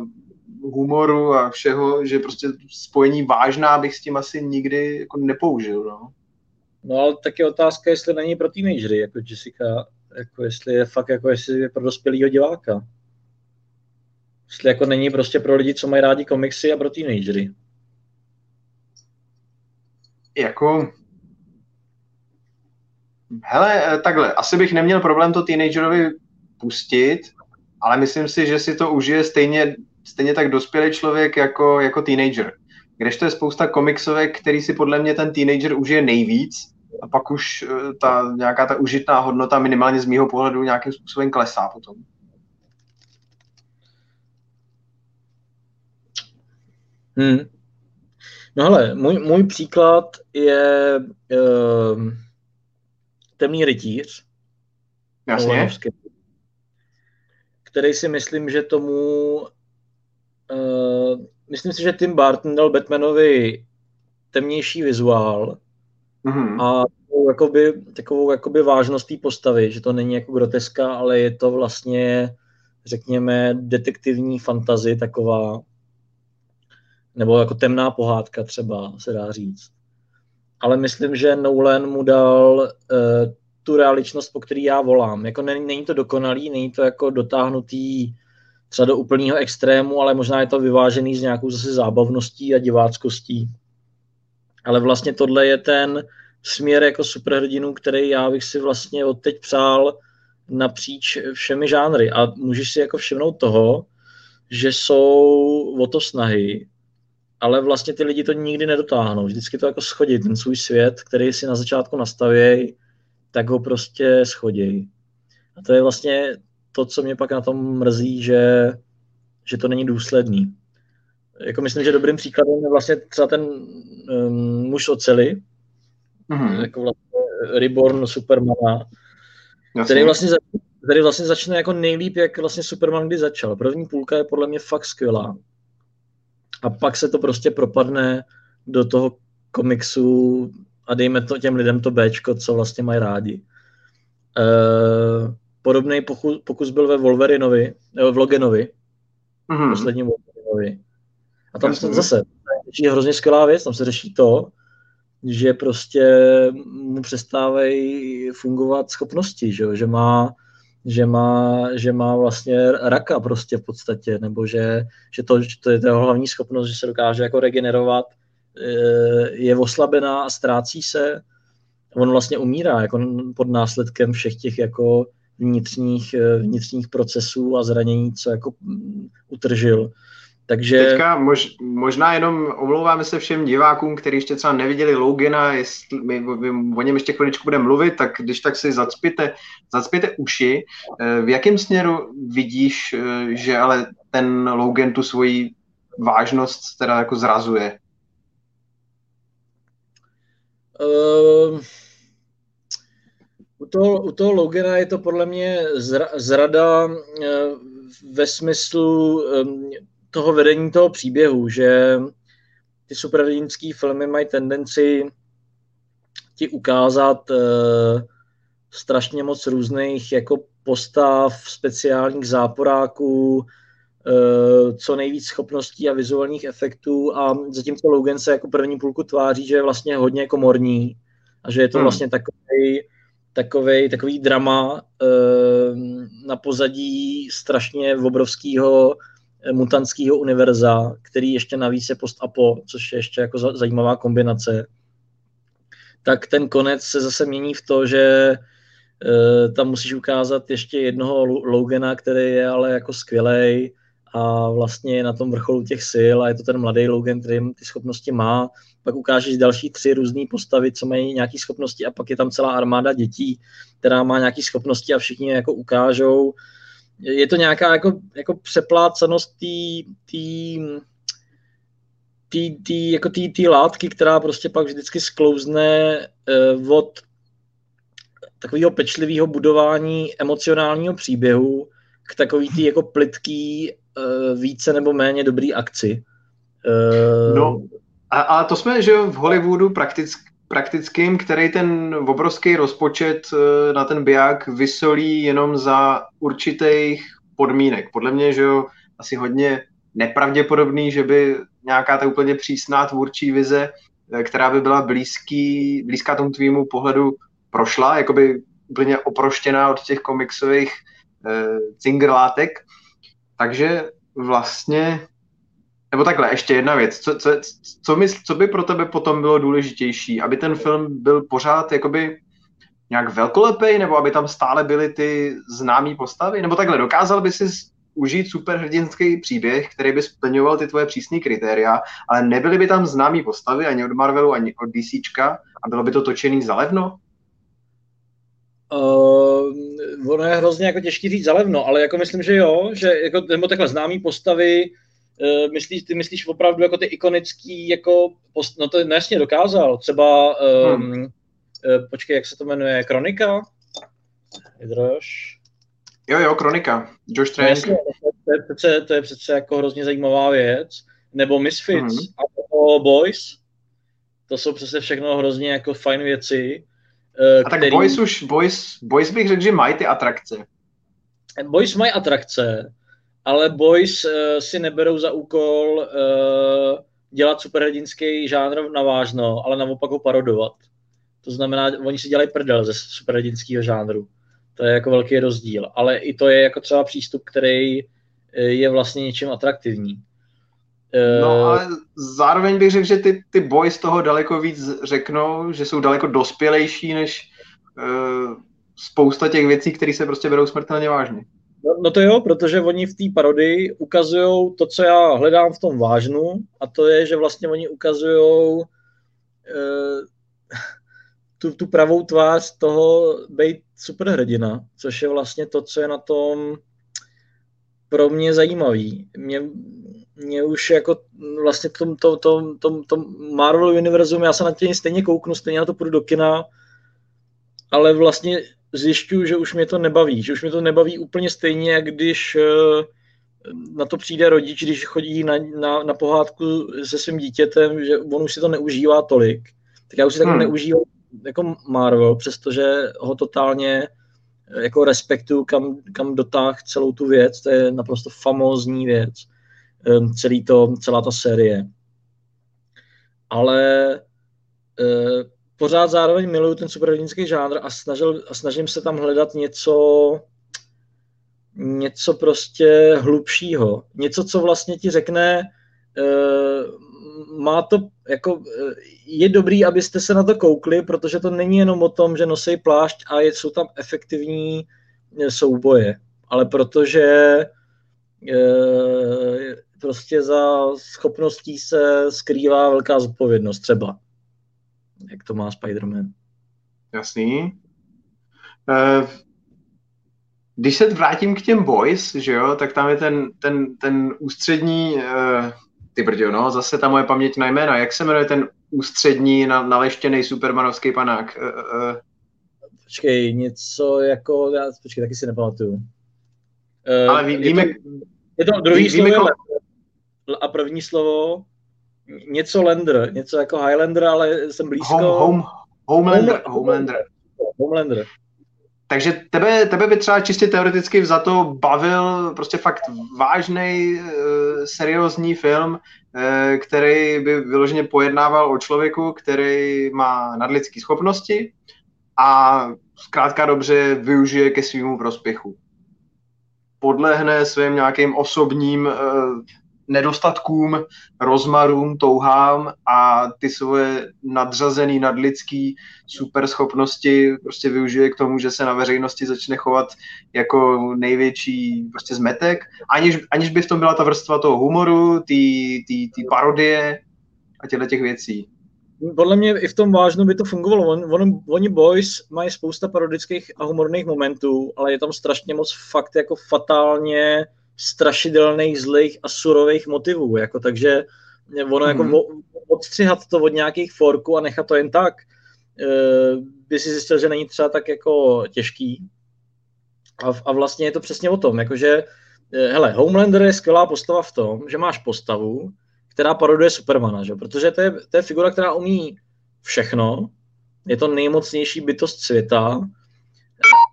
humoru a všeho, že prostě spojení vážná bych s tím asi nikdy jako nepoužil. No. no ale taky otázka, jestli není pro teenagery, jako Jessica, jako jestli je fakt jako jestli je pro dospělého diváka. Jestli jako není prostě pro lidi, co mají rádi komiksy a pro teenagery. Jako... Hele, eh, takhle, asi bych neměl problém to teenagerovi pustit, ale myslím si, že si to užije stejně, stejně tak dospělý člověk jako, jako teenager. Když to je spousta komiksovek, který si podle mě ten teenager užije nejvíc, a pak už eh, ta nějaká ta užitná hodnota minimálně z mýho pohledu nějakým způsobem klesá potom. Hmm. No hele, můj, můj příklad je uh, Temný rytíř. Jasně. Který si myslím, že tomu uh, myslím si, že Tim Burton dal Batmanovi temnější vizuál mm-hmm. a takovou, jakoby, takovou jakoby vážnost té postavy, že to není jako groteska, ale je to vlastně, řekněme, detektivní fantazie taková, nebo jako temná pohádka třeba, se dá říct. Ale myslím, že Nolan mu dal uh, tu realičnost, po který já volám. Jako není, není to dokonalý, není to jako dotáhnutý třeba do úplného extrému, ale možná je to vyvážený s nějakou zase zábavností a diváckostí. Ale vlastně tohle je ten směr jako superhrdinu, který já bych si vlastně od teď přál napříč všemi žánry. A můžeš si jako všimnout toho, že jsou o to snahy, ale vlastně ty lidi to nikdy nedotáhnou. Vždycky to jako schodí, ten svůj svět, který si na začátku nastavějí, tak ho prostě schodí. A to je vlastně to, co mě pak na tom mrzí, že, že to není důsledný. Jako myslím, že dobrým příkladem je vlastně třeba ten um, muž oceli, mm-hmm. jako vlastně Reborn Supermana, který vlastně, který vlastně začne jako nejlíp, jak vlastně Superman kdy začal. První půlka je podle mě fakt skvělá a pak se to prostě propadne do toho komiksu a dejme to těm lidem to Bčko, co vlastně mají rádi. E, podobný pokus, pokus byl ve Wolverinovi, nebo v Loganovi, mm-hmm. posledním Wolverinovi. A tam se zase je hrozně skvělá věc, tam se řeší to, že prostě mu přestávají fungovat schopnosti, že, že má že má, že má vlastně raka prostě v podstatě, nebo že, že to, že to je jeho hlavní schopnost, že se dokáže jako regenerovat, eh, je oslabená a ztrácí se. On vlastně umírá jako pod následkem všech těch jako vnitřních, eh, vnitřních procesů a zranění, co jako mm, utržil. Takže... Teďka mož, možná jenom omlouváme se všem divákům, kteří ještě třeba neviděli Logana, jestli my, my o něm ještě chviličku budeme mluvit, tak když tak si zacpěte, zacpěte uši. Eh, v jakém směru vidíš, eh, že ale ten Logan tu svoji vážnost teda jako zrazuje? Uh, u, toho, u toho Logana je to podle mě zra, zrada uh, ve smyslu um, toho vedení toho příběhu, že ty superhrdinské filmy mají tendenci ti ukázat uh, strašně moc různých jako postav, speciálních záporáků, uh, co nejvíc schopností a vizuálních efektů a zatímco Logan se jako první půlku tváří, že je vlastně hodně komorní a že je to hmm. vlastně takový takový, takový drama e, na pozadí strašně obrovského mutantského univerza, který ještě navíc je post-apo, což je ještě jako zajímavá kombinace, tak ten konec se zase mění v to, že e, tam musíš ukázat ještě jednoho Logana, který je ale jako skvělej, a vlastně je na tom vrcholu těch sil a je to ten mladý Logan, který ty schopnosti má. Pak ukážeš další tři různé postavy, co mají nějaké schopnosti a pak je tam celá armáda dětí, která má nějaké schopnosti a všichni je jako ukážou. Je to nějaká jako, jako přeplácanost té tý, tý, jako tý, tý látky, která prostě pak vždycky sklouzne uh, od takového pečlivého budování emocionálního příběhu k takový tý jako plitký uh, více nebo méně dobrý akci. Uh, no, a, a to jsme, že v Hollywoodu praktick, praktickým, který ten obrovský rozpočet uh, na ten biják vysolí jenom za určitých podmínek. Podle mě, že jo, asi hodně nepravděpodobný, že by nějaká ta úplně přísná tvůrčí vize, která by byla blízký, blízká tomu tvýmu pohledu, prošla, jakoby úplně oproštěná od těch komiksových uh, cingerlátek, takže vlastně, nebo takhle, ještě jedna věc, co, co, co, mysl, co by pro tebe potom bylo důležitější, aby ten film byl pořád jakoby nějak velkolepej, nebo aby tam stále byly ty známé postavy, nebo takhle, dokázal by si užít superhrdinský příběh, který by splňoval ty tvoje přísné kritéria, ale nebyly by tam známé postavy ani od Marvelu, ani od DCčka a bylo by to točený za levno? Uh, ono je hrozně jako těžký říct zalevno, ale jako myslím, že jo, že jako, nebo takhle známý postavy, uh, myslíš, ty myslíš opravdu jako ty ikonický, jako, post, no to nesně dokázal, třeba, um, hmm. uh, počkej, jak se to jmenuje, Kronika? Vydrž. Jo, jo, Kronika, Josh Trank. No, jasně, to, je přece, to je přece jako hrozně zajímavá věc, nebo Misfits, hmm. a Boys, to jsou přece všechno hrozně jako fajn věci, Uh, a tak který... Boys už, Boys, Boys bych řekl, že mají ty atrakce. Boys mají atrakce, ale Boys uh, si neberou za úkol uh, dělat superhrdinský žánr na vážno, ale naopak ho parodovat. To znamená, oni si dělají prdel ze superhrdinského žánru. To je jako velký rozdíl. Ale i to je jako třeba přístup, který je vlastně něčím atraktivní. No eh, ale zároveň bych řekl, že ty, ty boys toho daleko víc řeknou, že jsou daleko dospělejší než uh, spousta těch věcí, které se prostě berou smrtelně vážně. No, no to jo, protože oni v té parodii ukazují to, co já hledám v tom vážnu, a to je, že vlastně oni ukazují uh, *laughs* tu, tu pravou tvář toho být superhrdina, což je vlastně to, co je na tom pro mě zajímavý. Mě, mě už jako vlastně tom, to, to, to, to Marvel univerzum, já se na tě stejně kouknu, stejně na to půjdu do kina, ale vlastně zjišťuju, že už mě to nebaví, že už mě to nebaví úplně stejně, jak když eh, na to přijde rodič, když chodí na, na, na pohádku se svým dítětem, že on už si to neužívá tolik. Tak já už si hmm. tak neužívám jako Marvel, přestože ho totálně eh, jako respektuju, kam, kam dotáh celou tu věc, to je naprosto famózní věc celý to, celá ta série. Ale uh, pořád zároveň miluju ten superhrdinský žánr a, snažil, a snažím se tam hledat něco, něco prostě hlubšího. Něco, co vlastně ti řekne, uh, má to, jako, je dobrý, abyste se na to koukli, protože to není jenom o tom, že nosí plášť a jsou tam efektivní souboje, ale protože prostě za schopností se skrývá velká zodpovědnost třeba. Jak to má Spider-Man. Jasný. Uh, když se vrátím k těm boys, že jo, tak tam je ten, ten, ten ústřední, uh, ty brďo, no, zase ta moje paměť na jména, jak se jmenuje ten ústřední na, naleštěný supermanovský panák? Uh, uh. Počkej, něco jako, já, počkej, taky si nepamatuju. Uh, Ale ví, víme, je to, je to druhý víme, slovo, a první slovo něco Lander, něco jako Highlander, ale jsem blízko. Home, home, Homelander. Homelander. Homelander. takže tebe, tebe by třeba čistě teoreticky za to bavil prostě fakt vážný, uh, seriózní film, uh, který by vyloženě pojednával o člověku, který má nadlidské schopnosti a zkrátka dobře využije ke svýmu prospěchu. Podlehne svým nějakým osobním uh, nedostatkům, rozmarům, touhám a ty svoje nadřazený, nadlidský superschopnosti prostě využije k tomu, že se na veřejnosti začne chovat jako největší prostě zmetek, aniž, aniž by v tom byla ta vrstva toho humoru, ty parodie a těchto těch věcí. Podle mě i v tom vážnu by to fungovalo. On, on, oni boys mají spousta parodických a humorných momentů, ale je tam strašně moc fakt jako fatálně strašidelných, zlých a surových motivů. Jako, takže ono mm-hmm. jako mhm. odstřihat to od nějakých forků a nechat to jen tak, uh, by si zjistil, že není třeba tak jako těžký. A, a vlastně je to přesně o tom, jakože, uh, hele, Homelander je skvělá postava v tom, že máš postavu, která paroduje Supermana, že? protože to je, to je figura, která umí všechno, je to nejmocnější bytost světa,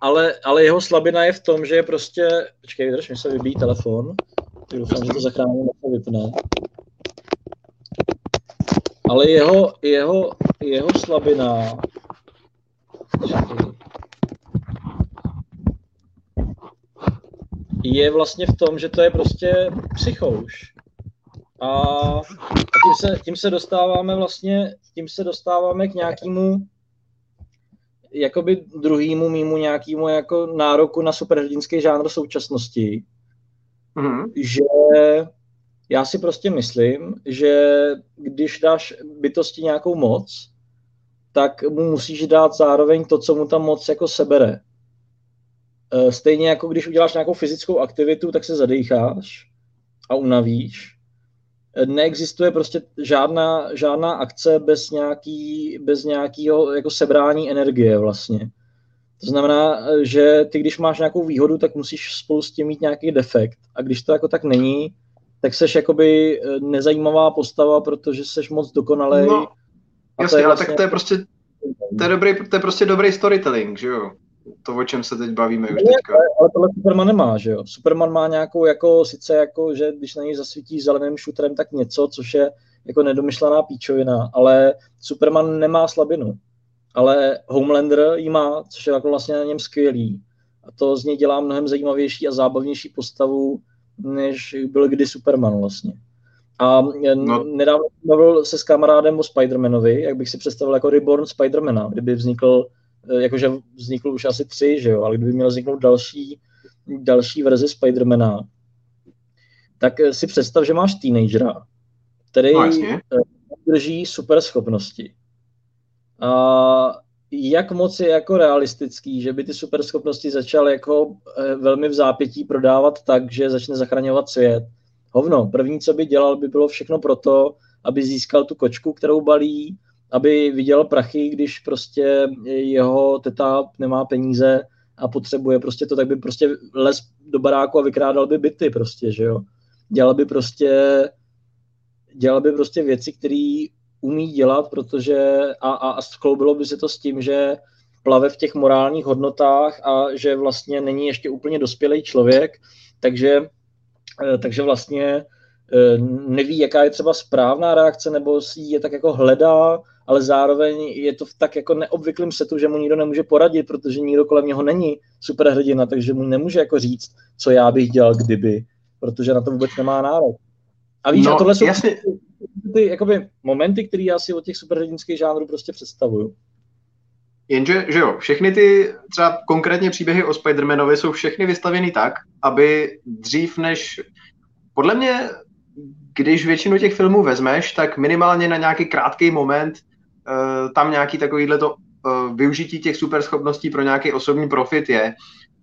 ale, ale jeho slabina je v tom, že je prostě, počkej, drž mi se vybíjí telefon, doufám, že to zachrání, to vypne. Ale jeho, jeho, jeho slabina, je vlastně v tom, že to je prostě psychouš. A tím, se, tím se dostáváme vlastně, tím se dostáváme k nějakému jakoby druhýmu mýmu nějakému jako nároku na superhrdinský žánr současnosti, mm-hmm. že já si prostě myslím, že když dáš bytosti nějakou moc, tak mu musíš dát zároveň to, co mu ta moc jako sebere. E, stejně jako když uděláš nějakou fyzickou aktivitu, tak se zadýcháš a unavíš neexistuje prostě žádná, žádná akce bez, nějaký, bez nějakého jako sebrání energie vlastně. To znamená, že ty, když máš nějakou výhodu, tak musíš spolu s tím mít nějaký defekt. A když to jako tak není, tak seš jakoby eh, nezajímavá postava, protože seš moc dokonalej. No, jasně, ale vlastně... tak to je prostě to je, dobrý, to je prostě dobrý storytelling, že jo? To, o čem se teď bavíme už teďka. Ale tohle Superman nemá, že jo? Superman má nějakou, jako, sice jako, že když na něj zasvítí zeleným šutrem, tak něco, což je jako nedomyšlená píčovina, ale Superman nemá slabinu. Ale Homelander ji má, což je jako vlastně na něm skvělý. A to z něj dělá mnohem zajímavější a zábavnější postavu, než byl kdy Superman vlastně. A no. nedávno bavil se s kamarádem o Spider-Manovi, jak bych si představil jako Reborn Spider-Mana, kdyby vznikl jakože vznikl už asi tři, že jo, ale kdyby měl vzniknout další, další verze Spidermana, tak eh, si představ, že máš teenagera, který no, eh, drží super schopnosti. A jak moc je jako realistický, že by ty super schopnosti začal jako velmi v zápětí prodávat tak, že začne zachraňovat svět. Hovno, první, co by dělal, by bylo všechno proto, aby získal tu kočku, kterou balí, aby viděl prachy, když prostě jeho teta nemá peníze a potřebuje prostě to, tak by prostě les do baráku a vykrádal by byty prostě, že jo. Dělal by prostě dělal by prostě věci, které umí dělat, protože a, a, a skloubilo by se to s tím, že plave v těch morálních hodnotách a že vlastně není ještě úplně dospělý člověk, takže, eh, takže vlastně eh, neví, jaká je třeba správná reakce, nebo si je tak jako hledá ale zároveň je to v tak jako neobvyklém setu, že mu nikdo nemůže poradit, protože nikdo kolem něho není superhrdina, takže mu nemůže jako říct, co já bych dělal kdyby, protože na to vůbec nemá nárok. A víš, no, a tohle jsou jasně. ty jakoby, momenty, které já si od těch superhrdinských žánrů prostě představuju. Jenže, že jo, všechny ty třeba konkrétně příběhy o Spider-Manovi jsou všechny vystavěny tak, aby dřív než, podle mě, když většinu těch filmů vezmeš, tak minimálně na nějaký krátký moment tam nějaký takovýhle to uh, využití těch superschopností pro nějaký osobní profit je,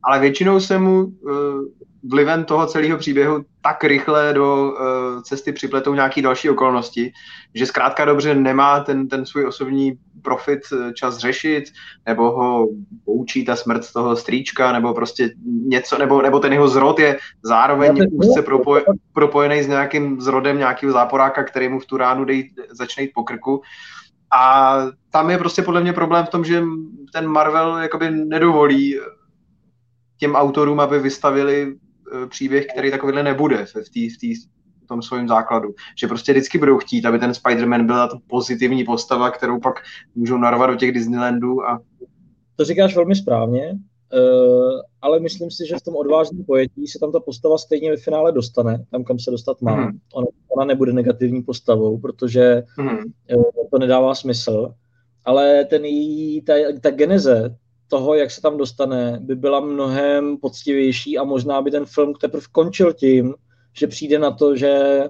ale většinou se mu uh, vlivem toho celého příběhu tak rychle do cesty připletou nějaké další okolnosti, že zkrátka dobře nemá ten, ten svůj osobní profit čas řešit, nebo ho poučí ta smrt toho strýčka, nebo prostě něco, nebo, nebo ten jeho zrod je zároveň úzce propoj, propojený s nějakým zrodem nějakého záporáka, který mu v tu ránu dej, začne jít po krku. Uh, a tam je prostě podle mě problém v tom, že ten Marvel jakoby nedovolí těm autorům, aby vystavili eh, příběh, který takovýhle nebude v, tý, v, tý, v tom svém základu. Že prostě vždycky budou chtít, aby ten Spider-Man byla ta pozitivní postava, kterou pak můžou narvat do těch Disneylandů. A... To říkáš velmi správně, ale myslím si, že v tom odvážném pojetí se tam ta postava stejně ve finále dostane, tam, kam se dostat má. Mm. Ona, ona nebude negativní postavou, protože mm. uh, to nedává smysl ale ten jí, ta, ta geneze toho, jak se tam dostane, by byla mnohem poctivější a možná by ten film teprve končil tím, že přijde na to, že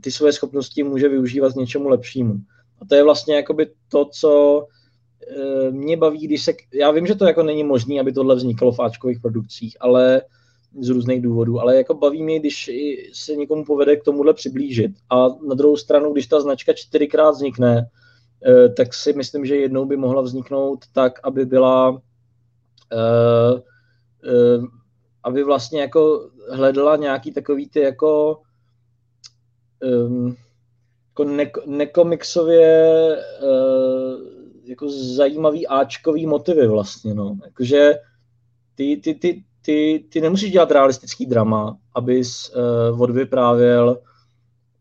ty své schopnosti může využívat k něčemu lepšímu. A to je vlastně jakoby to, co mě baví, když se... Já vím, že to jako není možné, aby tohle vznikalo v Ačkových produkcích, ale z různých důvodů, ale jako baví mě, když se někomu povede k tomuhle přiblížit. A na druhou stranu, když ta značka čtyřikrát vznikne, Eh, tak si myslím, že jednou by mohla vzniknout tak, aby byla eh, eh, aby vlastně jako hledala nějaký takový ty jako ehm, jako ne, nekomiksově jako zajímavý áčkový motivy vlastně, no. Jakože ty, ty, ty, ty, ty nemusíš dělat realistický drama, abys uh, odvyprávěl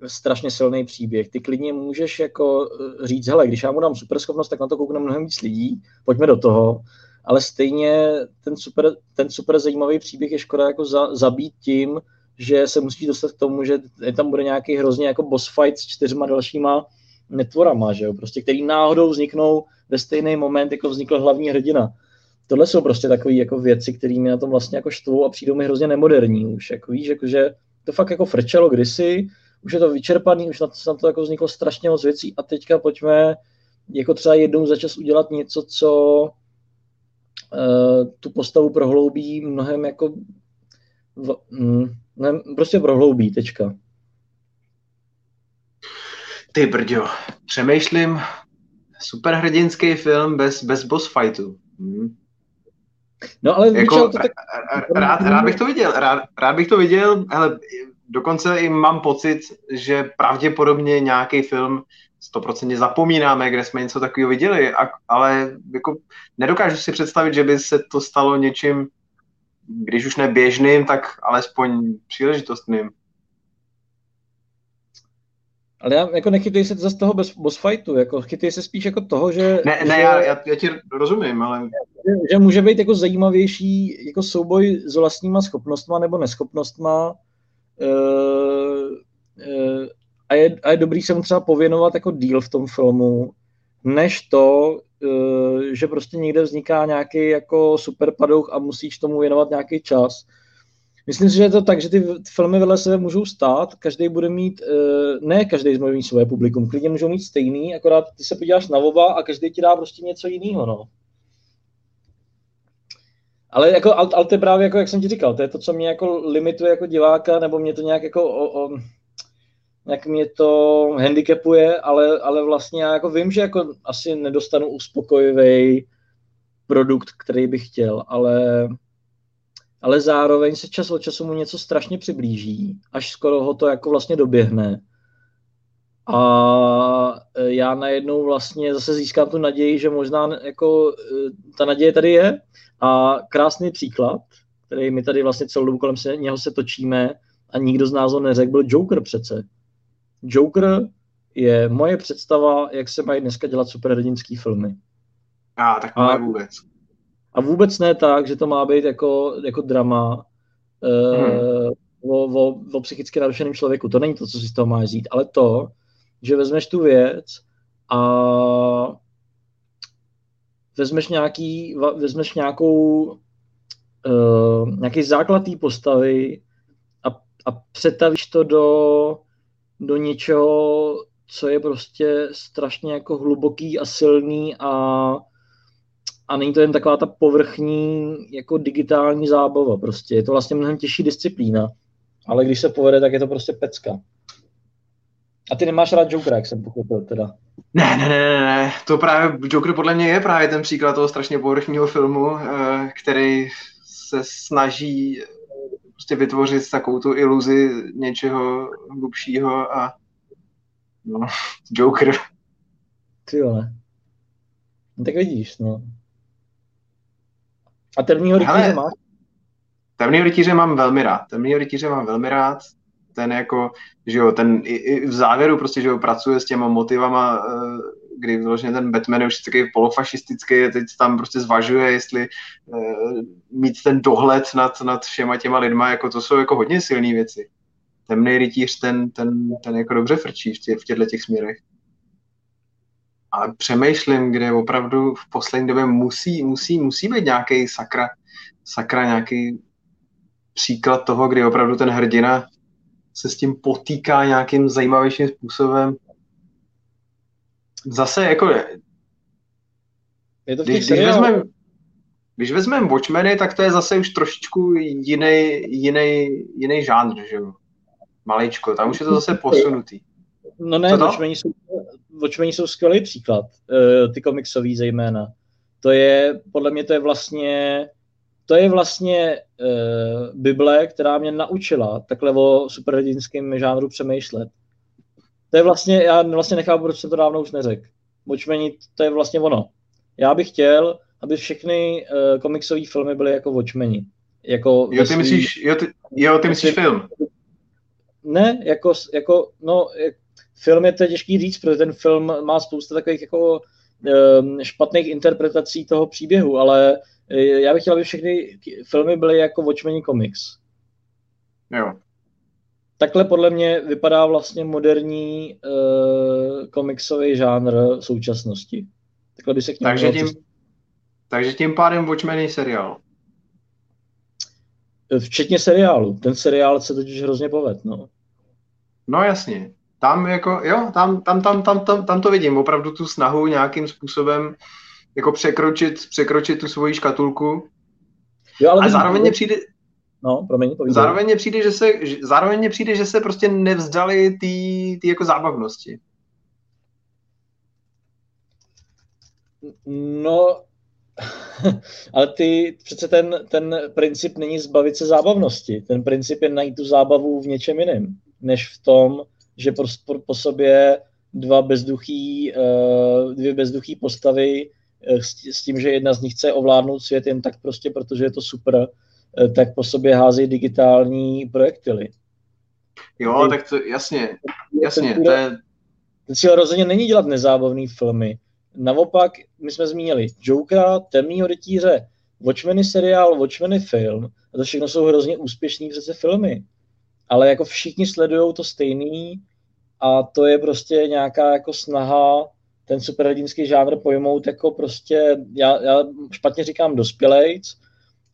strašně silný příběh. Ty klidně můžeš jako eh, říct, hele, když já mu dám super schopnost, tak na to koukne mnohem víc lidí, pojďme do toho, ale stejně ten super, ten super zajímavý příběh je škoda jako za, zabít tím, že se musíš dostat k tomu, že tam bude nějaký hrozně jako boss fight s čtyřma dalšíma netvorama, že jo, prostě, který náhodou vzniknou ve stejný moment, jako vznikl hlavní hrdina. Tohle jsou prostě takové jako věci, které mi na tom vlastně jako štvou a přijdou mi hrozně nemoderní už, jako víš, jako že to fakt jako frčelo kdysi, už je to vyčerpaný, už na to, na to jako vzniklo strašně moc věcí a teďka pojďme jako třeba jednou za čas udělat něco, co uh, tu postavu prohloubí mnohem jako v, mm, mnohem, prostě prohloubí, tečka. Ty brďo, přemýšlím superhrdinský film bez, bez boss fightu. Hmm. No ale jako, to tak... rád, rád, bych to viděl, rád, rád bych to viděl, ale dokonce i mám pocit, že pravděpodobně nějaký film stoprocentně zapomínáme, kde jsme něco takového viděli, a, ale jako nedokážu si představit, že by se to stalo něčím, když už ne běžným, tak alespoň příležitostným. Ale já, jako nechytej se zase toho bez boss fightu, jako chytej se spíš jako toho, že... Ne, ne že, já, já, já ti rozumím, ale... Že, že může být jako zajímavější jako souboj s vlastníma schopnostma nebo neschopnostma uh, uh, a, je, a je dobrý se mu třeba pověnovat jako díl v tom filmu, než to, uh, že prostě někde vzniká nějaký jako super padouch a musíš tomu věnovat nějaký čas. Myslím si, že je to tak, že ty filmy vedle sebe můžou stát, každý bude mít, ne každý z mít své publikum, klidně můžou mít stejný, akorát ty se podíváš na oba a každý ti dá prostě něco jiného, no. Ale, jako, ale to je právě, jako, jak jsem ti říkal, to je to, co mě jako limituje jako diváka, nebo mě to nějak jako o, o, jak mě to handicapuje, ale, ale vlastně já jako vím, že jako asi nedostanu uspokojivý produkt, který bych chtěl, ale, ale zároveň se čas od času mu něco strašně přiblíží, až skoro ho to jako vlastně doběhne. A já najednou vlastně zase získám tu naději, že možná jako e, ta naděje tady je, a krásný příklad, který my tady vlastně celou dobu kolem se, něho se točíme a nikdo z nás ho neřekl, byl Joker přece. Joker je moje představa, jak se mají dneska dělat superhrdinský filmy. A, tak a, vůbec. A vůbec ne tak, že to má být jako, jako drama hmm. o, o, o psychicky narušeném člověku. To není to, co si z toho máš říct, ale to, že vezmeš tu věc a vezmeš, nějaký, vezmeš nějakou, uh, nějaký základ té postavy a, a přetavíš to do, do něčeho, co je prostě strašně jako hluboký a silný a, a není to jen taková ta povrchní jako digitální zábava prostě. Je to vlastně mnohem těžší disciplína, ale když se povede, tak je to prostě pecka. A ty nemáš rád Jokera, jak jsem pochopil teda. Ne, ne, ne, ne, to právě, Joker podle mě je právě ten příklad toho strašně povrchního filmu, eh, který se snaží prostě vytvořit takovou tu iluzi něčeho hlubšího a no, *laughs* Joker. Ty ne. No, tak vidíš, no. A termíního rytíře máš? Temný rytíře mám velmi rád. Temný rytíře mám velmi rád. Ten jako, že jo, ten i, i v závěru prostě, že jo, pracuje s těma motivama, uh, kdy vlastně ten Batman je už takový polofašistický a teď tam prostě zvažuje, jestli uh, mít ten dohled nad, nad všema těma lidma, jako to jsou jako hodně silné věci. Temný rytíř, ten, ten, ten jako dobře frčí v, tě, v těchto těch směrech. Ale přemýšlím, kde opravdu v poslední době musí, musí, musí být nějaký sakra, sakra nějaký příklad toho, kdy opravdu ten hrdina se s tím potýká nějakým zajímavějším způsobem. Zase jako... Je to když, když vezmeme když vezmeme Watchmeny, tak to je zase už trošičku jiný, jiný, jiný žánr, že jo? Maličko, tam už je to zase posunutý. No ne, Watchmeni jsou, Watchmeni jsou skvělý příklad, uh, ty komiksový zejména. To je, podle mě to je vlastně to je vlastně uh, Bible, která mě naučila takhle o superhrdinském žánru přemýšlet. To je vlastně, já vlastně nechápu, proč jsem to dávno už neřekl. Watchmeni, to je vlastně ono. Já bych chtěl, aby všechny uh, komiksové filmy byly jako Watchmeni. Jako jo, ty svý... myslíš, jo, ty, jo, ty myslíš film. Ne, jako, jako no, film je to těžký říct, protože ten film má spousta takových jako um, špatných interpretací toho příběhu, ale Eh, já bych chtěl, aby všechny filmy byly jako Watchmen Comics. Jo. Takhle podle mě vypadá vlastně moderní uh, komiksový žánr současnosti. Takhle by se k němu takže tím, takže tím pádem Watchmen seriál. Eh, včetně seriálu. Ten seriál se totiž hrozně poved, no. No jasně. Tam jako, jo, tam, tam, tam, tam, tam, tam to vidím. Opravdu tu snahu nějakým způsobem jako překročit, překročit tu svoji škatulku. Jo, ale a zároveň mě přijde, No, promiň, zároveň mě přijde, že se, zároveň mě přijde, že se prostě nevzdali ty jako zábavnosti. No, *laughs* ale ty, přece ten, ten princip není zbavit se zábavnosti. Ten princip je najít tu zábavu v něčem jiném, než v tom, že po, po, po sobě dva bezduchý, uh, dvě bezduchý postavy Eh, s tím, že jedna z nich chce ovládnout svět jen tak prostě, protože je to super, eh, tak po sobě házejí digitální projektily. Jo, Ty, tak to jasně, jasně. Ten, to je... ten cíl rozhodně není dělat nezábavné filmy. Naopak, my jsme zmínili Jokera, Temnýho rytíře, Watchmeny seriál, Watchmeny film. A to všechno jsou hrozně úspěšný přece filmy. Ale jako všichni sledují to stejný a to je prostě nějaká jako snaha ten superhrdinský žánr pojmout jako prostě, já, já špatně říkám dospělejc,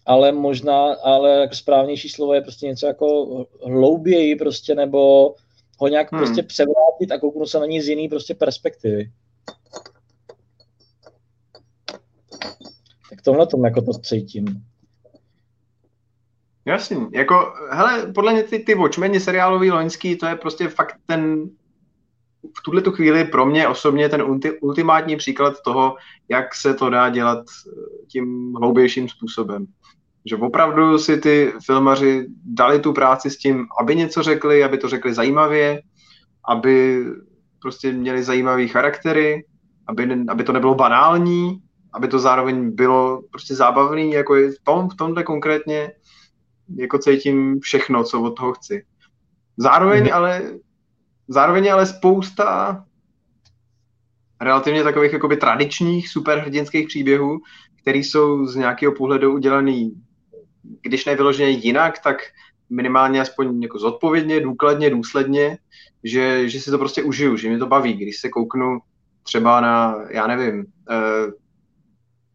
ale možná, ale jako správnější slovo je prostě něco jako hlouběji prostě, nebo ho nějak hmm. prostě převrátit a kouknout se na ní z jiný prostě perspektivy. Tak tomhle tom jako to cítím. Jasně, jako, hele, podle mě ty, ty Watchmeni seriálový loňský, to je prostě fakt ten v tuhle tu chvíli pro mě osobně ten ultimátní příklad toho, jak se to dá dělat eh, tím hloubějším způsobem. Že opravdu si ty filmaři dali tu práci s tím, aby něco řekli, aby to řekli zajímavě, aby prostě měli zajímavý charaktery, aby, aby to nebylo banální, aby to zároveň bylo prostě zábavný, jako je v, tom, v tomhle konkrétně jako cítím všechno, co od toho chci. Zároveň mm. ale Zároveň ale spousta relativně takových jakoby tradičních superhrdinských příběhů, které jsou z nějakého pohledu udělaný, když nevyloženě jinak, tak minimálně aspoň jako zodpovědně, důkladně, důsledně, že, že si to prostě užiju, že mě to baví, když se kouknu třeba na, já nevím, uh,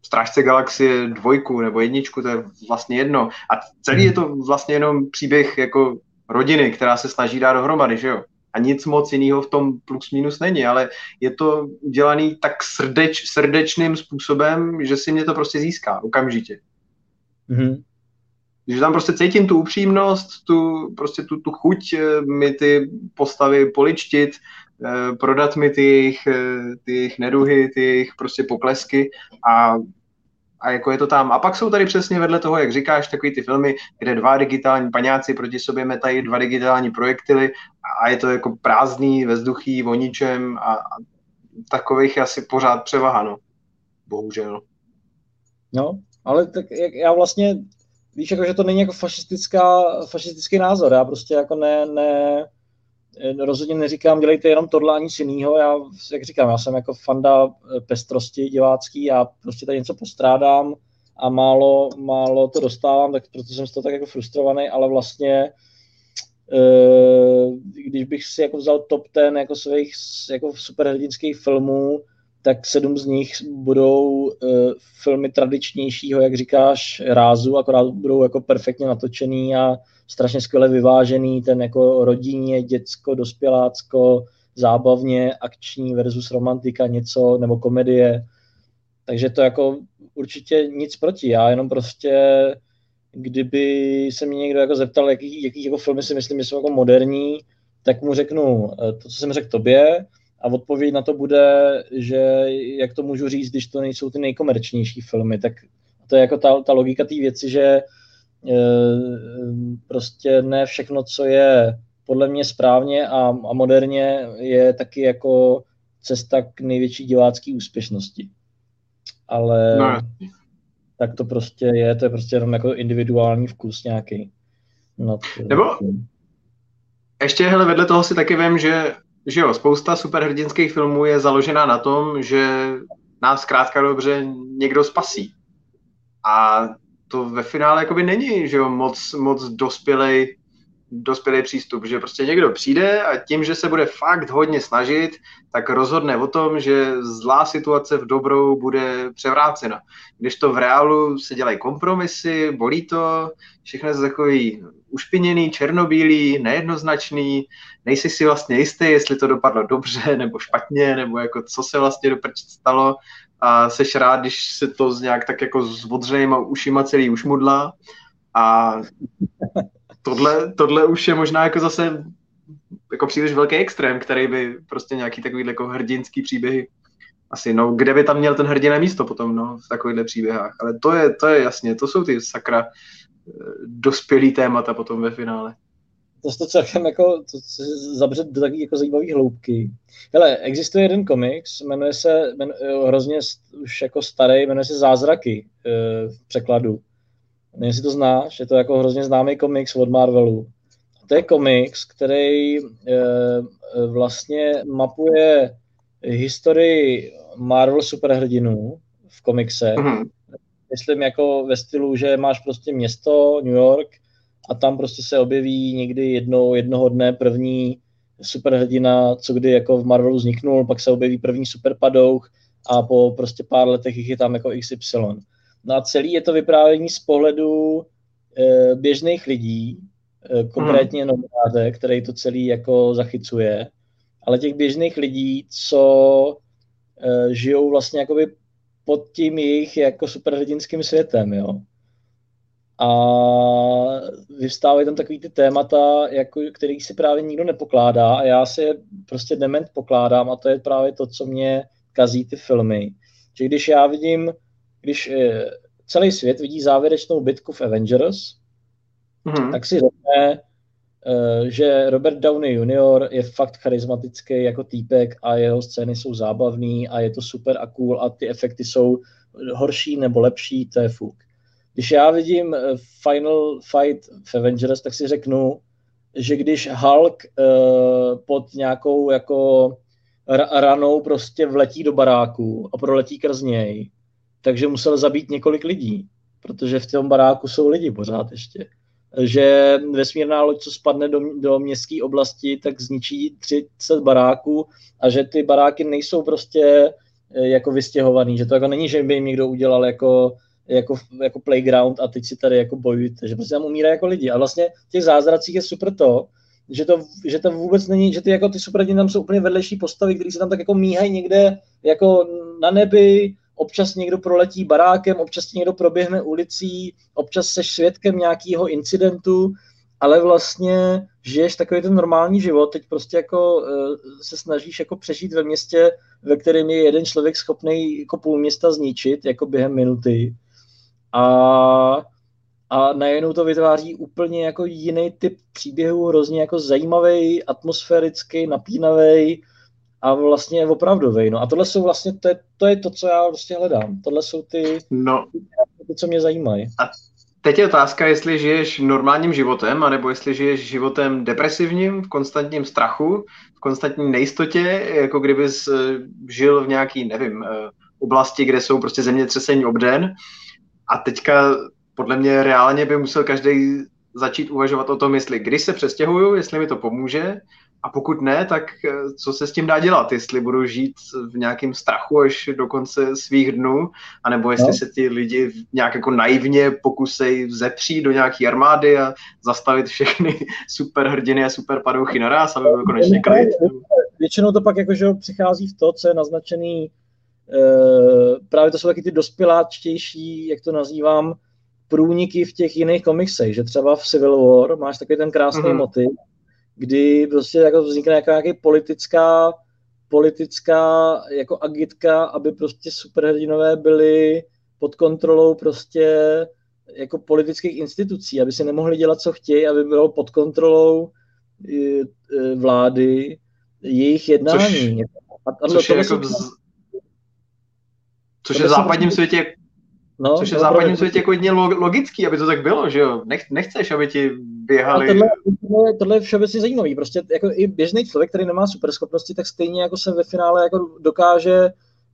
Strážce galaxie dvojku nebo jedničku, to je vlastně jedno. A celý je to vlastně jenom příběh jako rodiny, která se snaží dát dohromady, že jo? a nic moc jiného v tom plus minus není, ale je to udělaný tak srdeč, srdečným způsobem, že si mě to prostě získá okamžitě. Mm-hmm. Že tam prostě cítím tu upřímnost, tu, prostě tu, tu chuť eh, mi ty postavy poličtit, prodat mi ty jejich, eh, ty jejich neduhy, ty jejich prostě poklesky a a jako je to tam. A pak jsou tady přesně vedle toho, jak říkáš, takový ty filmy, kde dva digitální paňáci proti sobě metají dva digitální projektily a je to jako prázdný, vzduchý, o ničem a, a takových je asi pořád převaha, no. Bohužel. No, ale tak jak já vlastně víš, jako, že to není jako fašistická, fašistický názor, já prostě jako ne, ne, rozhodně neříkám, dělejte jenom tohle ani nic jiného, já, jak říkám, já jsem jako fanda pestrosti divácký, já prostě tady něco postrádám a málo, málo to dostávám, tak proto jsem z toho tak jako frustrovaný, ale vlastně když bych si jako vzal top ten jako svých jako superhrdinských filmů, tak sedm z nich budou filmy tradičnějšího, jak říkáš, rázu, akorát budou jako perfektně natočený a strašně skvěle vyvážený, ten jako rodině, děcko, dospělácko, zábavně, akční versus romantika, něco, nebo komedie. Takže to jako určitě nic proti. Já jenom prostě, kdyby se mě někdo jako zeptal, jaký, jaký jako filmy si myslím, že jsou jako moderní, tak mu řeknu eh, to, co jsem řekl tobě, a odpověď na to bude, že jak to můžu říct, když to nejsou ty nejkomerčnější filmy, tak to je jako ta, ta logika té věci, že prostě ne všechno, co je podle mě správně a, a moderně, je taky jako cesta k největší divácké úspěšnosti. Ale no. tak to prostě je, to je prostě jenom jako individuální vkus nějaký. Nebo ještě hele, vedle toho si taky vím, že že jo, spousta superhrdinských filmů je založená na tom, že nás zkrátka dobře někdo spasí. A to ve finále jakoby není, že jo, moc, moc dospělej, dospělý přístup, že prostě někdo přijde a tím, že se bude fakt hodně snažit, tak rozhodne o tom, že zlá situace v dobrou bude převrácena. Když to v reálu se dělají kompromisy, bolí to, všechno je takový ušpiněný, černobílý, nejednoznačný, nejsi si vlastně jistý, jestli to dopadlo dobře nebo špatně, nebo jako co se vlastně doprč stalo a seš rád, když se to z nějak tak jako s odřejma ušima celý ušmudla a tohle, tohle už je možná jako zase jako příliš velký extrém, který by prostě nějaký takový jako hrdinský příběhy asi, no, kde by tam měl ten hrdina místo potom, no, v takovýchhle příběhách. Ale to je, to je jasně, to jsou ty sakra eh, dospělý témata potom ve finále. To to celkem jako, to se zabře do takové jako zajímavé hloubky. Hele, existuje jeden komiks, jmenuje se, jmenuje, hrozně už jako starý, jmenuje se Zázraky e, v překladu. Nevím, jestli to znáš, je to jako hrozně známý komiks od Marvelu. To je komiks, který e, vlastně mapuje historii Marvel superhrdinů v komikse. Mm-hmm. Myslím jako ve stylu, že máš prostě město, New York, a tam prostě se objeví někdy jednou, jednoho dne první superhrdina, co kdy jako v Marvelu vzniknul, pak se objeví první superpadouch a po prostě pár letech jich je tam jako XY. No a celý je to vyprávění z pohledu e, běžných lidí, e, konkrétně hmm. novináře, který to celý jako zachycuje, ale těch běžných lidí, co e, žijou vlastně jakoby pod tím jejich jako superhrdinským světem, jo. A vystávají tam takový ty témata, jako, který si právě nikdo nepokládá a já si je prostě dement pokládám a to je právě to, co mě kazí ty filmy. Že když já vidím, když eh, celý svět vidí závěrečnou bitku v Avengers, mm-hmm. tak si řekne, eh, že Robert Downey Jr. je fakt charismatický jako týpek a jeho scény jsou zábavný a je to super a cool a ty efekty jsou horší nebo lepší, to je fuk. Když já vidím eh, Final Fight v Avengers, tak si řeknu, že když Hulk uh, pod nějakou jako ranou prostě vletí do baráku a proletí krz něj, takže musel zabít několik lidí, protože v tom baráku jsou lidi pořád ještě. Že vesmírná loď, co spadne do, do městské oblasti, tak zničí 30 baráků a že ty baráky nejsou prostě eh, jako vystěhovaný, že to jako není, že by jim někdo udělal jako jako, jako playground a teď si tady jako bojujete, že prostě tam umírají jako lidi. A vlastně v těch zázracích je super to, že to, že to vůbec není, že ty jako ty superhrdiny tam jsou úplně vedlejší postavy, které se tam tak jako míhají někde jako na nebi, občas někdo proletí barákem, občas někdo proběhne ulicí, občas seš svědkem nějakého incidentu, ale vlastně žiješ takový ten normální život, teď prostě jako uh, se snažíš jako přežít ve městě, ve kterém je jeden člověk schopný jako půl města zničit, jako během minuty a, a najednou to vytváří úplně jako jiný typ příběhu, hrozně jako zajímavý, atmosférický, napínavý a vlastně opravdový. No a tohle jsou vlastně, to je, to je to, co já vlastně hledám. Tohle jsou ty, no. ty, co mě zajímají. A teď je otázka, jestli žiješ normálním životem, anebo jestli žiješ životem depresivním, v konstantním strachu, v konstantní nejistotě, jako kdybys eh, žil v nějaký, nevím, eh, oblasti, kde jsou prostě zemětřesení obden. A teďka podle mě reálně by musel každý začít uvažovat o tom, jestli kdy se přestěhuju, jestli mi to pomůže, a pokud ne, tak eh, co se s tím dá dělat? Jestli budu žít v nějakém strachu až do konce svých dnů, anebo jestli no. se ty lidi nějak jako naivně pokusej vzepřít do nějaké armády a zastavit všechny *laughs* superhrdiny a superpadouchy naraz, aby byl konečně klid. Většinou to pak jako, že přichází v to, co je naznačený, právě to jsou taky ty dospěláčtější, jak to nazývám, průniky v těch jiných komiksech, že třeba v Civil War máš takový ten krásný mm-hmm. motiv, kdy prostě jako vznikne jako nějaký politická, politická jako agitka, aby prostě superhrdinové byli pod kontrolou prostě jako politických institucí, aby si nemohli dělat, co chtějí, aby bylo pod kontrolou e, e, vlády jejich jednání. Což, a, a což je jako což je v západním světě No, Což je v západním světě jako jedně logický, aby to tak bylo, že jo? Nech, nechceš, aby ti běhali... tohle, tohle, tohle je všeobecně zajímavý. Prostě jako i běžný člověk, který nemá superschopnosti, tak stejně jako se ve finále jako dokáže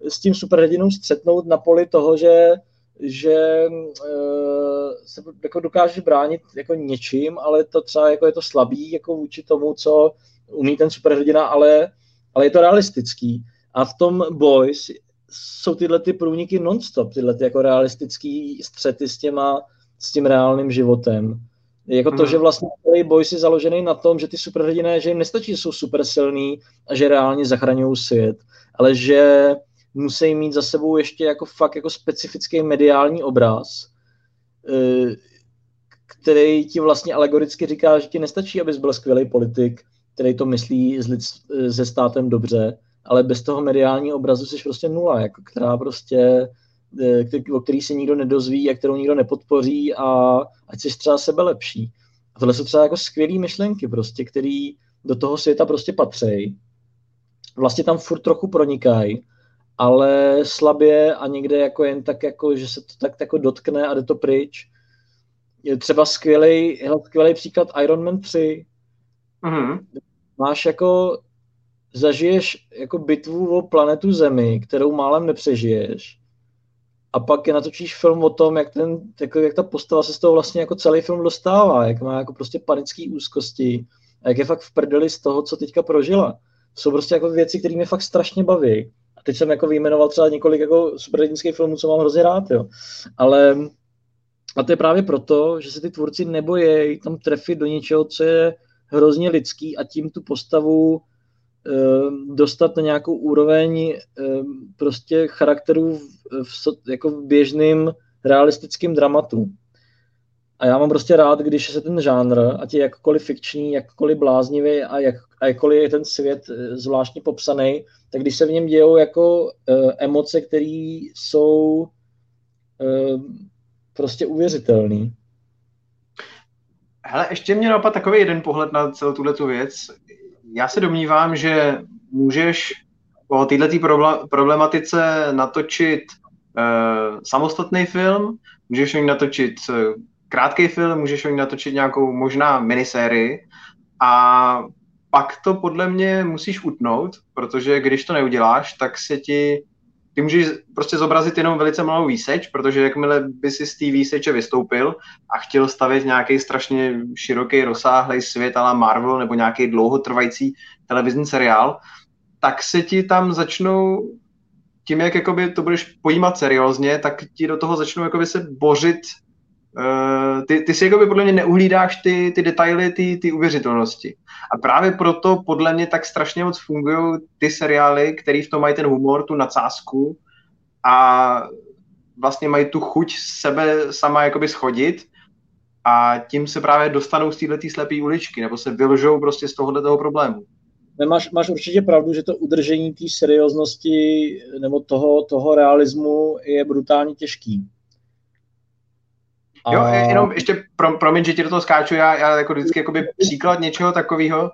s tím superhrdinou střetnout na poli toho, že že uh, se jako dokáže bránit jako něčím, ale to třeba jako je to slabý jako vůči tomu, co umí ten superhrdina, ale, ale je to realistický. A v tom Boys jsou tyhle ty průniky non-stop, tyhle ty jako realistický střety s, těma, s tím reálným životem. Jako to, mm. že vlastně celý boj si založený na tom, že ty superhrdiné, že jim nestačí, že jsou super silný a že reálně zachraňují svět, ale že musí mít za sebou ještě jako fakt jako specifický mediální obraz, eh, který ti vlastně alegoricky říká, že ti nestačí, abys byl skvělý politik, který to myslí se státem dobře, ale bez toho mediálního obrazu jsi prostě nula, jako, která prostě, eh, o který se nikdo nedozví a kterou nikdo nepodpoří a ať jsi třeba sebe lepší. A tohle jsou třeba jako skvělé myšlenky prostě, který do toho světa prostě patří. Vlastně tam furt trochu pronikají, ale slabě a někde jako jen tak jako, že se to tak jako dotkne a jde to pryč. Je třeba skvělý, skvělý příklad Iron Man 3. Mm-hmm. Máš jako zažiješ jako bitvu o planetu Zemi, kterou málem nepřežiješ, a pak je natočíš film o tom, jak, ten, jako, jak ta postava se z toho vlastně jako celý film dostává, jak má jako prostě panický úzkosti a jak je fakt v prdeli z toho, co teďka prožila. Jsou prostě jako věci, které mě fakt strašně baví. A teď jsem jako vyjmenoval třeba několik jako superhrdinských filmů, co mám hrozně rád, jo. Ale a to je právě proto, že se ty tvůrci nebojí tam trefit do něčeho, co je hrozně lidský a tím tu postavu dostat na nějakou úroveň ehm, prostě charakterů v, jako v běžným realistickým dramatu. A já mám prostě rád, když se ten žánr, ať je jakkoliv fikční, jakkoliv bláznivý a, jak, a jakkoliv je ten svět eh, zvláštně popsaný, tak když se v něm dějou jako uh, emoce, které jsou uh, prostě uvěřitelné. Hele, ještě mě napadl takový jeden pohled na celou tuhle věc já se domnívám, že můžeš o této problematice natočit uh, samostatný film, můžeš o ní natočit uh, krátký film, můžeš o ní natočit nějakou možná minisérii a pak to podle mě musíš utnout, protože když to neuděláš, tak se ti ty můžeš prostě zobrazit jenom velice malou výseč, protože jakmile by si z té výseče vystoupil a chtěl stavět nějaký strašně široký, rozsáhlý svět ala Marvel nebo nějaký dlouhotrvající televizní seriál, tak se ti tam začnou tím, jak jakoby to budeš pojímat seriózně, tak ti do toho začnou jakoby se bořit ty, ty si jakoby podle mě neuhlídáš ty, ty detaily, ty, ty uvěřitelnosti. A právě proto podle mě tak strašně moc fungují ty seriály, které v tom mají ten humor, tu nadsázku a vlastně mají tu chuť sebe sama jakoby schodit a tím se právě dostanou z této slepé uličky, nebo se vylžou prostě z tohohle toho problému. Máš, máš určitě pravdu, že to udržení té serióznosti nebo toho, toho realismu je brutálně těžký. A... Jo, jenom ještě, pro, promiň, že ti do toho skáču, já, já jako vždycky jakoby příklad něčeho takového,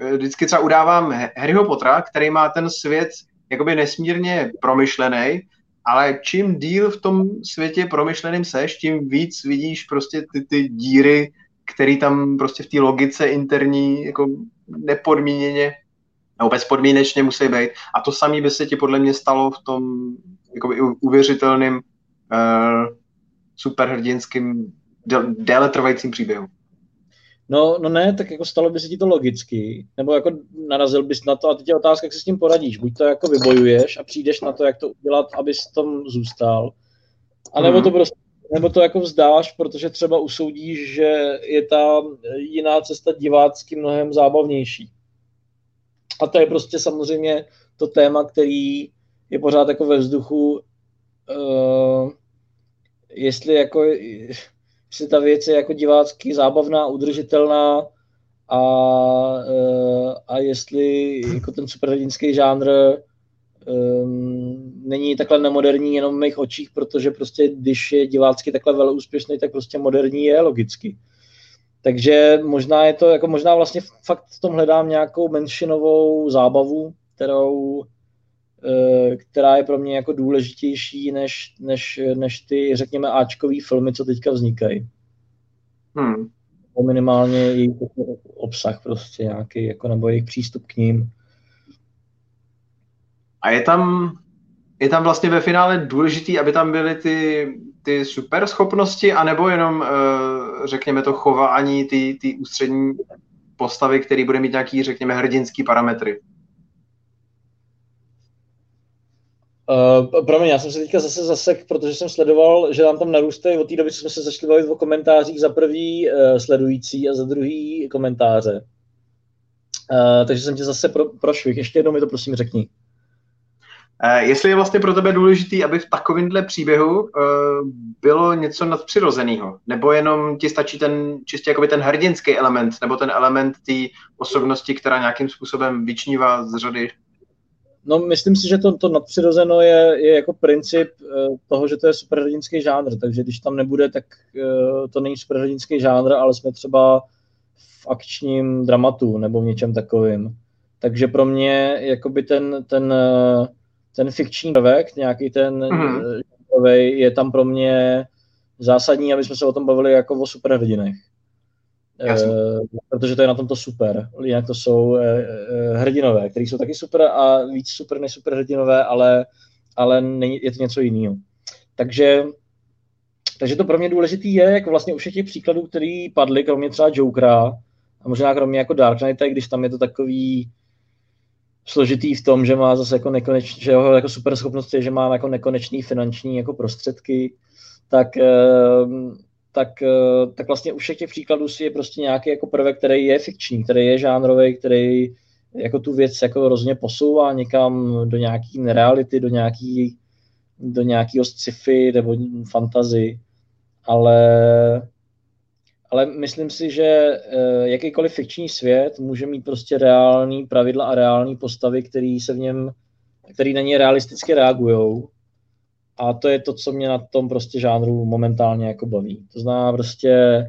eh, vždycky třeba udávám Harryho Pottera, který má ten svět jakoby nesmírně promyšlený ale čím díl v tom světě promyšleným seš, tím víc vidíš prostě ty, ty díry, které tam prostě v té logice interní jako nepodmíněně nebo bezpodmínečně musí být. A to samé by se ti podle mě stalo v tom jakoby uvěřitelným uh, superhrdinským déle trvajícím příběhu. No, no ne, tak jako stalo by se ti to logicky, nebo jako narazil bys na to a teď je otázka, jak se s tím poradíš. Buď to jako vybojuješ a přijdeš na to, jak to udělat, abys tam zůstal, a nebo to hmm. prostě nebo to jako vzdáš, protože třeba usoudíš, že je ta jiná cesta divácky mnohem zábavnější. A to je prostě samozřejmě to téma, který je pořád jako ve vzduchu, uh, jestli jako jestli ta věc je jako divácky zábavná, udržitelná a, e, a jestli jako ten superhrdinský žánr um, není takhle nemoderní jenom v mých očích, protože prostě když je divácky takhle velmi úspěšný, tak prostě moderní je logicky. Takže možná je to, jako možná vlastně fakt v tom hledám nějakou menšinovou zábavu, kterou, která je pro mě jako důležitější než, než, než ty, řekněme, Ačkový filmy, co teďka vznikají. Hmm. Minimálně jejich obsah prostě nějaký, jako nebo jejich přístup k ním. A je tam, je tam vlastně ve finále důležitý, aby tam byly ty, ty super schopnosti, anebo jenom, uh, řekněme, to chování ty, ty ústřední postavy, který bude mít nějaký, řekněme, hrdinský parametry? Uh, promiň, já jsem se teďka zase zasek, protože jsem sledoval, že nám tam narůstají od té doby, co jsme se začali bavit o komentářích za prvý uh, sledující a za druhý komentáře. Uh, takže jsem tě zase pro, prošvih. Ještě jednou mi to prosím řekni. Uh, jestli je vlastně pro tebe důležitý, aby v takovémhle příběhu uh, bylo něco nadpřirozeného, nebo jenom ti stačí ten čistě jakoby ten hrdinský element, nebo ten element té osobnosti, která nějakým způsobem vyčnívá z řady No, myslím si, že to, to nadpřirozeno je, je jako princip uh, toho, že to je superhrdinský žánr, takže když tam nebude, tak uh, to není superhrdinský žánr, ale jsme třeba v akčním dramatu nebo v něčem takovým. Takže pro mě jakoby ten, ten, uh, ten fikční prvek, nějaký ten mm-hmm. je tam pro mě zásadní, aby jsme se o tom bavili jako o superhrdinech. Jasně. Eh, protože to je na tomto super. Jinak to jsou eh, eh, hrdinové, kteří jsou taky super a víc super než super hrdinové, ale, ale není, je to něco jiného. Takže, takže to pro mě důležité je, jak vlastně u všech těch příkladů, který padly, kromě třeba Jokera, a možná kromě jako Dark Knight, když tam je to takový složitý v tom, že má zase jako nekoneč, že jeho jako super schopnost je, že má jako nekonečný finanční jako prostředky, tak tak, eh, tak vlastně u všech těch příkladů si je prostě nějaký jako prvek, který je fikční, který je žánrový, který jako tu věc jako rozhodně posouvá někam do nějaký nereality, do nějaký, do nějakého sci-fi nebo fantazy, ale, ale myslím si, že eh, jakýkoliv fikční svět může mít prostě reální pravidla a reální postavy, který se v něm, který na ně realisticky reagují a to je to, co mě na tom prostě žánru momentálně jako baví. To znamená prostě,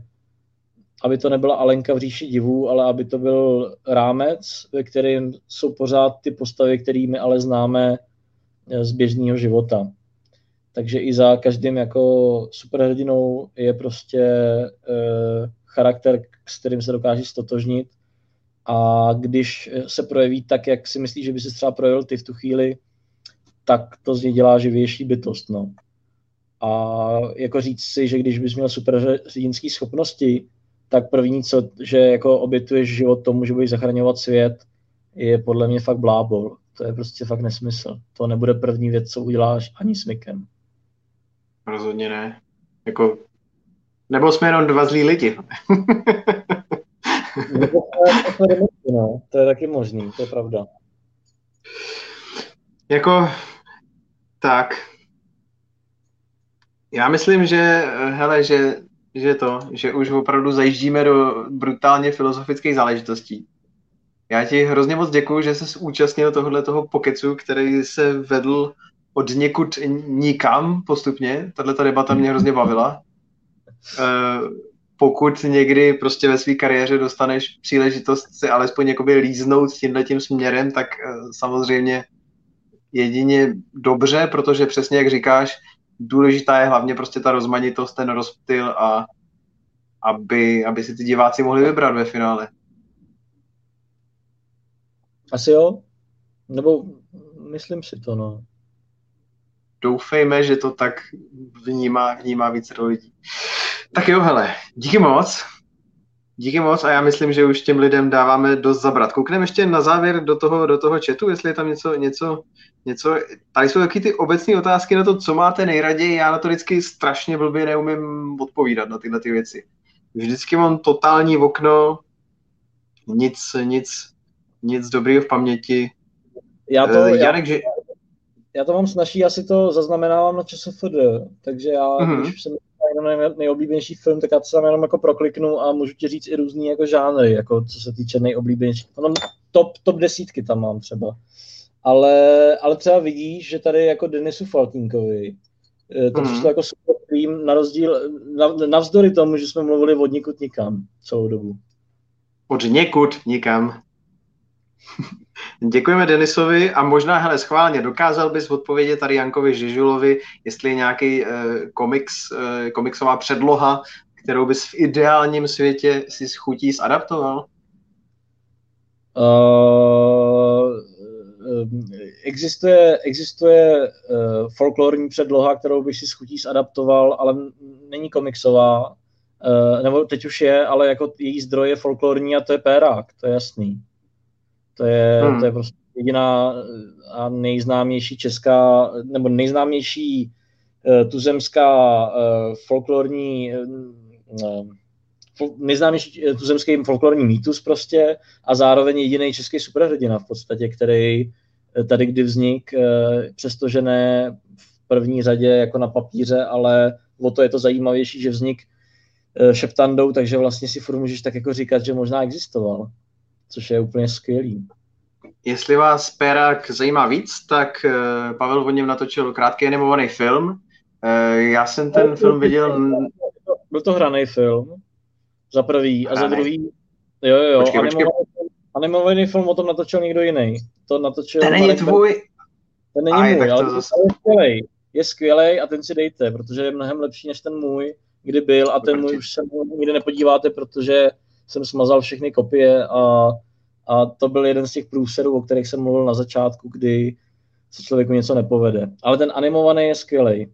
aby to nebyla Alenka v říši divů, ale aby to byl rámec, ve kterém jsou pořád ty postavy, které my ale známe z běžného života. Takže i za každým jako superhrdinou je prostě e, charakter, s kterým se dokáže stotožnit. A když se projeví tak, jak si myslíš, že by se třeba projevil ty v tu chvíli, tak to z něj dělá živější bytost. No. A jako říct si, že když bys měl super řídinské schopnosti, tak první, co, že jako obětuješ život tomu, že budeš zachraňovat svět, je podle mě fakt blábol. To je prostě fakt nesmysl. To nebude první věc, co uděláš ani s Mikem. Rozhodně ne. Jako, nebo jsme jenom dva zlí lidi. *laughs* to, je, no. to je taky možný, to je pravda. Jako, tak. Já myslím, že, hele, že, že to, že už opravdu zajíždíme do brutálně filozofických záležitostí. Já ti hrozně moc děkuji, že jsi účastnil tohohle toho pokecu, který se vedl od někud nikam postupně. Tahle debata mě hrozně bavila. Uh, pokud někdy prostě ve své kariéře dostaneš příležitost si alespoň líznout tímhle tím směrem, tak uh, samozřejmě jedině dobře, protože přesně jak říkáš, důležitá je hlavně prostě ta rozmanitost, ten rozptyl a aby, aby si ty diváci mohli vybrat ve finále. Asi jo. Nebo myslím si to, no. Doufejme, že to tak vnímá, vnímá více lidí. Tak jo, hele, díky moc. Díky moc a já myslím, že už těm lidem dáváme dost zabrat. Koukneme ještě na závěr do toho, do toho chatu, jestli je tam něco, něco, něco. Tady jsou taky ty obecné otázky na to, co máte nejraději. Já na to vždycky strašně blbě neumím odpovídat na tyhle ty věci. Vždycky mám totální okno, nic, nic, nic dobrého v paměti. Já to, uh, Janek, já, že... já to mám snaží, asi to zaznamenávám na ČSFD, takže já, mm-hmm. když jsem jenom nejoblíbenější film, tak já to tam jenom jako prokliknu a můžu ti říct i různý jako žánry, jako co se týče nejoblíbenější. Tam top, top desítky tam mám třeba. Ale, ale třeba vidíš, že tady jako Denisu Faltínkovi, eh, to mm. přišlo jako super film, na rozdíl, navzdory tomu, že jsme mluvili od nikud nikam celou dobu. Od někud nikam. *laughs* Děkujeme Denisovi a možná, hele, schválně, dokázal bys odpovědět tady Jankovi Žižulovi, jestli je nějaký uh, komiks, uh, komiksová předloha, kterou bys v ideálním světě si schutí zadaptoval? Uh, existuje existuje uh, folklorní předloha, kterou bych si schutí zadaptoval, ale není komiksová, uh, nebo teď už je, ale jako její zdroj je folklorní a to je Pérák, to je jasný. To je, hmm. to je prostě jediná a nejznámější česká, nebo nejznámější uh, tuzemská uh, folklorní uh, nejznámější tuzemský folklorní mýtus prostě a zároveň jediný český superhrdina v podstatě, který tady kdy vznik, přestože ne v první řadě jako na papíře, ale o to je to zajímavější, že vznik šeptandou, takže vlastně si furt můžeš tak jako říkat, že možná existoval což je úplně skvělý. Jestli vás Perák zajímá víc, tak uh, Pavel o něm natočil krátký animovaný film. Uh, já jsem ten no, film viděl... Byl to hraný film, za prvý, hranej. a za druhý... Jo, jo, jo, počkej, animovaný, počkej. animovaný film o tom natočil někdo jiný. To natočil... Ten není tvůj... Ten není Aj, můj, ale to zase... je skvělej. Je skvělej a ten si dejte, protože je mnohem lepší než ten můj, kdy byl a ten můj už se nikdy nepodíváte, protože jsem smazal všechny kopie a, a to byl jeden z těch průserů, o kterých jsem mluvil na začátku, kdy se člověku něco nepovede. Ale ten animovaný je skvělý.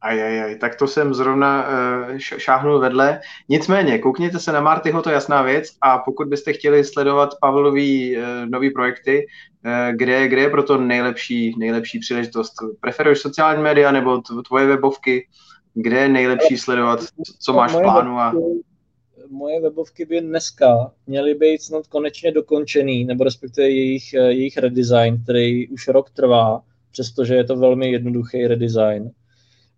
Ajajaj, tak to jsem zrovna uh, šáhnul vedle. Nicméně, koukněte se na Martyho, to je jasná věc a pokud byste chtěli sledovat Pavlový uh, nový projekty, uh, kde, kde je pro to nejlepší, nejlepší příležitost? Preferuješ sociální média nebo tvoje webovky? Kde je nejlepší sledovat, co máš v plánu? A moje webovky by dneska měly být snad konečně dokončený, nebo respektive jejich, eh, jejich redesign, který už rok trvá, přestože je to velmi jednoduchý redesign.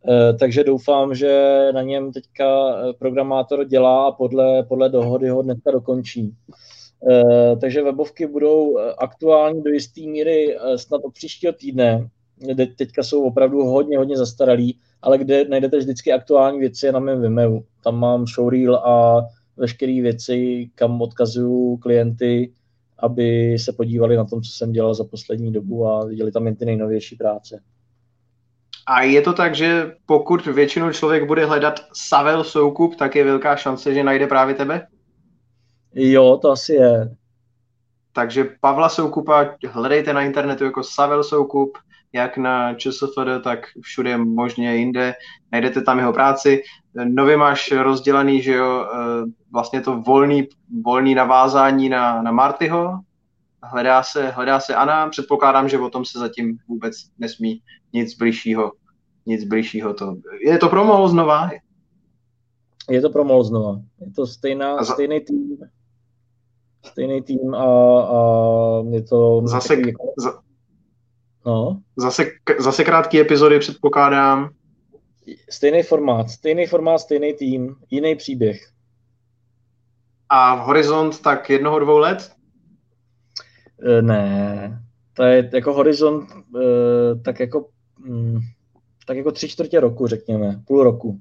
Eh, takže doufám, že na něm teďka eh, programátor dělá a podle, podle dohody ho dneska dokončí. Takže webovky budou aktuální do jisté míry snad od příštího týdne. Teďka jsou opravdu hodně, hodně zastaralý, ale kde najdete vždycky aktuální věci na mém Vimeo. Tam mám showreel a veškeré věci, kam odkazuju klienty, aby se podívali na tom, co jsem dělal za poslední dobu a viděli tam jen ty nejnovější práce. A je to tak, že pokud většinou člověk bude hledat Savel Soukup, tak je velká šance, že najde právě tebe? Jo, to asi je. Takže Pavla Soukupa hledejte na internetu jako Savel Soukup, jak na ČSFD, tak všude možně jinde. Najdete tam jeho práci. Nově máš rozdělaný, že jo, eh, vlastně to volný, volný navázání na, na Martyho. Hledá se, hledá se Ana. Předpokládám, že o tom se zatím vůbec nesmí nic bližšího. Nic bližšího to. Je to promo znova? Je to promo znova. Je to stejná, za... stejný tým. Stejný tým a, a je to... Zase. Jako- za, No. Zase, zase krátké epizody předpokládám. Stejný formát, stejný formát, stejný tým, jiný příběh. A v horizont tak jednoho, dvou let? E, ne, to je jako horizont e, tak jako mm, tak jako tři čtvrtě roku, řekněme, půl roku.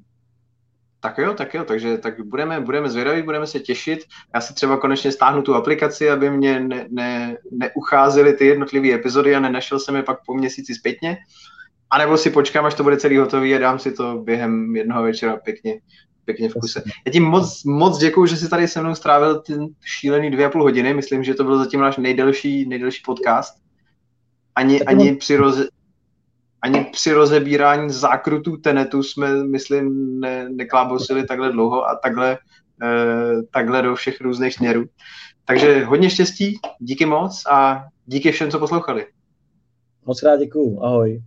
Tak jo, tak jo, takže tak budeme, budeme zvědaví, budeme se těšit. Já si třeba konečně stáhnu tu aplikaci, aby mě ne, ne, neucházely ty jednotlivé epizody a nenašel jsem je pak po měsíci zpětně. A nebo si počkám, až to bude celý hotový a dám si to během jednoho večera pěkně, pěkně v kuse. Já ti moc, moc děkuju, že jsi tady se mnou strávil ten šílený dvě a půl hodiny. Myslím, že to byl zatím náš nejdelší, nejdelší podcast. Ani, ani při, roz, ani při rozebírání zákrutů Tenetu jsme, myslím, ne, neklábosili takhle dlouho a takhle, eh, takhle do všech různých směrů. Takže hodně štěstí, díky moc a díky všem, co poslouchali. Moc rád děkuju, ahoj.